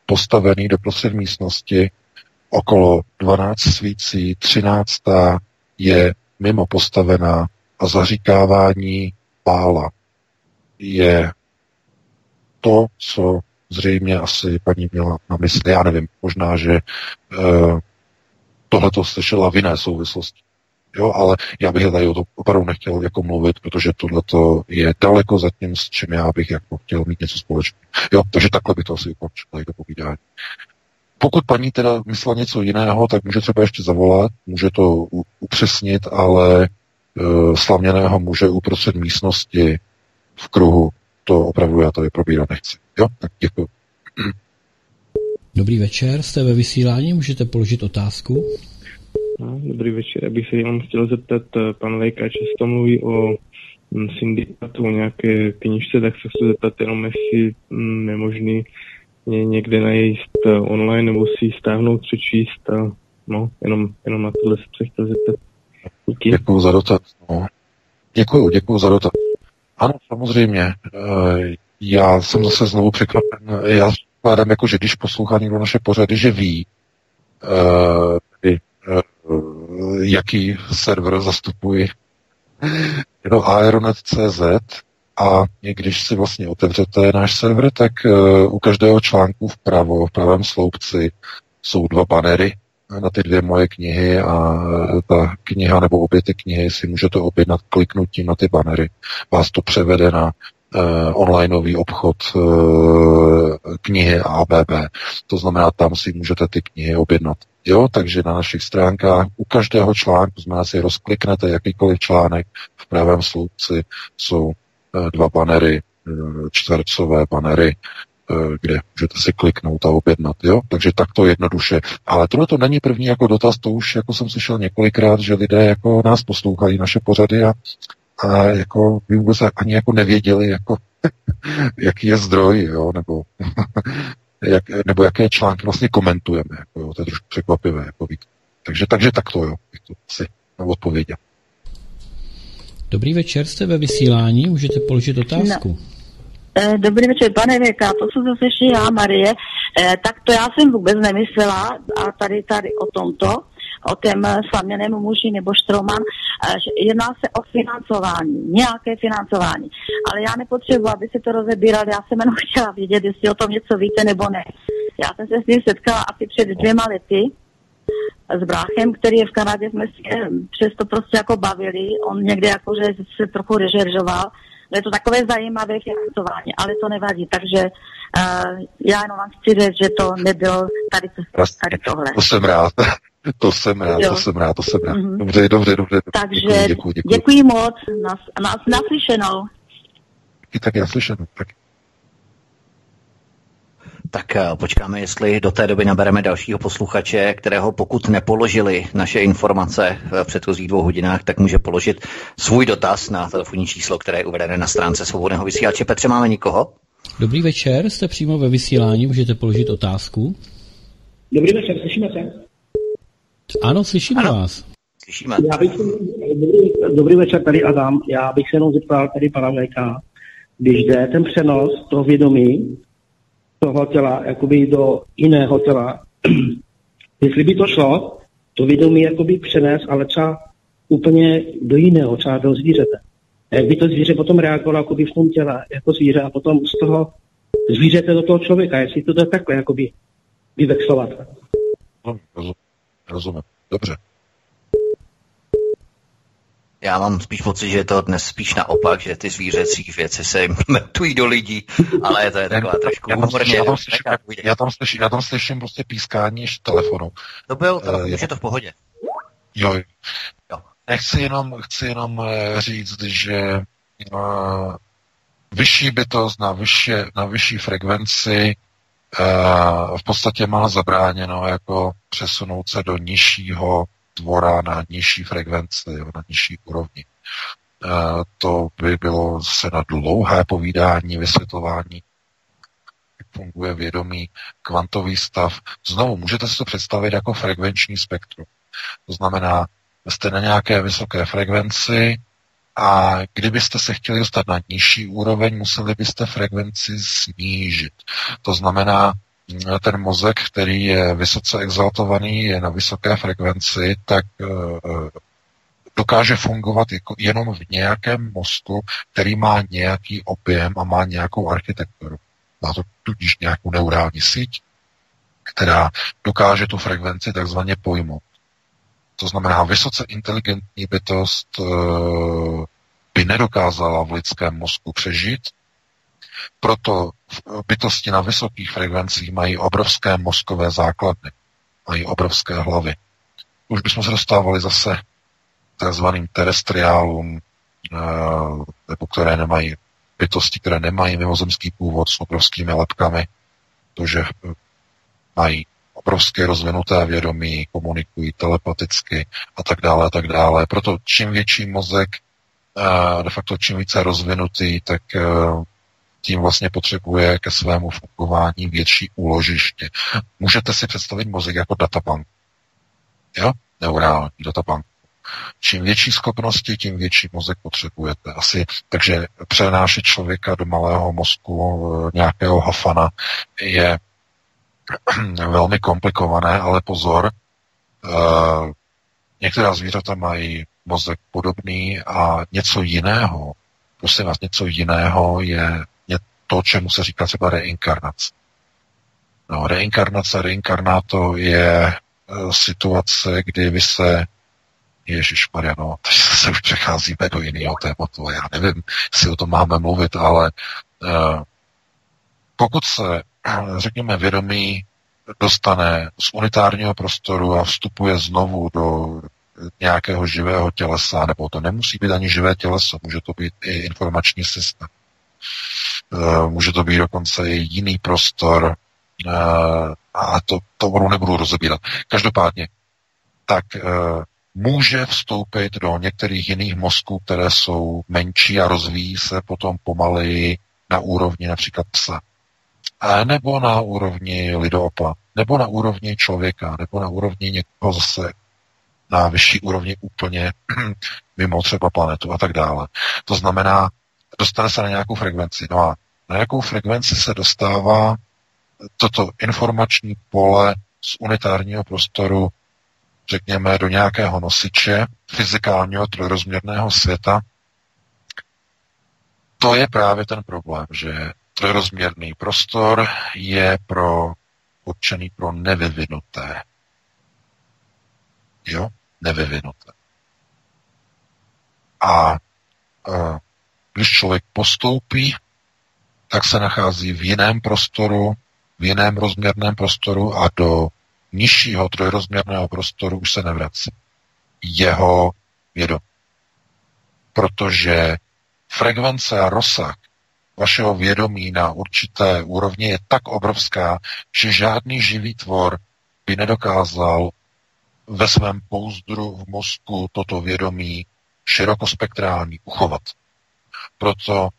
postavený do prostřed místnosti, okolo 12 svící, 13. je mimo postavená a zaříkávání pála je to, co zřejmě asi paní měla na mysli, já nevím, možná, že uh, tohle to slyšela v jiné souvislosti. Jo, ale já bych tady o to opravdu nechtěl jako mluvit, protože tohle je daleko za tím, s čím já bych jako chtěl mít něco společného. Jo, takže takhle by to asi ukončil tady to povídání. Pokud paní teda myslela něco jiného, tak může třeba ještě zavolat, může to upřesnit, ale uh, slavněného muže uprostřed místnosti v kruhu to opravdu já tady probírat nechci. Jo, tak děkuji. Dobrý večer, jste ve vysílání, můžete položit otázku. No, dobrý večer, já bych se jenom chtěl zeptat, eh, pan Vejka často mluví o mm, syndikátu, o nějaké knižce, tak se chci zeptat jenom, jestli mm, je možný někde najíst eh, online nebo si ji stáhnout, přečíst a no, jenom, jenom na tohle se chtěl zeptat. Díky. Děkuji za dotaz. No. Děkuji, děkuji za dotaz. Ano, samozřejmě. Eh, já jsem zase znovu překvapen. Já vkládám jako, že když poslouchá někdo naše pořady, že ví, jaký server zastupuji. Je to aeronet.cz a když si vlastně otevřete náš server, tak uh, u každého článku vpravo, v pravém sloupci jsou dva banery na ty dvě moje knihy a ta kniha nebo obě ty knihy si můžete objednat kliknutím na ty banery. Vás to převede na uh, onlineový obchod uh, knihy ABB. To znamená, tam si můžete ty knihy objednat. Jo, takže na našich stránkách u každého článku, znamená si rozkliknete jakýkoliv článek, v pravém sloupci jsou uh, dva banery, čtvercové banery, kde můžete si kliknout a objednat, jo? Takže takto jednoduše. Ale tohle to není první jako dotaz, to už jako jsem slyšel několikrát, že lidé jako nás poslouchají naše pořady a a jako by vůbec ani jako nevěděli, jako, <laughs> jaký je zdroj, jo, nebo, <laughs> jak, nebo jaké články vlastně komentujeme, jako, jo, to je trošku překvapivé, jako. Takže, takže takto, jo, bych to asi odpověděl. Dobrý večer, jste ve vysílání, můžete položit otázku. No. Eh, dobrý večer, pane Věka, to, co zase ještě já, Marie, eh, tak to já jsem vůbec nemyslela a tady, tady o tomto, o tom slaměném muži nebo Štroman, eh, jedná se o financování, nějaké financování. Ale já nepotřebuji, aby se to rozebírali, já jsem jenom <laughs> chtěla vědět, jestli o tom něco víte nebo ne. Já jsem se s tím setkala asi před dvěma lety, s bráchem, který je v Kanadě, jsme se přesto prostě jako bavili. On někde jakože se trochu režeržoval. Je to takové zajímavé financování, ale to nevadí. Takže uh, já jenom vám chci říct, že to nebylo tady, tady tohle. To jsem rád. To jsem rád, jo. to jsem rád, to jsem rád. Mm-hmm. Dobře, dobře, dobře. Takže děkuji, děkuji, děkuji. děkuji moc. Nas, nas, naslyšenou. I tak naslyšenou. Tak. Tak eh, počkáme, jestli do té doby nabereme dalšího posluchače, kterého pokud nepoložili naše informace v předchozích dvou hodinách, tak může položit svůj dotaz na telefonní číslo, které je uvedené na stránce svobodného vysílače. Petře, máme nikoho? Dobrý večer, jste přímo ve vysílání, můžete položit otázku. Dobrý večer, slyšíme se? Ano, slyšíme ano. vás. Slyšíme. Já bych, dobrý, dobrý večer, tady Adam. Já bych se jenom zeptal tady pana Vlejka, když jde ten přenos toho vědomí toho těla jakoby do jiného těla. <clears throat> Jestli by to šlo, to vědomí jakoby přenést, ale třeba úplně do jiného, třeba do zvířete. Jak by to zvíře potom reagovalo jakoby v tom těle, jako zvíře, a potom z toho zvířete do toho člověka, jestli to jde takhle jakoby vyvexlovat. Rozumím. Dobře. Já mám spíš pocit, že je to dnes spíš naopak, že ty zvířecí věci se implementují <laughs> do lidí, ale to je taková trošku já tam, slyším, já, tam slyším, já, tam slyším, já tam slyším prostě pískání ještě telefonu. To byl, to, uh, je to v pohodě. Jo. jo. Chci jenom, chci jenom eh, říct, že uh, vyšší bytost na, vyšší, na vyšší frekvenci v podstatě má zabráněno jako přesunout se do nižšího tvora na nižší frekvenci, na nižší úrovni. E, to by bylo se na dlouhé povídání, vysvětlování, jak funguje vědomí, kvantový stav. Znovu, můžete si to představit jako frekvenční spektrum. To znamená, jste na nějaké vysoké frekvenci a kdybyste se chtěli dostat na nižší úroveň, museli byste frekvenci snížit. To znamená, ten mozek, který je vysoce exaltovaný, je na vysoké frekvenci, tak eh, dokáže fungovat jako jenom v nějakém mozku, který má nějaký objem a má nějakou architekturu. Má to tudíž nějakou neurální síť, která dokáže tu frekvenci takzvaně pojmout. To znamená, vysoce inteligentní bytost eh, by nedokázala v lidském mozku přežít, proto bytosti na vysokých frekvencích mají obrovské mozkové základny, mají obrovské hlavy. Už bychom se dostávali zase takzvaným terestriálům, eh, nebo které nemají bytosti, které nemají mimozemský původ s obrovskými lepkami, protože eh, mají obrovské rozvinuté vědomí, komunikují telepaticky a tak dále a tak dále. Proto čím větší mozek, eh, de facto čím více rozvinutý, tak tím vlastně potřebuje ke svému fungování větší úložiště. Můžete si představit mozek jako databank. Jo? Neurální databank. Čím větší schopnosti, tím větší mozek potřebujete. Asi, takže přenášet člověka do malého mozku eh, nějakého hafana je <clears throat> velmi komplikované, ale pozor, uh, některá zvířata mají mozek podobný a něco jiného, prosím vás, něco jiného je to, čemu se říká třeba reinkarnace. No, reinkarnace, reinkarnáto je e, situace, kdy vy se Ježíš Mariano, <laughs> teď se už přecházíme do jiného tématu. Já nevím, jestli o tom máme mluvit, ale e, pokud se, řekněme, vědomí dostane z unitárního prostoru a vstupuje znovu do nějakého živého tělesa, nebo to nemusí být ani živé těleso, může to být i informační systém. Eh, může to být dokonce i jiný prostor eh, a to, to nebudu rozebírat. Každopádně, tak eh, může vstoupit do některých jiných mozků, které jsou menší a rozvíjí se potom pomaleji na úrovni například psa. Nebo na úrovni lidoopa, nebo na úrovni člověka, nebo na úrovni někoho zase na vyšší úrovni úplně <clears throat> mimo třeba planetu a tak dále. To znamená, dostane se na nějakou frekvenci. No a na jakou frekvenci se dostává toto informační pole z unitárního prostoru, řekněme, do nějakého nosiče fyzikálního trojrozměrného světa, to je právě ten problém, že trojrozměrný prostor je pro určený pro nevyvinuté. Jo? Nevyvinuté. A e, když člověk postoupí, tak se nachází v jiném prostoru, v jiném rozměrném prostoru a do nižšího trojrozměrného prostoru už se nevrací. Jeho vědomí. Protože frekvence a rozsah vašeho vědomí na určité úrovni je tak obrovská, že žádný živý tvor by nedokázal ve svém pouzdru v mozku toto vědomí širokospektrální uchovat. Proto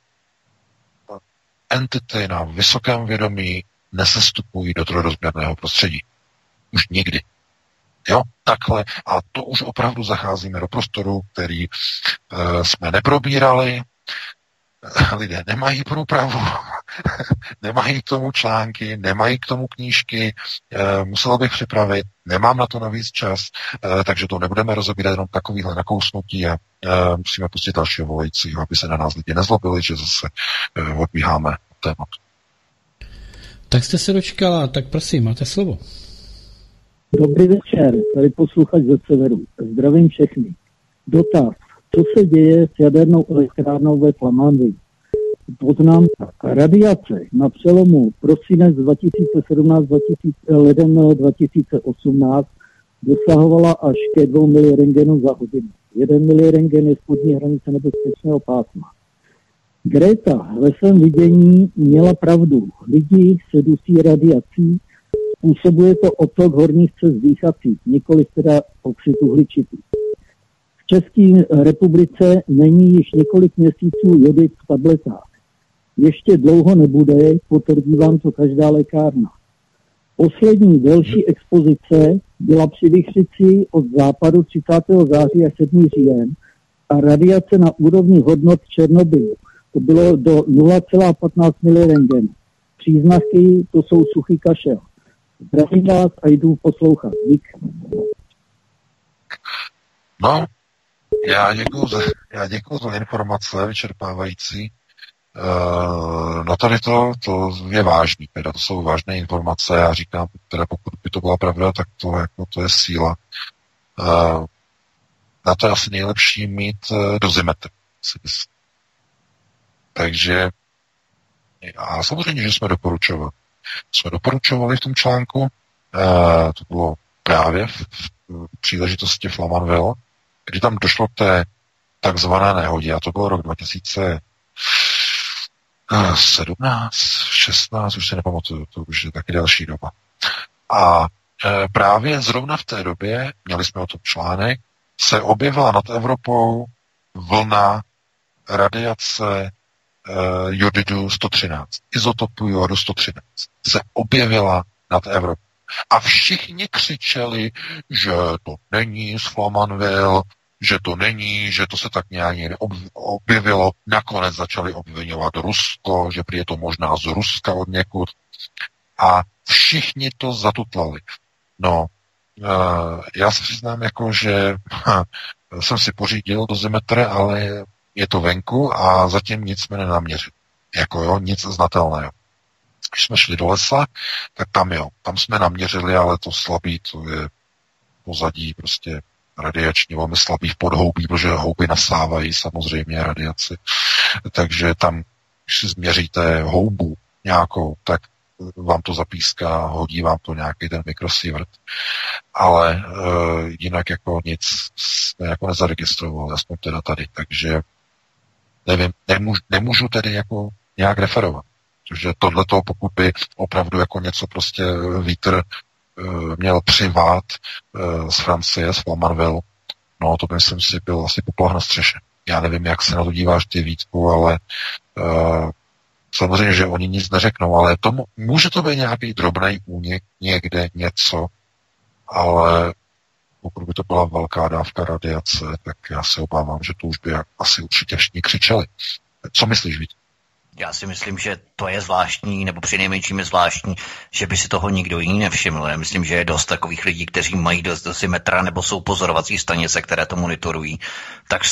entity na vysokém vědomí nesestupují do trojrozměrného prostředí. Už nikdy. Jo, takhle. A to už opravdu zacházíme do prostoru, který e, jsme neprobírali. <laughs> Lidé nemají průpravu, <laughs> nemají k tomu články, nemají k tomu knížky, e, musel bych připravit, nemám na to navíc čas, e, takže to nebudeme rozebírat jenom takovýhle nakousnutí a e, musíme pustit dalšího volajícího, aby se na nás lidi nezlobili, že zase e, odbíháme tématu. Tak jste se dočkala, tak prosím, máte slovo. Dobrý večer, tady posluchač ze severu. Zdravím všechny. Dotaz. Co se děje s jadernou elektrárnou ve Flamandy? Poznámka. Radiace na přelomu prosinec 2017 2000, leden 2018 dosahovala až ke 2 milirengenů za hodinu. 1 milirengen je spodní hranice nebezpečného pásma. Greta ve svém vidění měla pravdu. Lidi se dusí radiací, způsobuje to otok horních cest dýchacích, nikoli teda oxid uhličitý. České republice není již několik měsíců jody v tabletách. Ještě dlouho nebude, potvrdí vám to každá lékárna. Poslední delší expozice byla při Vychřici od západu 30. září a 7. říjen a radiace na úrovni hodnot Černobylu. To bylo do 0,15 mg. Příznaky to jsou suchý kašel. Zdravím vás a jdu poslouchat. Dík. No, já děkuji za, já děkuji za informace vyčerpávající. Uh, no tady to, to je vážný, teda to jsou vážné informace, já říkám, teda pokud by to byla pravda, tak to, jako, to je síla. Uh, na to je asi nejlepší mít uh, dozimetr. Takže a samozřejmě, že jsme doporučovali. Jsme doporučovali v tom článku, uh, to bylo právě v, v příležitosti Flamanville, kdy tam došlo k té takzvané nehodě, a to bylo rok 2000 17, 16, už se nepamatuju, to už je taky další doba. A e, právě zrovna v té době, měli jsme o tom článek, se objevila nad Evropou vlna radiace e, jodidu 113, izotopu jodu 113, se objevila nad Evropou. A všichni křičeli, že to není z Flamanville, že to není, že to se tak nějak někde objevilo. Nakonec začali obvinovat Rusko, že je to možná z Ruska od někud. A všichni to zatutlali. No, uh, já se přiznám, jako, že jsem si pořídil dozimetr, ale je to venku a zatím nic jsme nenaměřili. Jako jo, nic znatelného. Když jsme šli do lesa, tak tam jo, tam jsme naměřili, ale to slabý, to je pozadí prostě radiační velmi slabý v podhoubí, protože houby nasávají samozřejmě radiaci. Takže tam, když si změříte houbu nějakou, tak vám to zapíská, hodí vám to nějaký ten mikrosievert. Ale e, jinak jako nic jsme jako nezaregistrovali, aspoň teda tady. Takže nevím, nemůžu, nemůžu tedy jako nějak referovat. Protože tohle pokud by opravdu jako něco prostě vítr Eh, měl přivát eh, z Francie, z Flamanville, no to by myslím si byl asi poplach na střeše. Já nevím, jak se na to díváš ty Vítku, ale uh, samozřejmě, že oni nic neřeknou, ale to, může to být nějaký drobný únik někde, něco, ale pokud by to byla velká dávka radiace, tak já se obávám, že to už by asi určitě všichni křičeli. Co myslíš, Vít? Já si myslím, že to je zvláštní, nebo přinejmenším je zvláštní, že by si toho nikdo jiný nevšiml. Já myslím, že je dost takových lidí, kteří mají dost dosimetra nebo jsou pozorovací stanice, které to monitorují. Tak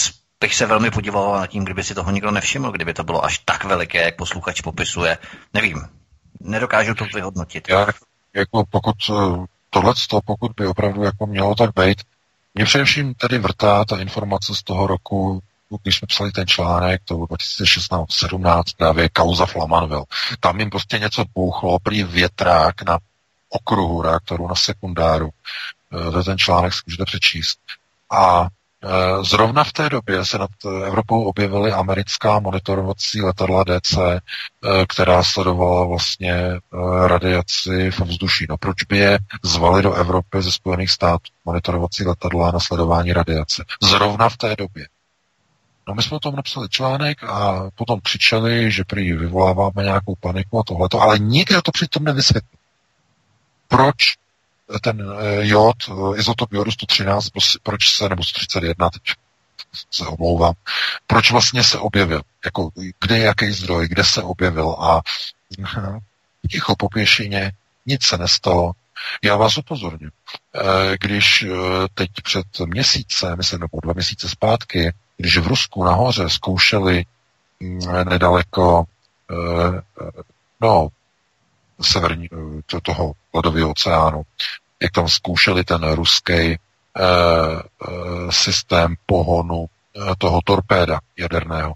bych se velmi podíval na tím, kdyby si toho nikdo nevšiml, kdyby to bylo až tak veliké, jak posluchač popisuje. Nevím, nedokážu to vyhodnotit. Já, jako pokud eh, tohle, pokud by opravdu jako mělo tak být, mě především tedy vrtá ta informace z toho roku, když jsme psali ten článek, to bylo 2016-17, právě kauza Flamanville. Tam jim prostě něco bouchlo, prý větrák na okruhu reaktoru, na sekundáru. Eh, to je ten článek, si můžete přečíst. A Eh, zrovna v té době se nad Evropou objevily americká monitorovací letadla DC, eh, která sledovala vlastně eh, radiaci v vzduší. No proč by je zvali do Evropy ze Spojených států monitorovací letadla na sledování radiace? Zrovna v té době. No my jsme o tom napsali článek a potom křičeli, že prý vyvoláváme nějakou paniku a tohleto, ale nikdo to přitom nevysvětlil. Proč ten eh, jod, eh, izotop jodu 113, proč se, nebo 131, teď se omlouvám, proč vlastně se objevil, jako kde je jaký zdroj, kde se objevil a <laughs> ticho po pěšině, nic se nestalo. Já vás upozorňuji, eh, když teď před měsícem, myslím, nebo dva měsíce zpátky, když v Rusku nahoře zkoušeli mm, nedaleko no, severní, to, toho ledového oceánu, jak tam zkoušeli ten ruský eh, eh, systém pohonu eh, toho torpéda jaderného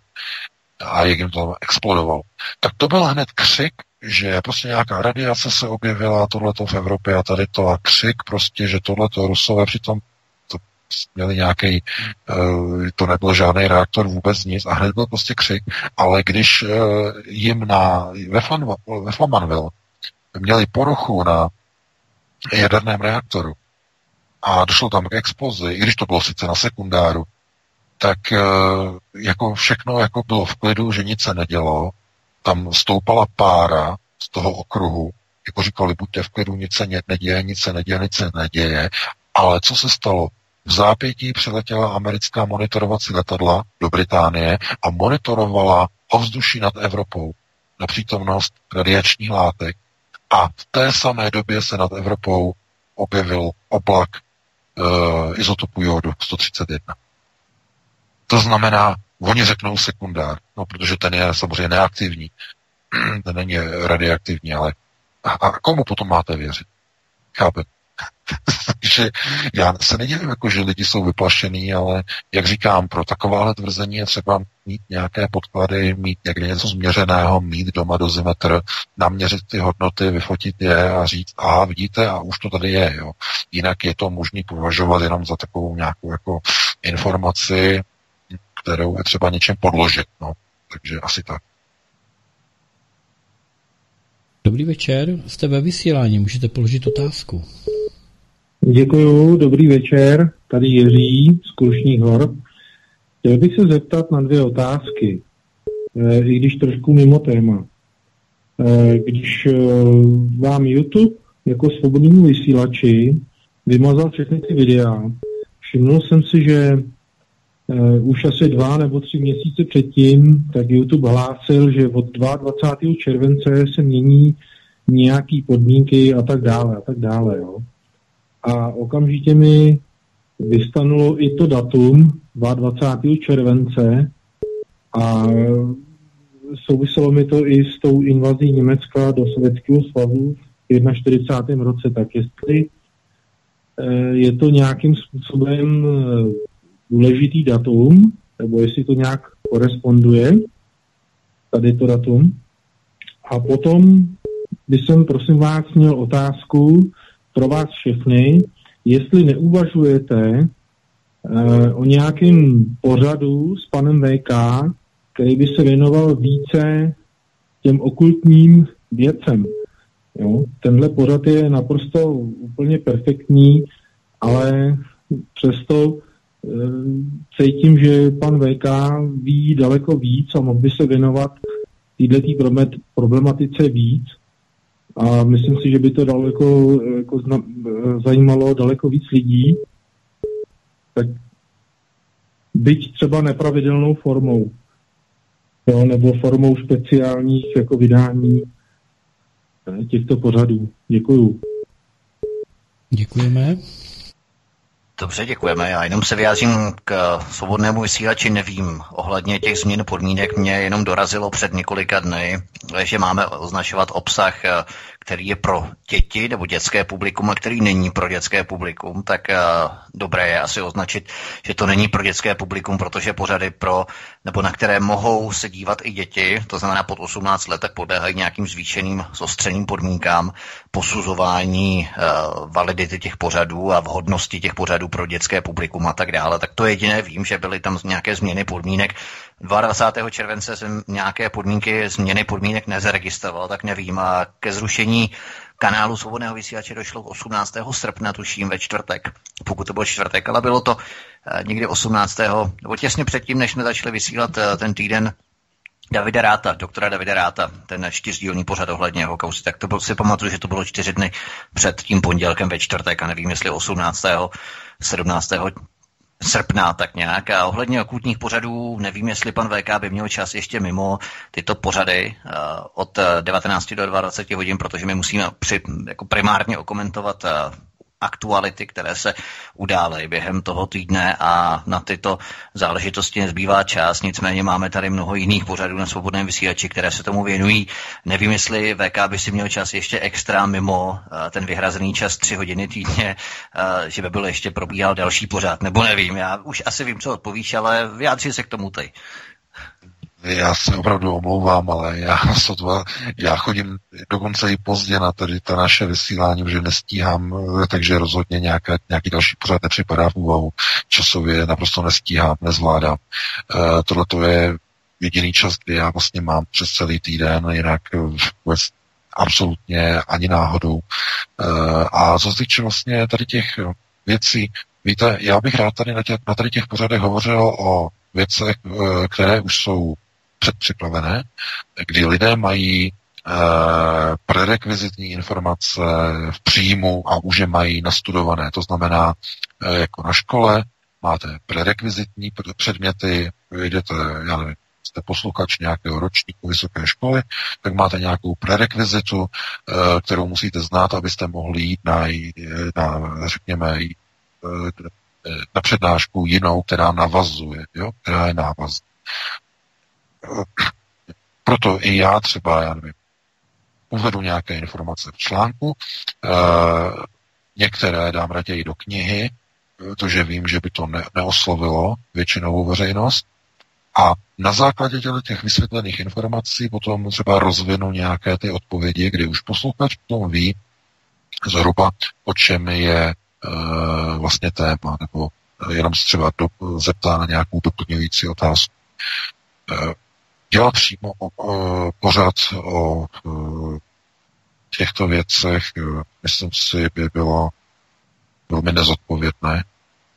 a jak jim to explodovalo. Tak to byl hned křik, že prostě nějaká radiace se objevila, tohleto v Evropě a tady to a křik prostě, že tohleto Rusové přitom to měli nějaký, uh, to nebyl žádný reaktor, vůbec nic a hned byl prostě křik, ale když uh, jim na, ve Flamanville měli poruchu na jaderném reaktoru a došlo tam k explozi, i když to bylo sice na sekundáru, tak eh, jako všechno jako bylo v klidu, že nic se nedělo, tam stoupala pára z toho okruhu, jako říkali, buďte v klidu, nic se neděje, nic se neděje, nic se neděje, ale co se stalo? V zápětí přiletěla americká monitorovací letadla do Británie a monitorovala ovzduší nad Evropou na přítomnost radiačních látek a v té samé době se nad Evropou objevil oblak uh, izotopu jodu 131. To znamená, oni řeknou sekundár, no, protože ten je samozřejmě neaktivní, <clears throat> ten není radioaktivní, ale a, a komu potom máte věřit? Chápete? Takže já se nedělím, jako, že lidi jsou vyplašený, ale jak říkám, pro takováhle tvrzení je třeba mít nějaké podklady, mít někde něco změřeného, mít doma dozimetr, naměřit ty hodnoty, vyfotit je a říct, aha, vidíte, a už to tady je. Jo. Jinak je to možné považovat jenom za takovou nějakou jako informaci, kterou je třeba něčem podložit. No. Takže asi tak. Dobrý večer, jste ve vysílání, můžete položit otázku. Děkuju, dobrý večer, tady Jiří z Krušních hor. Chtěl bych se zeptat na dvě otázky, eh, i když trošku mimo téma. Eh, když eh, vám YouTube jako svobodnému vysílači vymazal všechny ty videa, všimnul jsem si, že už asi dva nebo tři měsíce předtím, tak YouTube hlásil, že od 22. července se mění nějaký podmínky a tak dále a tak dále. Jo a okamžitě mi vystanulo i to datum 22. července a souviselo mi to i s tou invazí Německa do Sovětského svazu v 41. roce, tak jestli eh, je to nějakým způsobem eh, důležitý datum, nebo jestli to nějak koresponduje, tady to datum. A potom bych jsem, prosím vás, měl otázku, pro vás všechny, jestli neuvažujete uh, o nějakém pořadu s panem VK, který by se věnoval více těm okultním věcem. Jo? Tenhle pořad je naprosto úplně perfektní, ale přesto cítím, že pan VK ví daleko víc a mohl by se věnovat této problematice víc. A myslím si, že by to daleko jako zna, zajímalo daleko víc lidí. Tak byť třeba nepravidelnou formou. Jo, nebo formou speciálních jako vydání těchto pořadů. Děkuju. Děkujeme. Dobře, děkujeme. Já jenom se vyjádřím k svobodnému vysílači. Nevím ohledně těch změn podmínek. Mě jenom dorazilo před několika dny, že máme označovat obsah který je pro děti nebo dětské publikum a který není pro dětské publikum, tak uh, dobré je asi označit, že to není pro dětské publikum, protože pořady pro, nebo na které mohou se dívat i děti, to znamená pod 18 let, tak podléhají nějakým zvýšeným zostřeným podmínkám posuzování uh, validity těch pořadů a vhodnosti těch pořadů pro dětské publikum a tak dále. Tak to jediné vím, že byly tam nějaké změny podmínek 22. července jsem nějaké podmínky, změny podmínek nezaregistroval, tak nevím. A ke zrušení kanálu Svobodného vysílače došlo 18. srpna, tuším, ve čtvrtek, pokud to byl čtvrtek, ale bylo to eh, někdy 18. nebo těsně předtím, než jsme začali vysílat eh, ten týden Davida Ráta, doktora Davida Ráta, ten čtyřdílný pořad ohledně jeho kausy, tak to byl, si pamatuju, že to bylo čtyři dny před tím pondělkem ve čtvrtek a nevím, jestli 18. 17 srpna tak nějak. A ohledně okutních pořadů nevím, jestli pan VK by měl čas ještě mimo tyto pořady uh, od 19 do 20 hodin, protože my musíme při, jako primárně okomentovat uh, aktuality, které se udály během toho týdne a na tyto záležitosti nezbývá čas. Nicméně máme tady mnoho jiných pořadů na svobodném vysílači, které se tomu věnují. Nevím, jestli VK by si měl čas ještě extra mimo eh, ten vyhrazený čas tři hodiny týdně, eh, že by byl ještě probíhal další pořád, nebo nevím. Já už asi vím, co odpovíš, ale vyjádři se k tomu teď. Já se opravdu omlouvám, ale já sotva, já chodím dokonce i pozdě na tady ta naše vysílání, že nestíhám, takže rozhodně nějaké, nějaký další pořád nepřipadá v úvahu. Časově naprosto nestíhám, nezvládám. Uh, Tohle to je jediný čas, kdy já vlastně mám přes celý týden, jinak vůbec absolutně ani náhodou. Uh, a co se týče vlastně tady těch věcí, víte, já bych rád tady na, tě, na tady těch pořadech hovořil o věcech, které už jsou předpřipravené, kdy lidé mají e, prerekvizitní informace v příjmu a už je mají nastudované. To znamená, e, jako na škole máte prerekvizitní předměty, jdete, já nevím, jste posluchač nějakého ročníku vysoké školy, tak máte nějakou prerekvizitu, e, kterou musíte znát, abyste mohli jít na, na řekněme, na přednášku jinou, která navazuje, jo? která je návazná proto i já třeba, já nevím, uvedu nějaké informace v článku, e, některé dám raději do knihy, protože vím, že by to ne, neoslovilo většinovou veřejnost. A na základě těch vysvětlených informací potom třeba rozvinu nějaké ty odpovědi, kdy už posluchač potom ví zhruba, o čem je e, vlastně téma, nebo jenom se třeba do, zeptá na nějakou doplňující otázku. E, dělat přímo o, pořád o těchto věcech, e, myslím si, by bylo velmi nezodpovědné.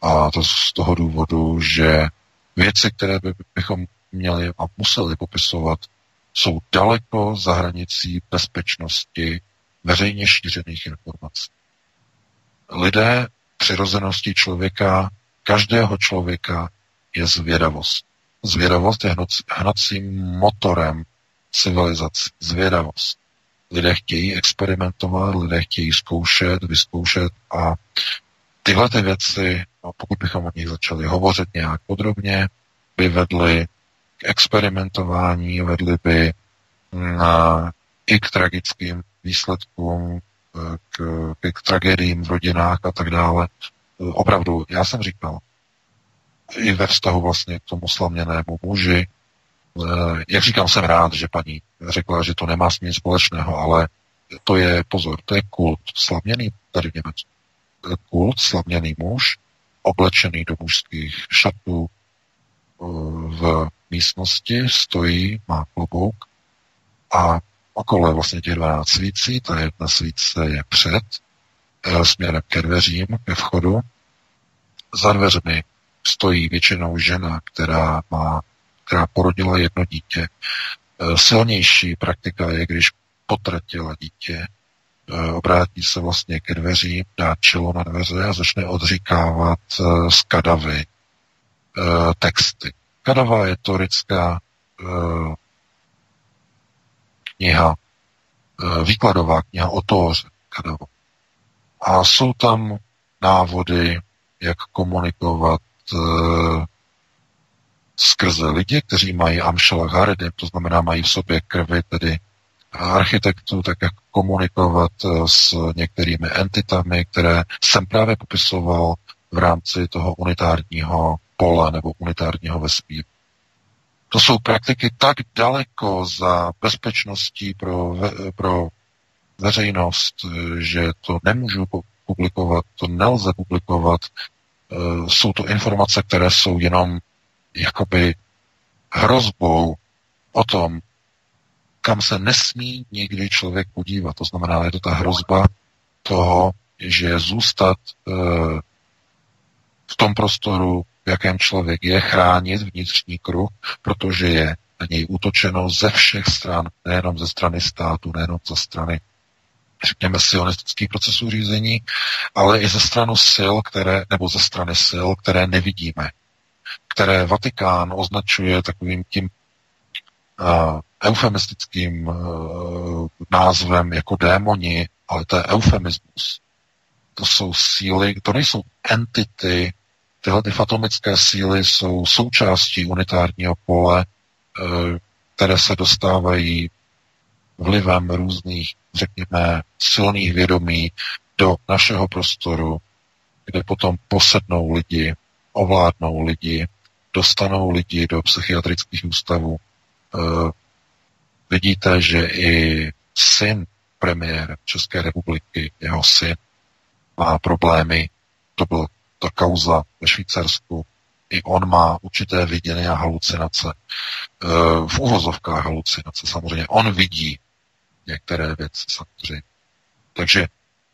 A to z toho důvodu, že věci, které by, bychom měli a museli popisovat, jsou daleko za hranicí bezpečnosti veřejně šířených informací. Lidé přirozenosti člověka, každého člověka je zvědavost. Zvědavost je hnacím motorem civilizace. Zvědavost. Lidé chtějí experimentovat, lidé chtějí zkoušet, vyzkoušet a tyhle ty věci, no pokud bychom o nich začali hovořit nějak podrobně, by vedly k experimentování, vedly by na, i k tragickým výsledkům, k, k, k tragédiím v rodinách a tak dále. Opravdu, já jsem říkal, i ve vztahu vlastně k tomu slaměnému muži. Eh, jak říkám, jsem rád, že paní řekla, že to nemá s ním společného, ale to je, pozor, to je kult slaměný tady v Německu. Kult, slaměný muž, oblečený do mužských šatů eh, v místnosti, stojí, má klobouk a okolo vlastně těch 12 svící, ta jedna svíce je před, směrem ke dveřím, ke vchodu, za dveřmi stojí většinou žena, která má, která porodila jedno dítě. Eh, silnější praktika je, když potratila dítě, eh, obrátí se vlastně ke dveřím, dá čelo na dveře a začne odříkávat z kadavy texty. Kadava je torická kniha, výkladová kniha o Tóře, Kadava. A jsou tam návody, jak komunikovat e, skrze lidi, kteří mají Amšala Haredim, to znamená mají v sobě krvi tedy architektů, tak jak komunikovat e, s některými entitami, které jsem právě popisoval v rámci toho unitárního pole nebo unitárního vesmíru. To jsou praktiky tak daleko za bezpečností pro, ve, pro veřejnost, že to nemůžu publikovat, to nelze publikovat. Eh, jsou to informace, které jsou jenom jakoby hrozbou o tom, kam se nesmí nikdy člověk podívat. To znamená, je to ta hrozba toho, že zůstat eh, v tom prostoru, v jakém člověk je, chránit vnitřní kruh, protože je na něj útočeno ze všech stran, nejenom ze strany státu, nejenom ze strany řekněme, sionistických procesů řízení, ale i ze strany sil, které, nebo ze strany sil, které nevidíme, které Vatikán označuje takovým tím uh, eufemistickým uh, názvem jako démoni, ale to je eufemismus. To jsou síly, to nejsou entity, tyhle ty fatomické síly jsou součástí unitárního pole, uh, které se dostávají vlivem různých, řekněme, silných vědomí do našeho prostoru, kde potom posednou lidi, ovládnou lidi, dostanou lidi do psychiatrických ústavů. E, vidíte, že i syn premiéra České republiky, jeho syn, má problémy. To byla ta kauza ve Švýcarsku. I on má určité vidění a halucinace. E, v uvozovkách halucinace samozřejmě. On vidí některé věci samozřejmě. Takže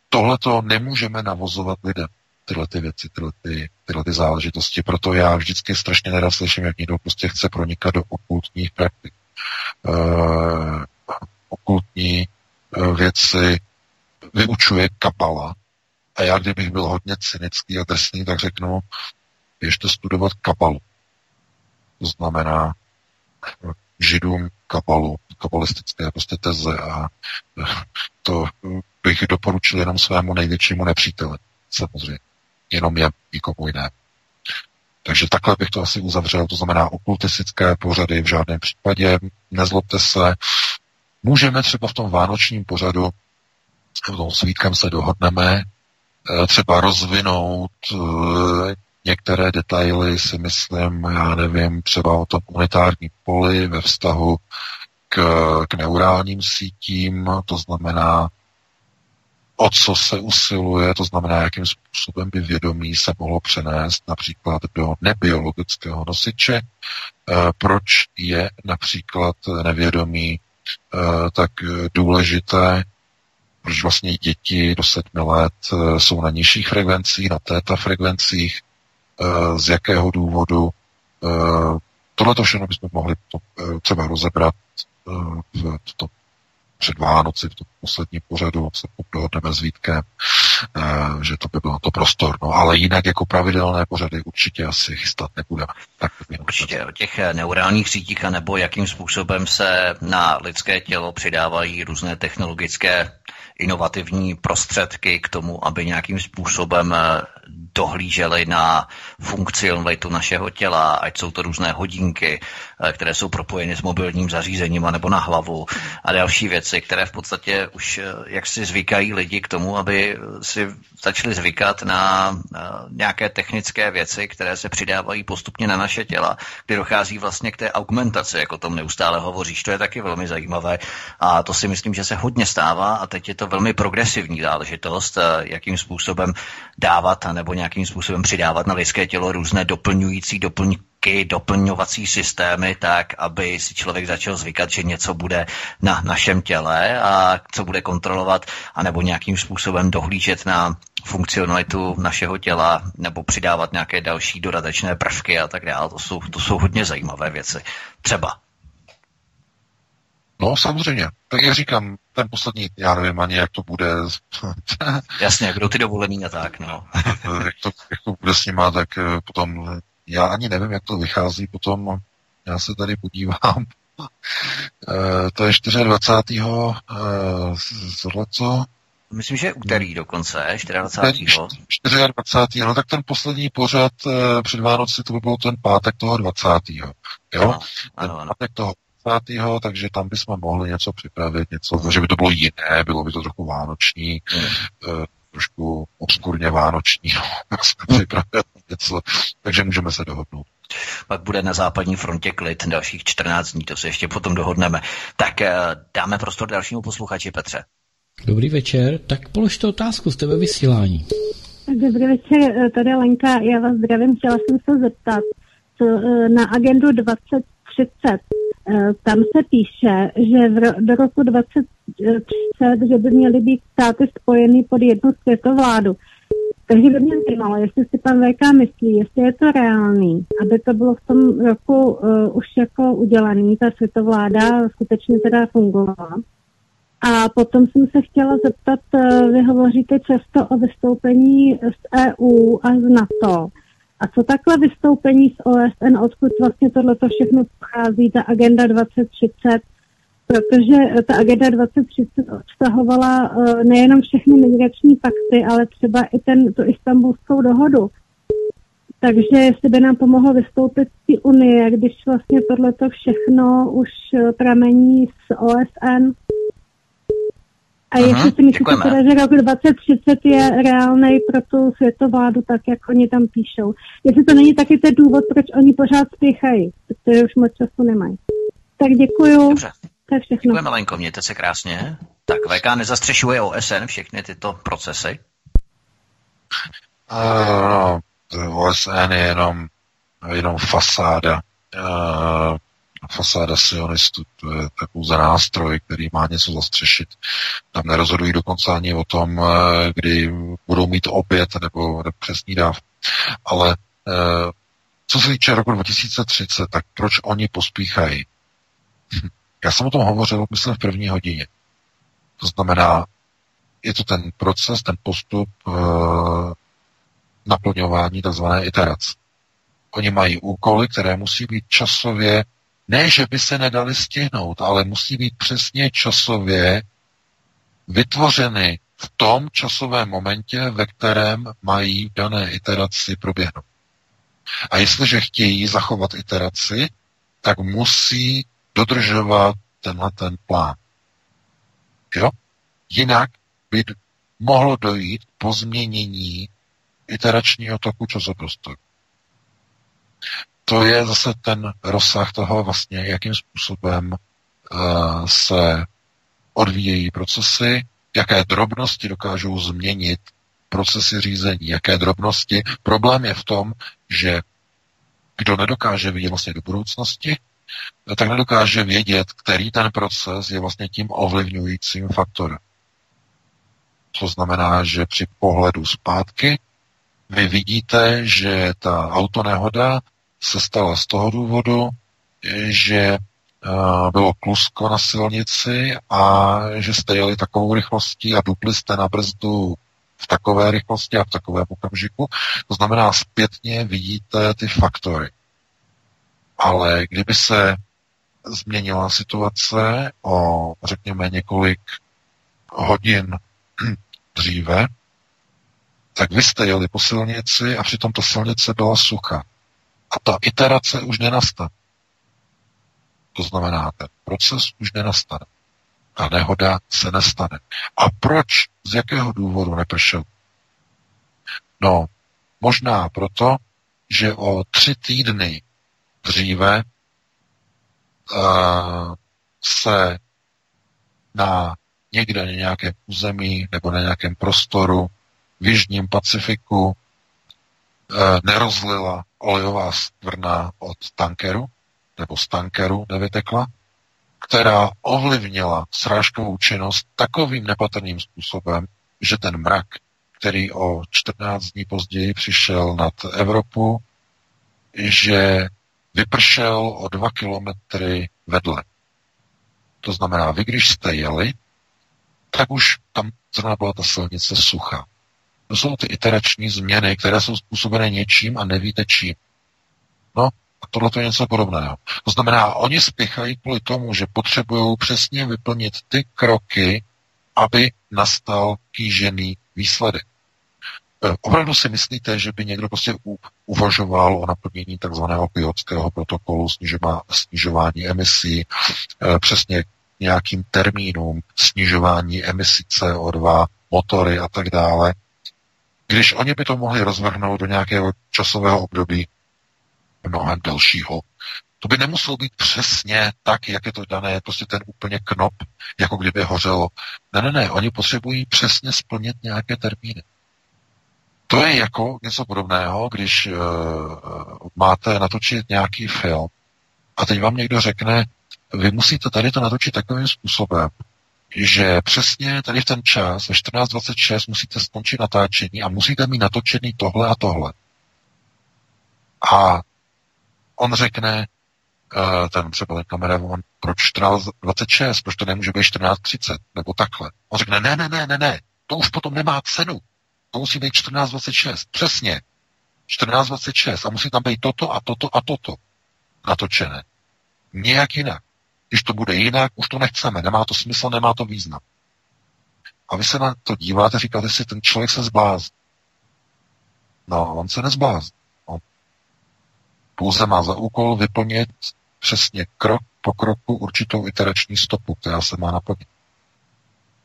tohleto nemůžeme navozovat lidem, tyhle ty věci, tyhle ty, tyhle ty záležitosti. Proto já vždycky strašně nerad slyším, jak někdo prostě chce pronikat do okultních praktik. Uh, okultní uh, věci vyučuje kabala a já kdybych byl hodně cynický a drsný, tak řeknu, běžte studovat kabalu. To znamená židům kabalu, kabalistické prostě teze a to bych doporučil jenom svému největšímu nepříteli, samozřejmě. Jenom je nikomu jiné. Takže takhle bych to asi uzavřel, to znamená okultistické pořady v žádném případě, nezlobte se. Můžeme třeba v tom vánočním pořadu, v tom svítkem se dohodneme, eh, třeba rozvinout eh, Některé detaily si myslím, já nevím, třeba o tom unitárním poli ve vztahu k, k neurálním sítím, to znamená, o co se usiluje, to znamená, jakým způsobem by vědomí se mohlo přenést například do nebiologického nosiče, e, proč je například nevědomí e, tak důležité, proč vlastně děti do sedmi let e, jsou na nižších frekvencích, na téta frekvencích, z jakého důvodu. Tohle to všechno bychom mohli třeba rozebrat v tom před Vánoci, v tom posledním pořadu se dohodneme s Vítkem, že to by bylo to prostor. No, ale jinak jako pravidelné pořady určitě asi chystat nebudeme. Tak určitě o těch neurálních sítích, nebo jakým způsobem se na lidské tělo přidávají různé technologické inovativní prostředky k tomu, aby nějakým způsobem eh, dohlíželi na funkcionalitu našeho těla, ať jsou to různé hodinky, které jsou propojeny s mobilním zařízením nebo na hlavu a další věci, které v podstatě už eh, jak si zvykají lidi k tomu, aby si začali zvykat na nějaké technické věci, které se přidávají postupně na naše těla, kdy dochází vlastně k té augmentaci, jako o tom neustále hovoříš. To je taky velmi zajímavé a to si myslím, že se hodně stává a teď je to velmi progresivní záležitost, eh, jakým způsobem dávat nebo nějakým způsobem přidávat na lidské tělo různé doplňující doplňky, doplňovací systémy, tak aby si člověk začal zvykat, že něco bude na našem těle a co bude kontrolovat, anebo nějakým způsobem dohlížet na funkcionalitu našeho těla nebo přidávat nějaké další dodatečné prvky a tak dále. To jsou, to jsou hodně zajímavé věci. Třeba. No, samozřejmě. Tak jak říkám, ten poslední, já nevím ani, jak to bude. <laughs> Jasně, kdo ty dovolený a tak, no. <laughs> jak, to, jak to bude s nima, tak eh, potom, já ani nevím, jak to vychází potom, já se tady podívám, <laughs> eh, to je 24. tohleto, Myslím, že úterý dokonce, 24. 24. No tak ten poslední pořad e, před Vánoci, to by byl ten pátek toho 20. Jo? Ano, ano, ten pátek toho 20. takže tam bychom mohli něco připravit, něco, že by to bylo jiné, bylo by to trochu vánoční, hmm. Trošku obskurně vánoční, <laughs> připravit něco, takže můžeme se dohodnout. Pak bude na západní frontě klid dalších 14 dní, to se ještě potom dohodneme. Tak e, dáme prostor dalšímu posluchači, Petře. Dobrý večer, tak položte otázku, jste ve vysílání. Dobrý večer, tady Lenka, já vás zdravím, chtěla jsem se zeptat, co, e, na agendu 2030, e, tam se píše, že v, do roku 2030, že by měly být státy spojeny pod jednu světovládu. Takže by mě zajímalo, jestli si pan VK myslí, jestli je to reálný, aby to bylo v tom roku uh, už jako udělaný, ta světovláda skutečně teda fungovala. A potom jsem se chtěla zeptat, eh, vy hovoříte často o vystoupení z EU a z NATO. A co takhle vystoupení z OSN, odkud vlastně tohle všechno pochází, ta agenda 2030, protože ta agenda 2030 obsahovala uh, nejenom všechny migrační pakty, ale třeba i ten, tu istambulskou dohodu. Takže jestli by nám pomohlo vystoupit z té unie, když vlastně tohleto všechno už eh, pramení z OSN, a Aha, jestli si myslíte teda, že rok 2030 je reálný pro tu světovládu, tak jak oni tam píšou. Jestli to není taky ten důvod, proč oni pořád spěchají, protože už moc času nemají. Tak děkuju. Dobře. To je všechno. Děkujeme, Lenko, mějte se krásně. Tak VK nezastřešuje OSN všechny tyto procesy? Uh, no, OSN je jenom, jenom fasáda. Uh, fasáda sionistů, to je, pouze nástroj, který má něco zastřešit. Tam nerozhodují dokonce ani o tom, eh, kdy budou mít opět nebo, přesný dáv. Ale eh, co se týče roku 2030, tak proč oni pospíchají? <laughs> Já jsem o tom hovořil, myslím, v první hodině. To znamená, je to ten proces, ten postup e, naplňování tzv. iterace. Oni mají úkoly, které musí být časově ne, že by se nedali stihnout, ale musí být přesně časově vytvořeny v tom časovém momentě, ve kterém mají dané iteraci proběhnout. A jestliže chtějí zachovat iteraci, tak musí dodržovat tenhle ten plán. Jo? Jinak by mohlo dojít k pozměnění iteračního toku časoprostoru to je zase ten rozsah toho vlastně, jakým způsobem uh, se odvíjejí procesy, jaké drobnosti dokážou změnit procesy řízení, jaké drobnosti. Problém je v tom, že kdo nedokáže vidět vlastně do budoucnosti, tak nedokáže vědět, který ten proces je vlastně tím ovlivňujícím faktorem. To znamená, že při pohledu zpátky vy vidíte, že ta autonehoda se stala z toho důvodu, že eh, bylo klusko na silnici a že jste jeli takovou rychlostí a dupli jste na brzdu v takové rychlosti a v takovém okamžiku. To znamená, zpětně vidíte ty faktory. Ale kdyby se změnila situace o, řekněme, několik hodin <clears throat> dříve, tak vy jste jeli po silnici a přitom ta silnice byla suchá. A ta iterace už nenastane. To znamená, ten proces už nenastane. A nehoda se nestane. A proč? Z jakého důvodu nepršel? No, možná proto, že o tři týdny dříve uh, se na někde na nějakém území nebo na nějakém prostoru v Jižním Pacifiku nerozlila olejová skvrna od tankeru, nebo z tankeru nevytekla, která ovlivnila srážkovou činnost takovým nepatrným způsobem, že ten mrak který o 14 dní později přišel nad Evropu, že vypršel o dva kilometry vedle. To znamená, vy když jste jeli, tak už tam zrovna byla ta silnice suchá. To jsou ty iterační změny, které jsou způsobené něčím a nevíte čím. No, a tohle je něco podobného. To znamená, oni spěchají kvůli tomu, že potřebují přesně vyplnit ty kroky, aby nastal kýžený výsledek. E, opravdu si myslíte, že by někdo prostě uvažoval o naplnění takzvaného kyotského protokolu snižování emisí e, přesně nějakým termínům snižování emisí CO2, motory a tak dále, když oni by to mohli rozvrhnout do nějakého časového období mnohem delšího, to by nemuselo být přesně tak, jak je to dané, prostě ten úplně knop, jako kdyby hořelo. Ne, ne, ne, oni potřebují přesně splnit nějaké termíny. To je jako něco podobného, když uh, máte natočit nějaký film a teď vám někdo řekne, vy musíte tady to natočit takovým způsobem, že přesně tady v ten čas, ve 14.26 musíte skončit natáčení a musíte mít natočený tohle a tohle. A on řekne, uh, ten třeba kameraman, proč 14.26, proč to nemůže být 14.30, nebo takhle. On řekne, ne, ne, ne, ne, ne, to už potom nemá cenu. To musí být 14.26, přesně. 14.26 a musí tam být toto a toto a toto natočené. Nějak jinak. Když to bude jinak, už to nechceme, nemá to smysl, nemá to význam. A vy se na to díváte, říkáte si, ten člověk se zblázní. No, on se nezblázní. On pouze má za úkol vyplnit přesně krok po kroku určitou iterační stopu, která se má naplnit.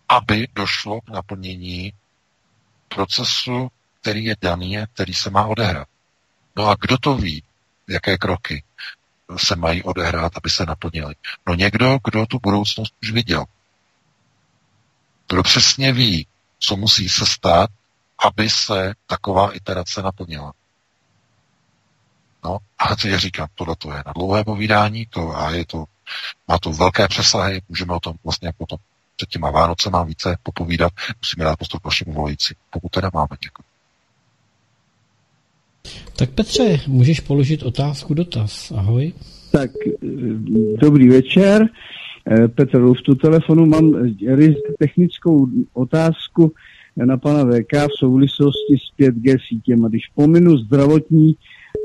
Aby došlo k naplnění procesu, který je daný a který se má odehrát. No a kdo to ví, jaké kroky? Se mají odehrát, aby se naplnily. No někdo, kdo tu budoucnost už viděl. Kdo přesně ví, co musí se stát, aby se taková iterace naplnila. No, a co já říkám, tohle to je na dlouhé povídání, to a je to, má to velké přesahy, můžeme o tom vlastně potom před těma Vánocema více popovídat, musíme dát prostor k vašemu volající, pokud teda máme, děkuji. Tak Petře, můžeš položit otázku, dotaz. Ahoj. Tak, dobrý večer. Eh, Petr v tu telefonu mám technickou otázku na pana VK v souvislosti s 5G sítěm. A když pominu zdravotní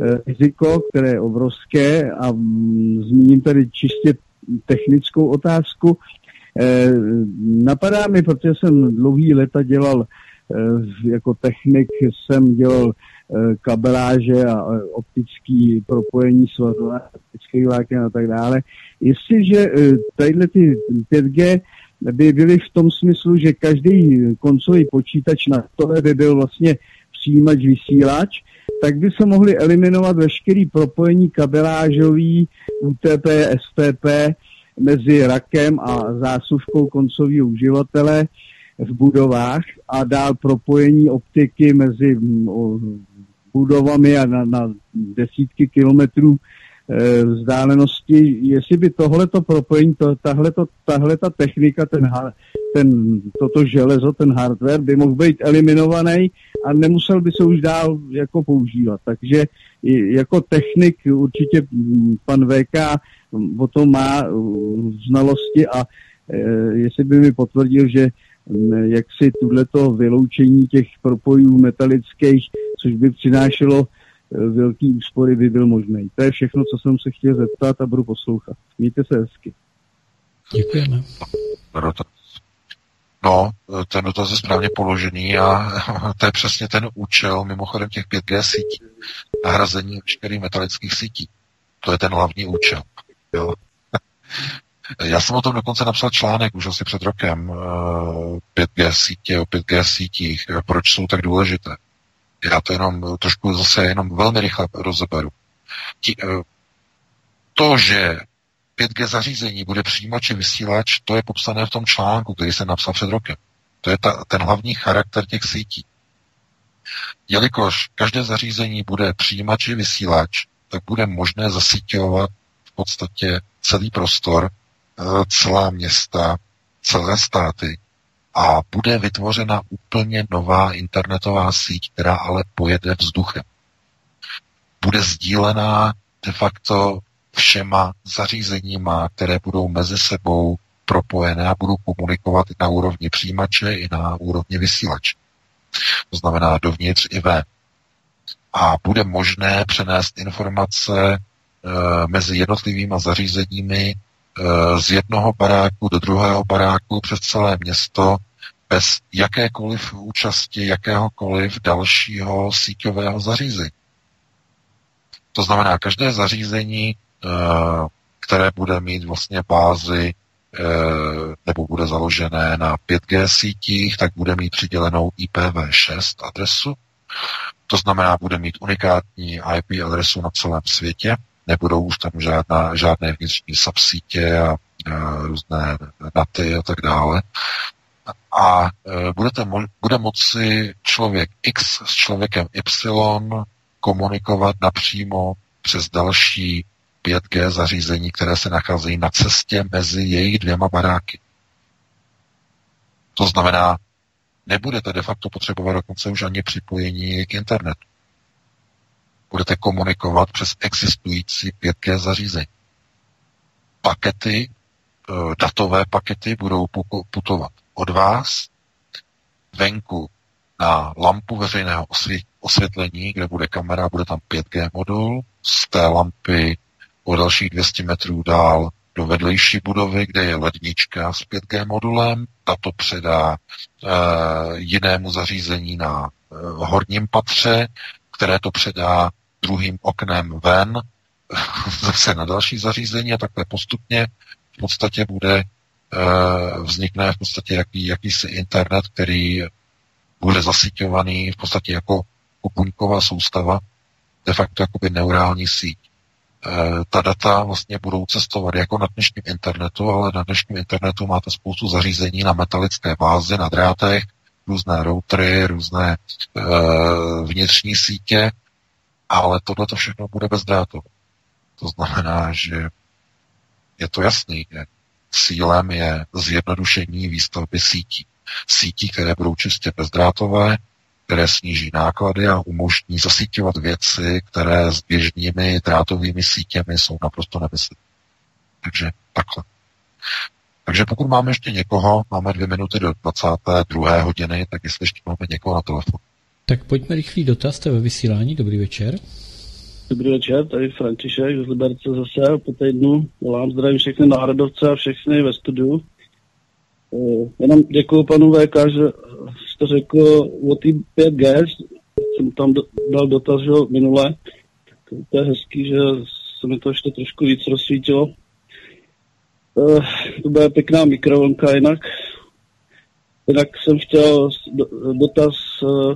eh, riziko, které je obrovské, a mm, zmíním tady čistě technickou otázku, eh, napadá mi, protože jsem dlouhý leta dělal jako technik, jsem dělal Eh, kabeláže a optický propojení svazové, optických vláken a tak dále. Jestliže eh, tadyhle ty 5G by byly v tom smyslu, že každý koncový počítač na stole by byl vlastně přijímač, vysílač, tak by se mohly eliminovat veškerý propojení kabelážový, UTP, STP mezi rakem a zásuvkou koncového uživatele v budovách a dál propojení optiky mezi mm, budovami a na, na desítky kilometrů e, vzdálenosti, jestli by tohleto propojení, to, tahleto, tahleta technika, ten, ten, toto železo, ten hardware by mohl být eliminovaný a nemusel by se už dál jako používat. Takže jako technik určitě pan VK o tom má znalosti a e, jestli by mi potvrdil, že jak si tuto vyloučení těch propojů metalických, což by přinášelo eh, velký úspory, by byl možný. To je všechno, co jsem se chtěl zeptat a budu poslouchat. Mějte se hezky. Děkujeme. No, ten dotaz je správně položený a <laughs> to je přesně ten účel, mimochodem těch 5G sítí, nahrazení veškerých metalických sítí. To je ten hlavní účel. Jo. Já jsem o tom dokonce napsal článek už asi před rokem, 5G eh, sítě, o 5G sítích, eh, proč jsou tak důležité. Já to jenom trošku zase jenom velmi rychle rozeberu. Eh, to, že 5G zařízení bude přijímač vysílač, to je popsané v tom článku, který jsem napsal před rokem. To je ta, ten hlavní charakter těch sítí. Jelikož každé zařízení bude přijímač vysílač, tak bude možné zasíťovat v podstatě celý prostor celá města, celé státy a bude vytvořena úplně nová internetová síť, která ale pojede vzduchem. Bude sdílená de facto všema zařízeníma, které budou mezi sebou propojené a budou komunikovat i na úrovni přijímače, i na úrovni vysílače. To znamená dovnitř i ven. A bude možné přenést informace e, mezi jednotlivými zařízeními e, z jednoho baráku do druhého baráku přes celé město bez jakékoliv účasti jakéhokoliv dalšího síťového zařízení. To znamená, každé zařízení, eh, které bude mít vlastně bázi eh, nebo bude založené na 5G sítích, tak bude mít přidělenou IPv6 adresu. To znamená, bude mít unikátní IP adresu na celém světě, nebudou už tam žádná, žádné vnitřní subsítě a, a různé daty a tak dále. A e, budete mo- bude moci člověk X s člověkem Y komunikovat napřímo přes další 5G zařízení, které se nacházejí na cestě mezi jejich dvěma baráky. To znamená, nebudete de facto potřebovat dokonce už ani připojení k internetu. Budete komunikovat přes existující 5G zařízení. Pakety, e, datové pakety budou putovat od vás venku na lampu veřejného osvětlení, kde bude kamera, bude tam 5G modul, z té lampy o dalších 200 metrů dál do vedlejší budovy, kde je lednička s 5G modulem, tato předá e, jinému zařízení na e, horním patře, které to předá druhým oknem ven, <laughs> zase na další zařízení a takhle postupně v podstatě bude Eh, vznikne v podstatě jaký, jakýsi internet, který bude zasíťovaný v podstatě jako buňková soustava, de facto jakoby neurální síť. E, ta data vlastně budou cestovat jako na dnešním internetu, ale na dnešním internetu máte spoustu zařízení na metalické bázi, na drátech, různé routery, různé e, vnitřní sítě, ale tohle to všechno bude bezdrátové. To znamená, že je to jasný, že cílem je zjednodušení výstavby sítí. Sítí, které budou čistě bezdrátové, které sníží náklady a umožní zasíťovat věci, které s běžnými drátovými sítěmi jsou naprosto nemyslitelné. Takže takhle. Takže pokud máme ještě někoho, máme dvě minuty do 22. hodiny, tak jestli ještě máme někoho na telefonu. Tak pojďme rychlý dotaz, jste ve vysílání, dobrý večer. Dobrý večer, tady František z Liberce zase po týdnu. Volám, zdravím všechny národovce a všechny ve studiu. Uh, jenom děkuji panu VK, že jste řekl o té 5G, jsem tam dal dotaz že minule. Tak to je hezký, že se mi to ještě trošku víc rozsvítilo. Uh, to bude pěkná mikrovlnka jinak. Jinak jsem chtěl dotaz uh,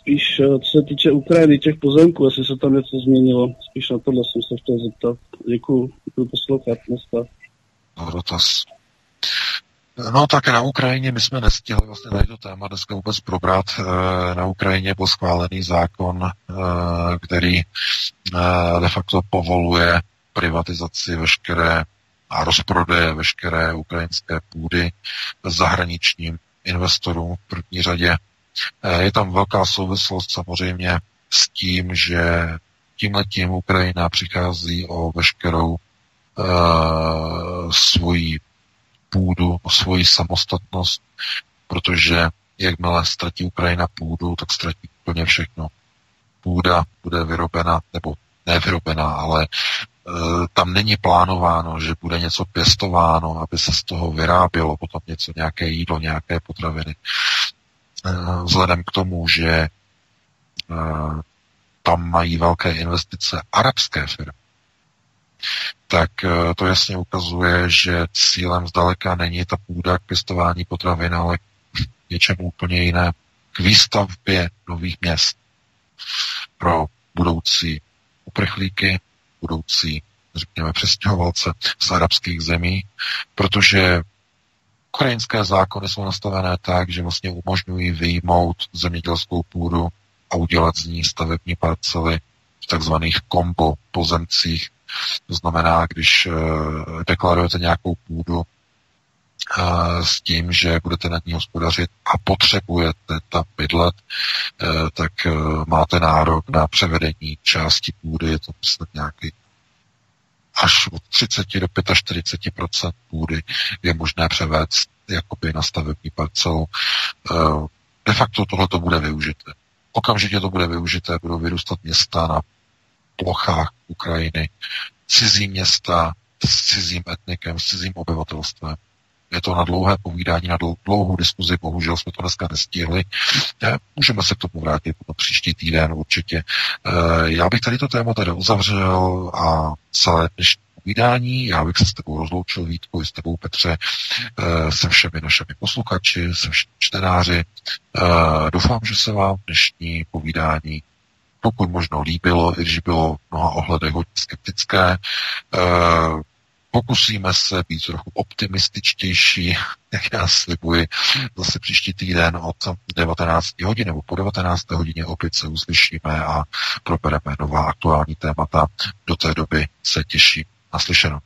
spíš eh, co se týče Ukrajiny, těch pozemků, jestli se tam něco změnilo. Spíš na tohle jsem se chtěl zeptat. Děkuji, děkuji poslouchat dneska. No, dotaz. No tak na Ukrajině my jsme nestihli vlastně tady to téma dneska vůbec probrat. Na Ukrajině byl schválený zákon, který de facto povoluje privatizaci veškeré a rozprodeje veškeré ukrajinské půdy zahraničním investorům v první řadě Eh, je tam velká souvislost samozřejmě s tím, že tímhletím Ukrajina přichází o veškerou uh, svoji půdu, o svoji samostatnost, protože jakmile ztratí Ukrajina půdu, tak ztratí úplně všechno. Půda bude vyrobena, nebo nevyrobená, ale uh, tam není plánováno, že bude něco pěstováno, aby se z toho vyrábělo potom něco, nějaké jídlo, nějaké potraviny. Eh, vzhledem k tomu, že eh, tam mají velké investice arabské firmy, tak to jasně ukazuje, že cílem zdaleka není ta půda k pěstování potravin, ale k něčemu úplně jiné, k výstavbě nových měst pro budoucí uprchlíky, budoucí, řekněme, přestěhovalce z arabských zemí, protože Ukrajinské zákony jsou nastavené tak, že vlastně umožňují vyjmout zemědělskou půdu a udělat z ní stavební parcely v takzvaných kombo pozemcích. To znamená, když uh, deklarujete nějakou půdu s tím, že budete na ní hospodařit a potřebujete tam bydlet, tak máte nárok na převedení části půdy, je to myslím nějaký až od 30 do 45% půdy je možné převést jakoby na stavební parcelu. De facto tohle to bude využité. Okamžitě to bude využité, budou vyrůstat města na plochách Ukrajiny, cizí města s cizím etnikem, s cizím obyvatelstvem. Je to na dlouhé povídání, na dlouhou diskuzi, bohužel jsme to dneska nestihli. Můžeme se k tomu vrátit na příští týden určitě. Eh, já bych tady to téma tady uzavřel a celé dnešní povídání. Já bych se s tebou rozloučil, Vítku, i s tebou, Petře, eh, se všemi našimi posluchači, se všemi čtenáři. Eh, doufám, že se vám dnešní povídání pokud možno líbilo, i když bylo v mnoha ohledech hodně skeptické. Pokusíme se být trochu optimističtější, jak já slibuji. Zase příští týden od 19 hodin nebo po 19. hodině opět se uslyšíme a probereme nová aktuální témata. Do té doby se těším naslyšenou.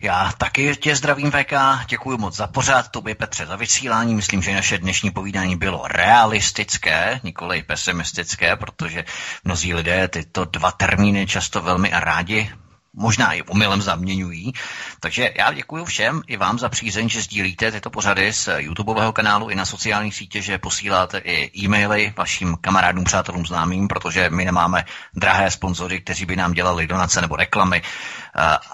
Já taky tě zdravím VK, děkuji moc za pořád, tobě Petře za vysílání. Myslím, že naše dnešní povídání bylo realistické, nikoli pesimistické, protože mnozí lidé tyto dva termíny často velmi rádi možná i omylem zaměňují. Takže já děkuji všem i vám za přízeň, že sdílíte tyto pořady z YouTubeového kanálu i na sociálních sítě, že posíláte i e-maily vašim kamarádům, přátelům, známým, protože my nemáme drahé sponzory, kteří by nám dělali donace nebo reklamy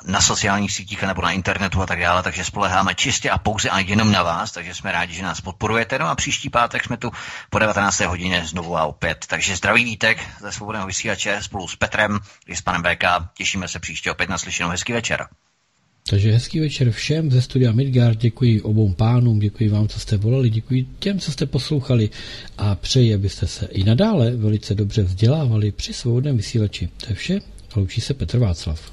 na sociálních sítích nebo na internetu a tak dále, takže spoleháme čistě a pouze a jenom na vás, takže jsme rádi, že nás podporujete. No a příští pátek jsme tu po 19. hodině znovu a opět. Takže zdravý vítek ze svobodného vysílače spolu s Petrem i s panem VK. Těšíme se příště opět na slyšenou. Hezký večer. Takže hezký večer všem ze studia Midgard, děkuji obou pánům, děkuji vám, co jste volali, děkuji těm, co jste poslouchali a přeji, abyste se i nadále velice dobře vzdělávali při svobodném vysílači. To je vše, loučí se Petr Václav.